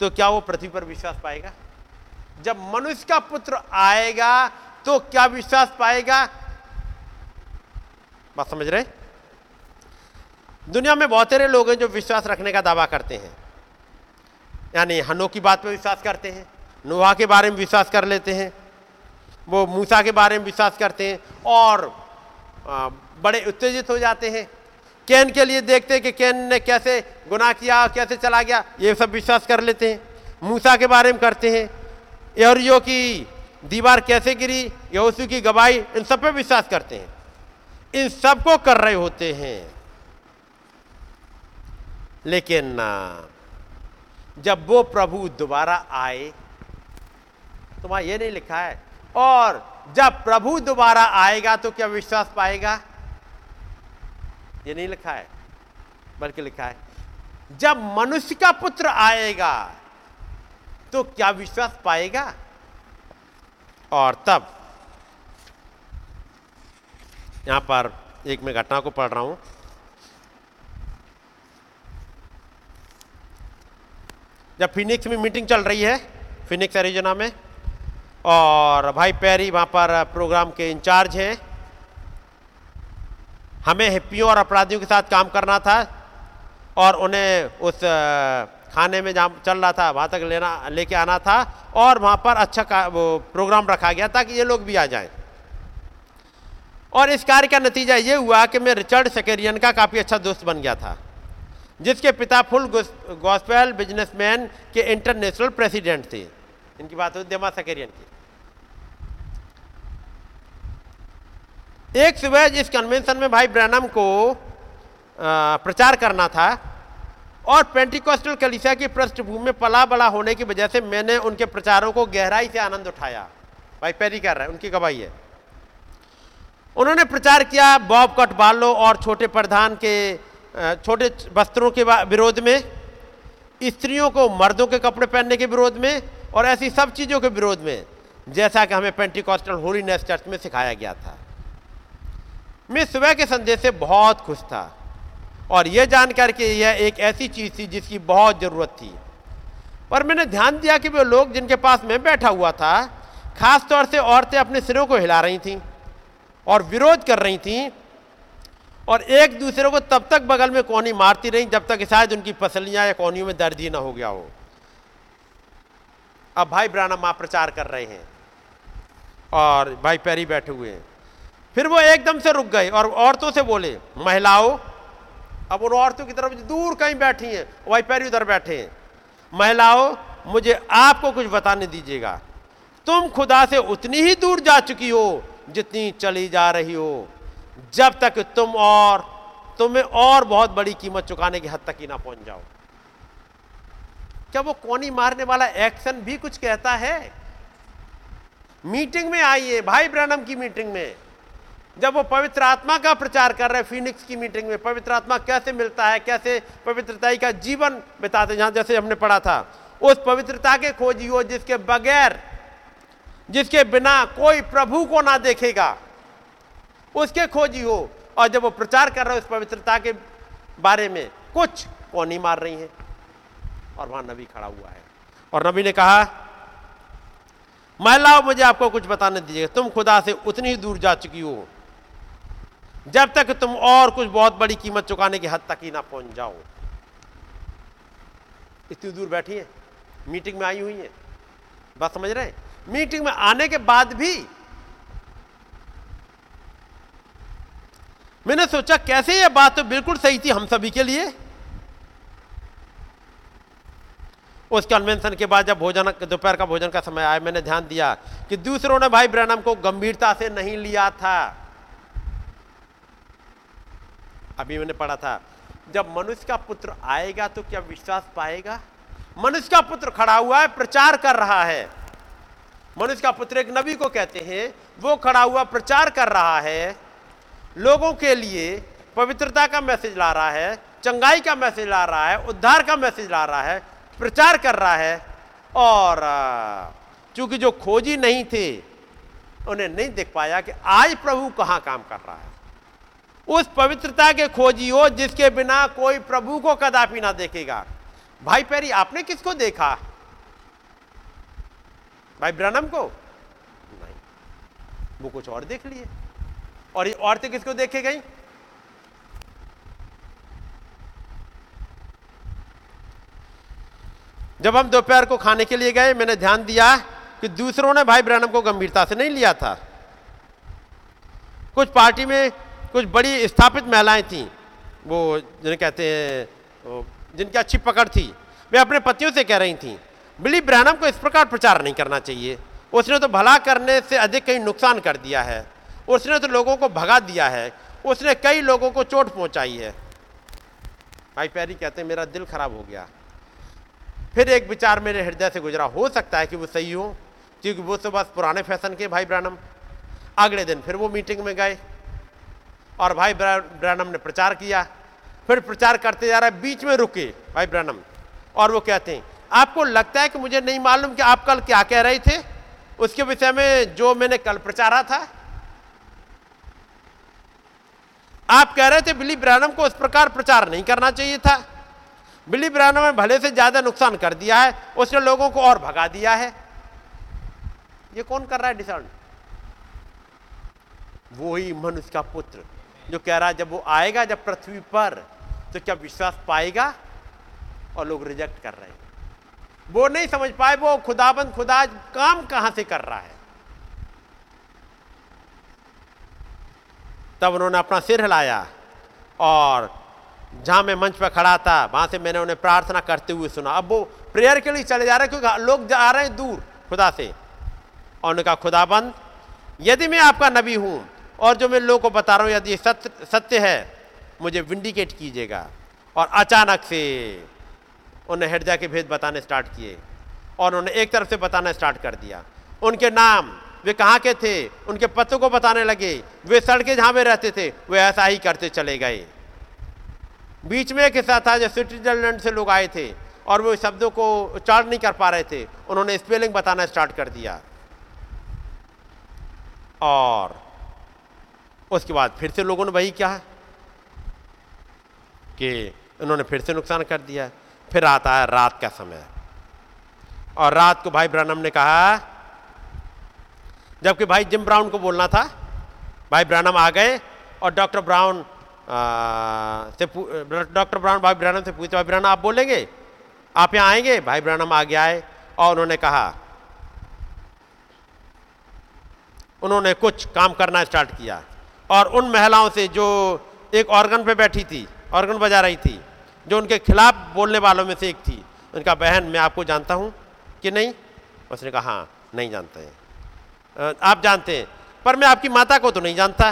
तो क्या वो पृथ्वी पर विश्वास पाएगा? जब मनुष्य का पुत्र आएगा तो क्या विश्वास पाएगा? बात समझ रहे? दुनिया में बहुत सारे लोग हैं जो विश्वास रखने का दावा करते हैं। यानी हनो की बात पर विश्वास करते हैं, नुहा के बारे में विश्वास कर लेते हैं, वो मूसा के बारे में विश्वास करते हैं और बड़े उत्तेजित हो जाते हैं। कैन के लिए देखते हैं कि कैन ने कैसे गुनाह किया, कैसे चला गया, ये सब विश्वास कर लेते हैं। मूसा के बारे में करते हैं यहरियो की दीवार कैसे गिरी यहोसू की गवाही, इन सब पे विश्वास करते हैं। इन सबको कर रहे होते हैं। लेकिन जब वो प्रभु दोबारा आए तो वहाँ ये नहीं लिखा है, और जब प्रभु दोबारा आएगा तो क्या विश्वास पाएगा? ये नहीं लिखा है, बल्कि लिखा है, जब मनुष्य का पुत्र आएगा तो क्या विश्वास पाएगा? और तब यहाँ पर एक मैं घटना को पढ़ रहा हूँ। जब फिनिक्स में मीटिंग चल रही है, फिनिक्स एरिजोना में, और भाई पैरी वहाँ पर प्रोग्राम के इंचार्ज हैं। हमें हिप्पियों और अपराधियों के साथ काम करना था, और उन्हें उस खाने में जहाँ चल रहा था, वहाँ तक लेना, लेके आना था, और वहाँ पर अच्छा का, वो प्रोग्राम रखा गया, ताकि ये लोग भी आ जाएँ। और इस कार्य का नतीजा ये हुआ कि मैं रिचर्ड सेकेरियन का काफ़ी अच्छा दोस्त बन गया था, जिसके पिता फुल गॉस्पेल बिजनेसमैन के इंटरनेशनल प्रेसिडेंट थे। इनकी बात हुई देमा सकेरियन की। एक सुबह जिस कन्वेंशन में भाई ब्रैनम को प्रचार करना था और पेंटिकॉस्टल कलिसिया की पृष्ठभूमि में पला बड़ा होने की वजह से मैंने उनके प्रचारों को गहराई से आनंद उठाया। भाई पैरी कर रहा है, उनकी गवाही है। उन्होंने प्रचार किया बॉब कट बालों और छोटे प्रधान के छोटे वस्त्रों के विरोध में, स्त्रियों को मर्दों के कपड़े पहनने के विरोध में और ऐसी सब चीज़ों के विरोध में, जैसा कि हमें पेंटिकॉस्टल होलीनेस चर्च में सिखाया गया था। मैं सुबह के संदेश से बहुत खुश था और यह जानकर के यह एक ऐसी चीज़ थी जिसकी बहुत ज़रूरत थी। पर मैंने ध्यान दिया कि वे लोग जिनके पास मैं बैठा हुआ था खास तौर से औरतें अपने सिरों को हिला रही थीं। और विरोध कर रही थीं और एक दूसरे को तब तक बगल में कोनी मारती रही जब तक शायद उनकी पसलियाँ या कोनियों में दर्द ही ना हो गया हो। अब भाई ब्राना माँ प्रचार कर रहे हैं और भाई पैरी बैठे हुए हैं। फिर वो एकदम से रुक गए और औरतों से बोले, महिलाओं, अब उन औरतों की तरफ़ दूर कहीं बैठी हैं भाई पैरी उधर बैठे हैं। महिलाओं, मुझे आपको कुछ बताने दीजिएगा। तुम खुदा से उतनी ही दूर जा चुकी हो जितनी चली जा रही हो, जब तक तुम और, तुम्हें और बहुत बड़ी कीमत चुकाने की हद तक ही ना पहुँच जाओ। क्या वो कोनी मारने वाला एक्शन भी कुछ कहता है? मीटिंग में आइए, भाई ब्रनम की मीटिंग में। जब वो पवित्र आत्मा का प्रचार कर रहे हैं फिनिक्स की मीटिंग में, पवित्र आत्मा कैसे मिलता है, कैसे पवित्रता का जीवन बिताते जहाँ जैसे हमने पढ़ा था, उस पवित्रता के खोजी हो, जिसके बगैर जिसके बिना कोई प्रभु को ना देखेगा, उसके खोजी हो। और जब वो प्रचार कर रहे हो उस पवित्रता के बारे में, कुछ कौनी मार रही है। और वहाँ नबी खड़ा हुआ है। और नबी ने कहा महिलाओं मुझे आपको कुछ बताने दीजिएगा। तुम खुदा से उतनी ही दूर जा चुकी हो, जब तक तुम और कुछ बहुत बड़ी कीमत चुकाने की हद तक ही ना पहुँच जाओ। इतनी दूर बैठी है, मीटिंग में आई हुई है। बात समझ रहे हैं? मीटिंग में आने के बाद भी मैंने सोचा, कैसे यह बात तो बिल्कुल सही थी हम सभी के लिए? उस कन्वेंशन के बाद जब भोजन, दोपहर का भोजन का समय आया, मैंने ध्यान दिया कि दूसरों ने भाई ब्रैनम को गंभीरता से नहीं लिया था। अभी मैंने पढ़ा था, जब मनुष्य का पुत्र आएगा तो क्या विश्वास पाएगा? मनुष्य का पुत्र खड़ा हुआ है, प्रचार कर रहा है। मनुष्य का पुत्र एक नबी को कहते हैं, वो खड़ा हुआ प्रचार कर रहा है, लोगों के लिए पवित्रता का मैसेज ला रहा है, चंगाई का मैसेज ला रहा है, उद्धार का मैसेज ला रहा है, प्रचार कर रहा है, और चूँकि जो खोजी नहीं थे, उन्हें नहीं देख पाया कि आज प्रभु कहाँ काम कर रहा है। उस पवित्रता के खोजी हो जिसके बिना कोई प्रभु को कदापि ना देखेगा। भाई पैरी आपने किसको देखा? भाई ब्रनम को? नहीं। वो कुछ और देख लिए। और ये औरतें किसको देखे गई? जब हम दोपहर को खाने के लिए गए, मैंने ध्यान दिया कि दूसरों ने भाई ब्रनम को गंभीरता से नहीं लिया था। कुछ पार्टी में कुछ बड़ी स्थापित महिलाएँ थीं। वो जिन्हें कहते हैं, जिनकी अच्छी पकड़ थी। वे अपने पतियों से कह रही थीं। बिली ब्रहणम को इस प्रकार प्रचार नहीं करना चाहिए। उसने तो भला करने से अधिक कहीं नुकसान कर दिया है। उसने तो लोगों को भगा दिया है। उसने कई लोगों को चोट पहुंचाई है। भाई पैरी कहते हैं, मेरा दिल खराब हो गया। फिर एक विचार मेरे हृदय से गुजरा, हो सकता है कि वो सही हो, क्योंकि वो तो बस पुराने फ़ैशन के भाई ब्रानम। अगले दिन फिर वो मीटिंग में गए और भाई ब्रानम ने प्रचार किया। फिर प्रचार करते जा रहा है, बीच में रुके भाई ब्रानम। और वो कहते हैं आपको लगता है कि मुझे नहीं मालूम कि आप कल क्या कह रहे थे? उसके विषय में जो मैंने कल प्रचारा था। आप कह रहे थे बिली ब्रानम को उस प्रकार प्रचार नहीं करना चाहिए था। बिली ब्रानम ने भले से ज़्यादा नुकसान कर दिया है, उसने लोगों को और भगा दिया है। ये कौन कर रहा है डिसाइड वो ही मनुष्य का पुत्र, जो कह रहा है, जब वो आएगा जब पृथ्वी पर तो क्या विश्वास पाएगा? और लोग रिजेक्ट कर रहे हैं। वो नहीं समझ पाए, वो खुदाबंद खुदा काम कहाँ से कर रहा है? तब उन्होंने अपना सिर हिलाया और जहाँ मैं मंच पर खड़ा था, वहाँ से मैंने उन्हें प्रार्थना करते हुए सुना। अब वो प्रेयर के लिए चले जा रहे हैं क्योंकि लोग जा रहे हैं दूर खुदा से। और उनका खुदाबंद, यदि मैं आपका नबी हूँ और जो मैं लोगों को बता रहा हूँ, यदि सत्य सत्य है, मुझे विंडिकेट कीजिएगा। और अचानक से उन्हें हृदय के भेद बताने स्टार्ट किए और उन्होंने एक तरफ़ से बताना स्टार्ट कर दिया। उनके नाम, वे कहाँ के थे? उनके पत्तों को बताने लगे। वे सड़कें जहाँ में रहते थे, वे ऐसा ही करते चले गए। बीच में एक हिस्सा था जो स्विट्जरलैंड से लोग आए थे और वो शब्दों को उच्चारण नहीं कर पा रहे थे। उन्होंने स्पेलिंग बताना स्टार्ट कर दिया। और उसके बाद फिर से लोगों ने वही कहा कि उन्होंने फिर से नुकसान कर दिया। फिर आता है रात का समय। और रात को भाई ब्रनम ने कहा, जबकि भाई जिम ब्राउन को बोलना था, भाई ब्रानम आ गए और डॉक्टर ब्राउन से डॉक्टर ब्राउन, भाई ब्रानम से पूछते, भाई ब्रानम आप बोलेंगे? आप यहाँ आएँगे? भाई ब्रानम आगे आए और उन्होंने कहा, उन्होंने कुछ काम करना स्टार्ट किया। और उन महिलाओं से जो एक ऑर्गन पे बैठी थी, ऑर्गन बजा रही थी जो उनके खिलाफ बोलने वालों में से एक थी। उनका बहन, मैं आपको जानता हूँ कि नहीं? उसने कहा हाँ नहीं जानते हैं। आप जानते हैं, पर मैं आपकी माता को तो नहीं जानता।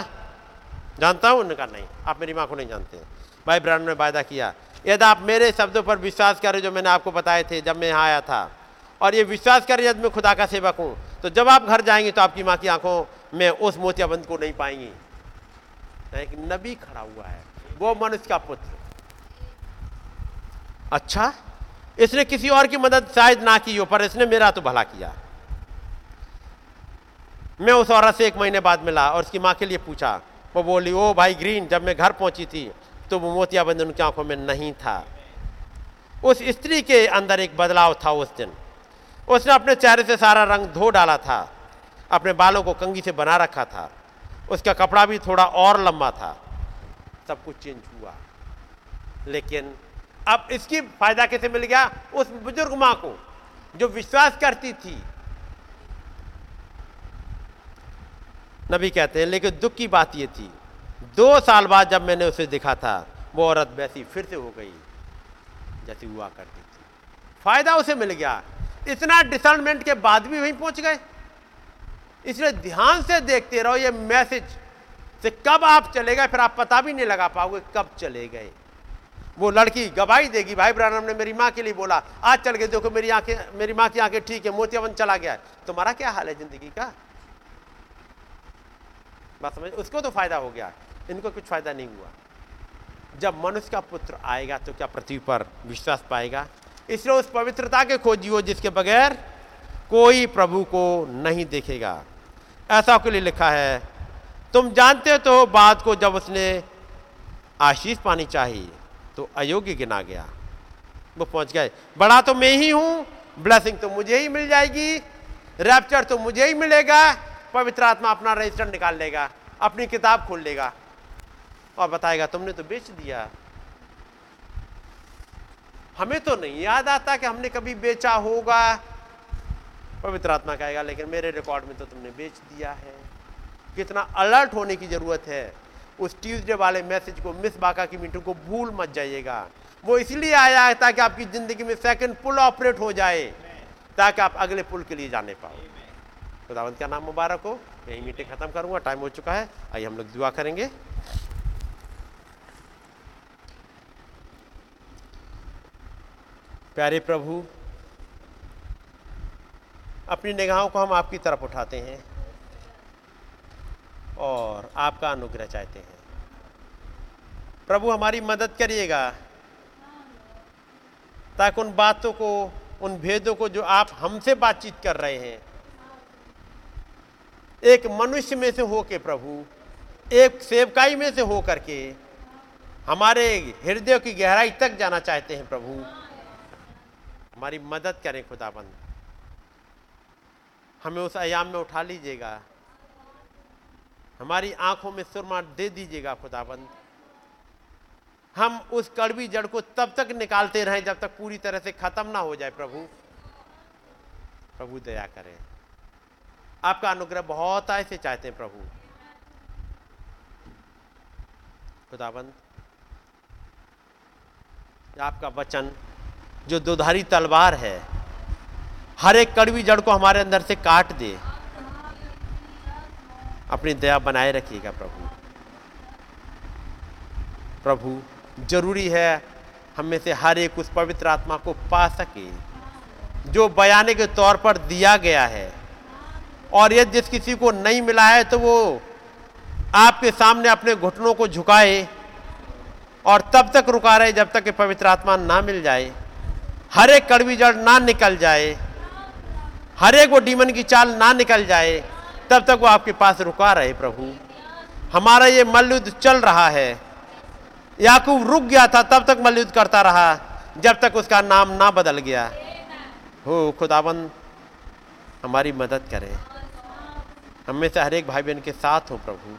जानता हूँ? उन्होंने कहा, नहीं, आप मेरी माँ को नहीं जानते हैं। भाई ब्रांड ने वायदा किया, यदि आप मेरे शब्दों पर विश्वास करें, जो मैंने आपको बताए थे जब मैं यहाँ आया था, और ये विश्वास करें, यदि मैं खुदा का सेवक हूँ तो जब आप घर जाएँगे तो आपकी माँ की आँखों में उस मोतियाबंद को नहीं पाएँगी। एक नबी खड़ा हुआ है, वो मनुष्य का पुत्र। अच्छा इसने किसी और की मदद शायद ना की हो, पर इसने मेरा तो भला किया। मैं उस औरत से एक महीने बाद मिला और उसकी माँ के लिए पूछा। वो बोली, ओ भाई ग्रीन, जब मैं घर पहुँची थी तो वो मोतियाबंद उनकी आँखों में नहीं था। उस स्त्री के अंदर एक बदलाव था उस दिन। उसने अपने चेहरे से सारा रंग धो डाला था, अपने बालों को कंगी से बना रखा था। उसका कपड़ा भी थोड़ा और लंबा था। सब कुछ चेंज हुआ। लेकिन अब इसकी फ़ायदा कैसे मिल गया? उस बुज़ुर्ग माँ को, जो विश्वास करती थी। नबी कहते हैं, लेकिन दुख की बात यह थी, दो साल बाद जब मैंने उसे देखा था, वो औरत वैसी फिर से हो गई, जैसी हुआ करती थी। फ़ायदा उसे मिल गया। इतना डिसर्नमेंट के बाद भी वहीं पहुँच गए। इसलिए ध्यान से देखते रहो, ये मैसेज से कब आप चले गए, फिर आप पता भी नहीं लगा पाओगे कब चले गए। वो लड़की गवाही देगी, भाई ब्रानम ने मेरी माँ के लिए बोला, आज चल गए, देखो मेरी आँखें, मेरी माँ की आँखें ठीक है मोतियावन चला गया है। तुम्हारा क्या हाल है ज़िंदगी का? बात समझ, उसको तो फ़ायदा हो गया, इनको कुछ फ़ायदा नहीं हुआ। जब मनुष्य का पुत्र आएगा तो क्या पृथ्वी पर विश्वास पाएगा? इसलिए उस पवित्रता के खोजियो जिसके बगैर कोई प्रभु को नहीं देखेगा। ऐसा के लिए लिखा है, तुम जानते तो बात को जब उसने आशीष पानी चाहिए। तो अयोग्य गिना गया। वो पहुँच गए। बड़ा तो मैं ही हूँ, ब्लेसिंग तो मुझे ही मिल जाएगी रैप्चर तो मुझे ही मिलेगा, पवित्र आत्मा अपना रजिस्टर निकाल लेगा, अपनी किताब खोल लेगा। और बताएगा, तुमने तो बेच दिया। हमें तो नहीं याद आता कि हमने कभी बेचा होगा। पवित्र आत्मा कहेगा, लेकिन मेरे रिकॉर्ड में तो तुमने बेच दिया है। कितना अलर्ट होने की ज़रूरत है। उस ट्यूसडे वाले मैसेज को, मिस बाका की मीटिंग को भूल मत जाइएगा। वो इसलिए आया है ताकि आपकी ज़िंदगी में सेकंड पुल ऑपरेट हो जाए, ताकि आप अगले पुल के लिए जाने पाओ। खुदावंत का नाम मुबारक हो? यही मीटिंग खत्म करूँगा टाइम हो चुका है। आइए हम लोग दुआ करेंगे। प्यारे प्रभु, अपनी निगाहों को हम आपकी तरफ़ उठाते हैं और आपका अनुग्रह चाहते हैं। प्रभु हमारी मदद करिएगा, ताकि उन बातों को, उन भेदों को जो आप हमसे बातचीत कर रहे हैं, एक मनुष्य में से होके प्रभु, एक सेवकाई में से हो करके हमारे हृदय की गहराई तक जाना चाहते हैं प्रभु। हमारी मदद करें खुदाबंद। हमें उस आयाम में उठा लीजिएगा। हमारी आँखों में सुरमा दे दीजिएगा खुदाबंद। हम उस कड़वी जड़ को तब तक निकालते रहें जब तक पूरी तरह से खत्म ना हो जाए प्रभु। प्रभु दया करें। आपका अनुग्रह बहुत आय से चाहते हैं प्रभु। खुदाबंद, आपका वचन जो दुधारी तलवार है, हर एक कड़वी जड़ को हमारे अंदर से काट दे। अपनी दया बनाए रखिएगा प्रभु। प्रभु ज़रूरी है हम में से हर एक उस पवित्र आत्मा को पा सके, जो बयाने के तौर पर दिया गया है। और यदि जिस किसी को नहीं मिला है तो वो आपके सामने अपने घुटनों को झुकाए और तब तक रुका रहे जब तक कि पवित्र आत्मा ना मिल जाए। हर एक कड़वी जड़ ना निकल जाए, हर एक वो डीमन की चाल ना निकल जाए, तब तक वो आपके पास रुका रहे प्रभु। हमारा ये मल्लयुद्ध चल रहा है। याकूब रुक गया था, तब तक मल्लयुद्ध करता रहा, जब तक उसका नाम ना बदल गया। हो, खुदाबंद, हमारी मदद करें। हम में से हर एक भाई बहन के साथ हो, प्रभु।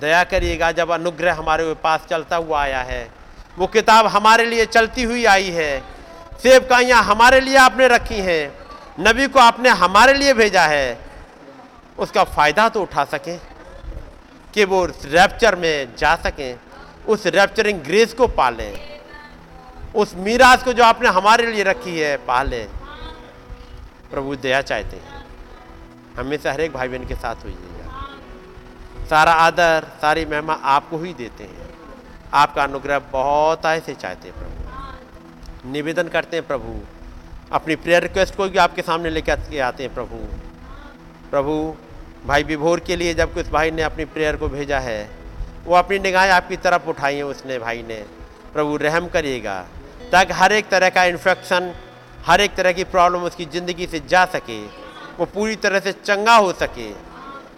दया करिएगा, जब अनुग्रह हमारे पास चलता हुआ आया है, वो किताब हमारे लिए चलती हुई आई है। सेवकाइयाँ हमारे लिए आपने रखी हैं, नबी को आपने हमारे लिए भेजा है, उसका फ़ायदा तो उठा सकें। कि वो रैप्चर में जा सकें, उस रैप्चरिंग ग्रेस को पालें, उस मीराज को जो आपने हमारे लिए रखी है, पालें। प्रभु, दया चाहते हैं। हमेशा हर एक भाई बहन के साथ होइएगा। सारा आदर, सारी महिमा आपको ही देते हैं। आपका अनुग्रह बहुत आय से चाहते हैं, प्रभु। निवेदन करते हैं, प्रभु। अपनी प्रेयर रिक्वेस्ट को भी आपके सामने लेकर आते हैं, प्रभु। प्रभु भाई विभोर के लिए जब कुछ भाई ने अपनी प्रेयर को भेजा है, वो अपनी निगाहें आपकी तरफ़ उठाई हैं उसने भाई ने। प्रभु, रहम करिएगा, ताकि हर एक तरह का इन्फेक्शन हर एक तरह की प्रॉब्लम उसकी ज़िंदगी से जा सके, वो पूरी तरह से चंगा हो सके।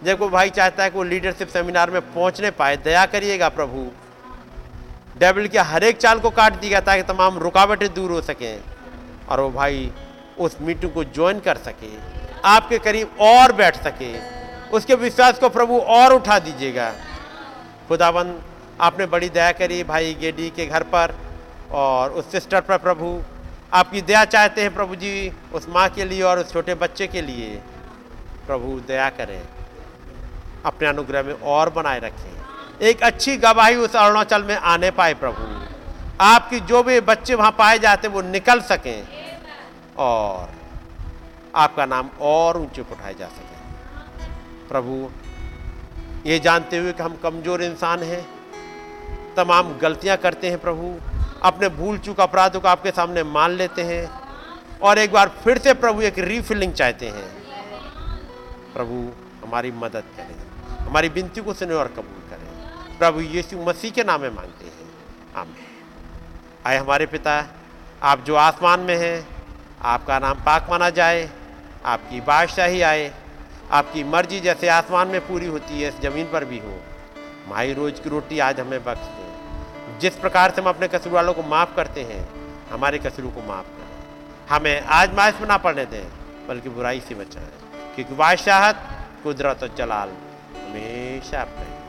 जब वो भाई चाहता है कि वो लीडरशिप सेमिनार में पहुँचने पाए, दया करिएगा प्रभु। डेविल के हर एक चाल को काट दिया ताकि तमाम रुकावटें दूर हो सकें और वो भाई उस मीटिंग को ज्वाइन कर सके, आपके करीब और बैठ सके। उसके विश्वास को प्रभु और उठा दीजिएगा। खुदाबंद आपने बड़ी दया करी भाई गेडी के घर पर और उस सिस्टर पर प्रभु। आपकी दया चाहते हैं प्रभु जी, उस माँ के लिए और उस छोटे बच्चे के लिए। प्रभु, दया करें। अपने अनुग्रह में और बनाए रखें। एक अच्छी गवाही उस अरुणाचल में आने पाए प्रभु। आपकी जो भी बच्चे वहाँ पाए जाते वो निकल सकें। और आपका नाम और ऊँचे उठाए जा सके। प्रभु, ये जानते हुए कि हम कमज़ोर इंसान हैं, तमाम गलतियाँ करते हैं प्रभु, अपने भूल चूक अपराधों को आपके सामने मान लेते हैं, और एक बार फिर से प्रभु एक रीफिलिंग चाहते हैं। प्रभु, हमारी मदद करें, हमारी विनती को सुने और कबूल करें। प्रभु यीशु मसीह के नाम में मांगते हैं। आमें आए हमारे पिता, आप जो आसमान में हैं, आपका नाम पाक माना जाए, आपकी बादशाही आए आपकी मर्ज़ी जैसे आसमान में पूरी होती है ज़मीन पर भी हो। माई रोज़ की रोटी आज हमें बख्श दें। जिस प्रकार से हम अपने कसूर वालों को माफ़ करते हैं, हमारे कसूरों को माफ़ करें। हमें आज माइस में ना पड़ने दें, बल्कि बुराई से बचाएँ। क्योंकि बादशाहत कुदरत और जलाल हमेशा अपने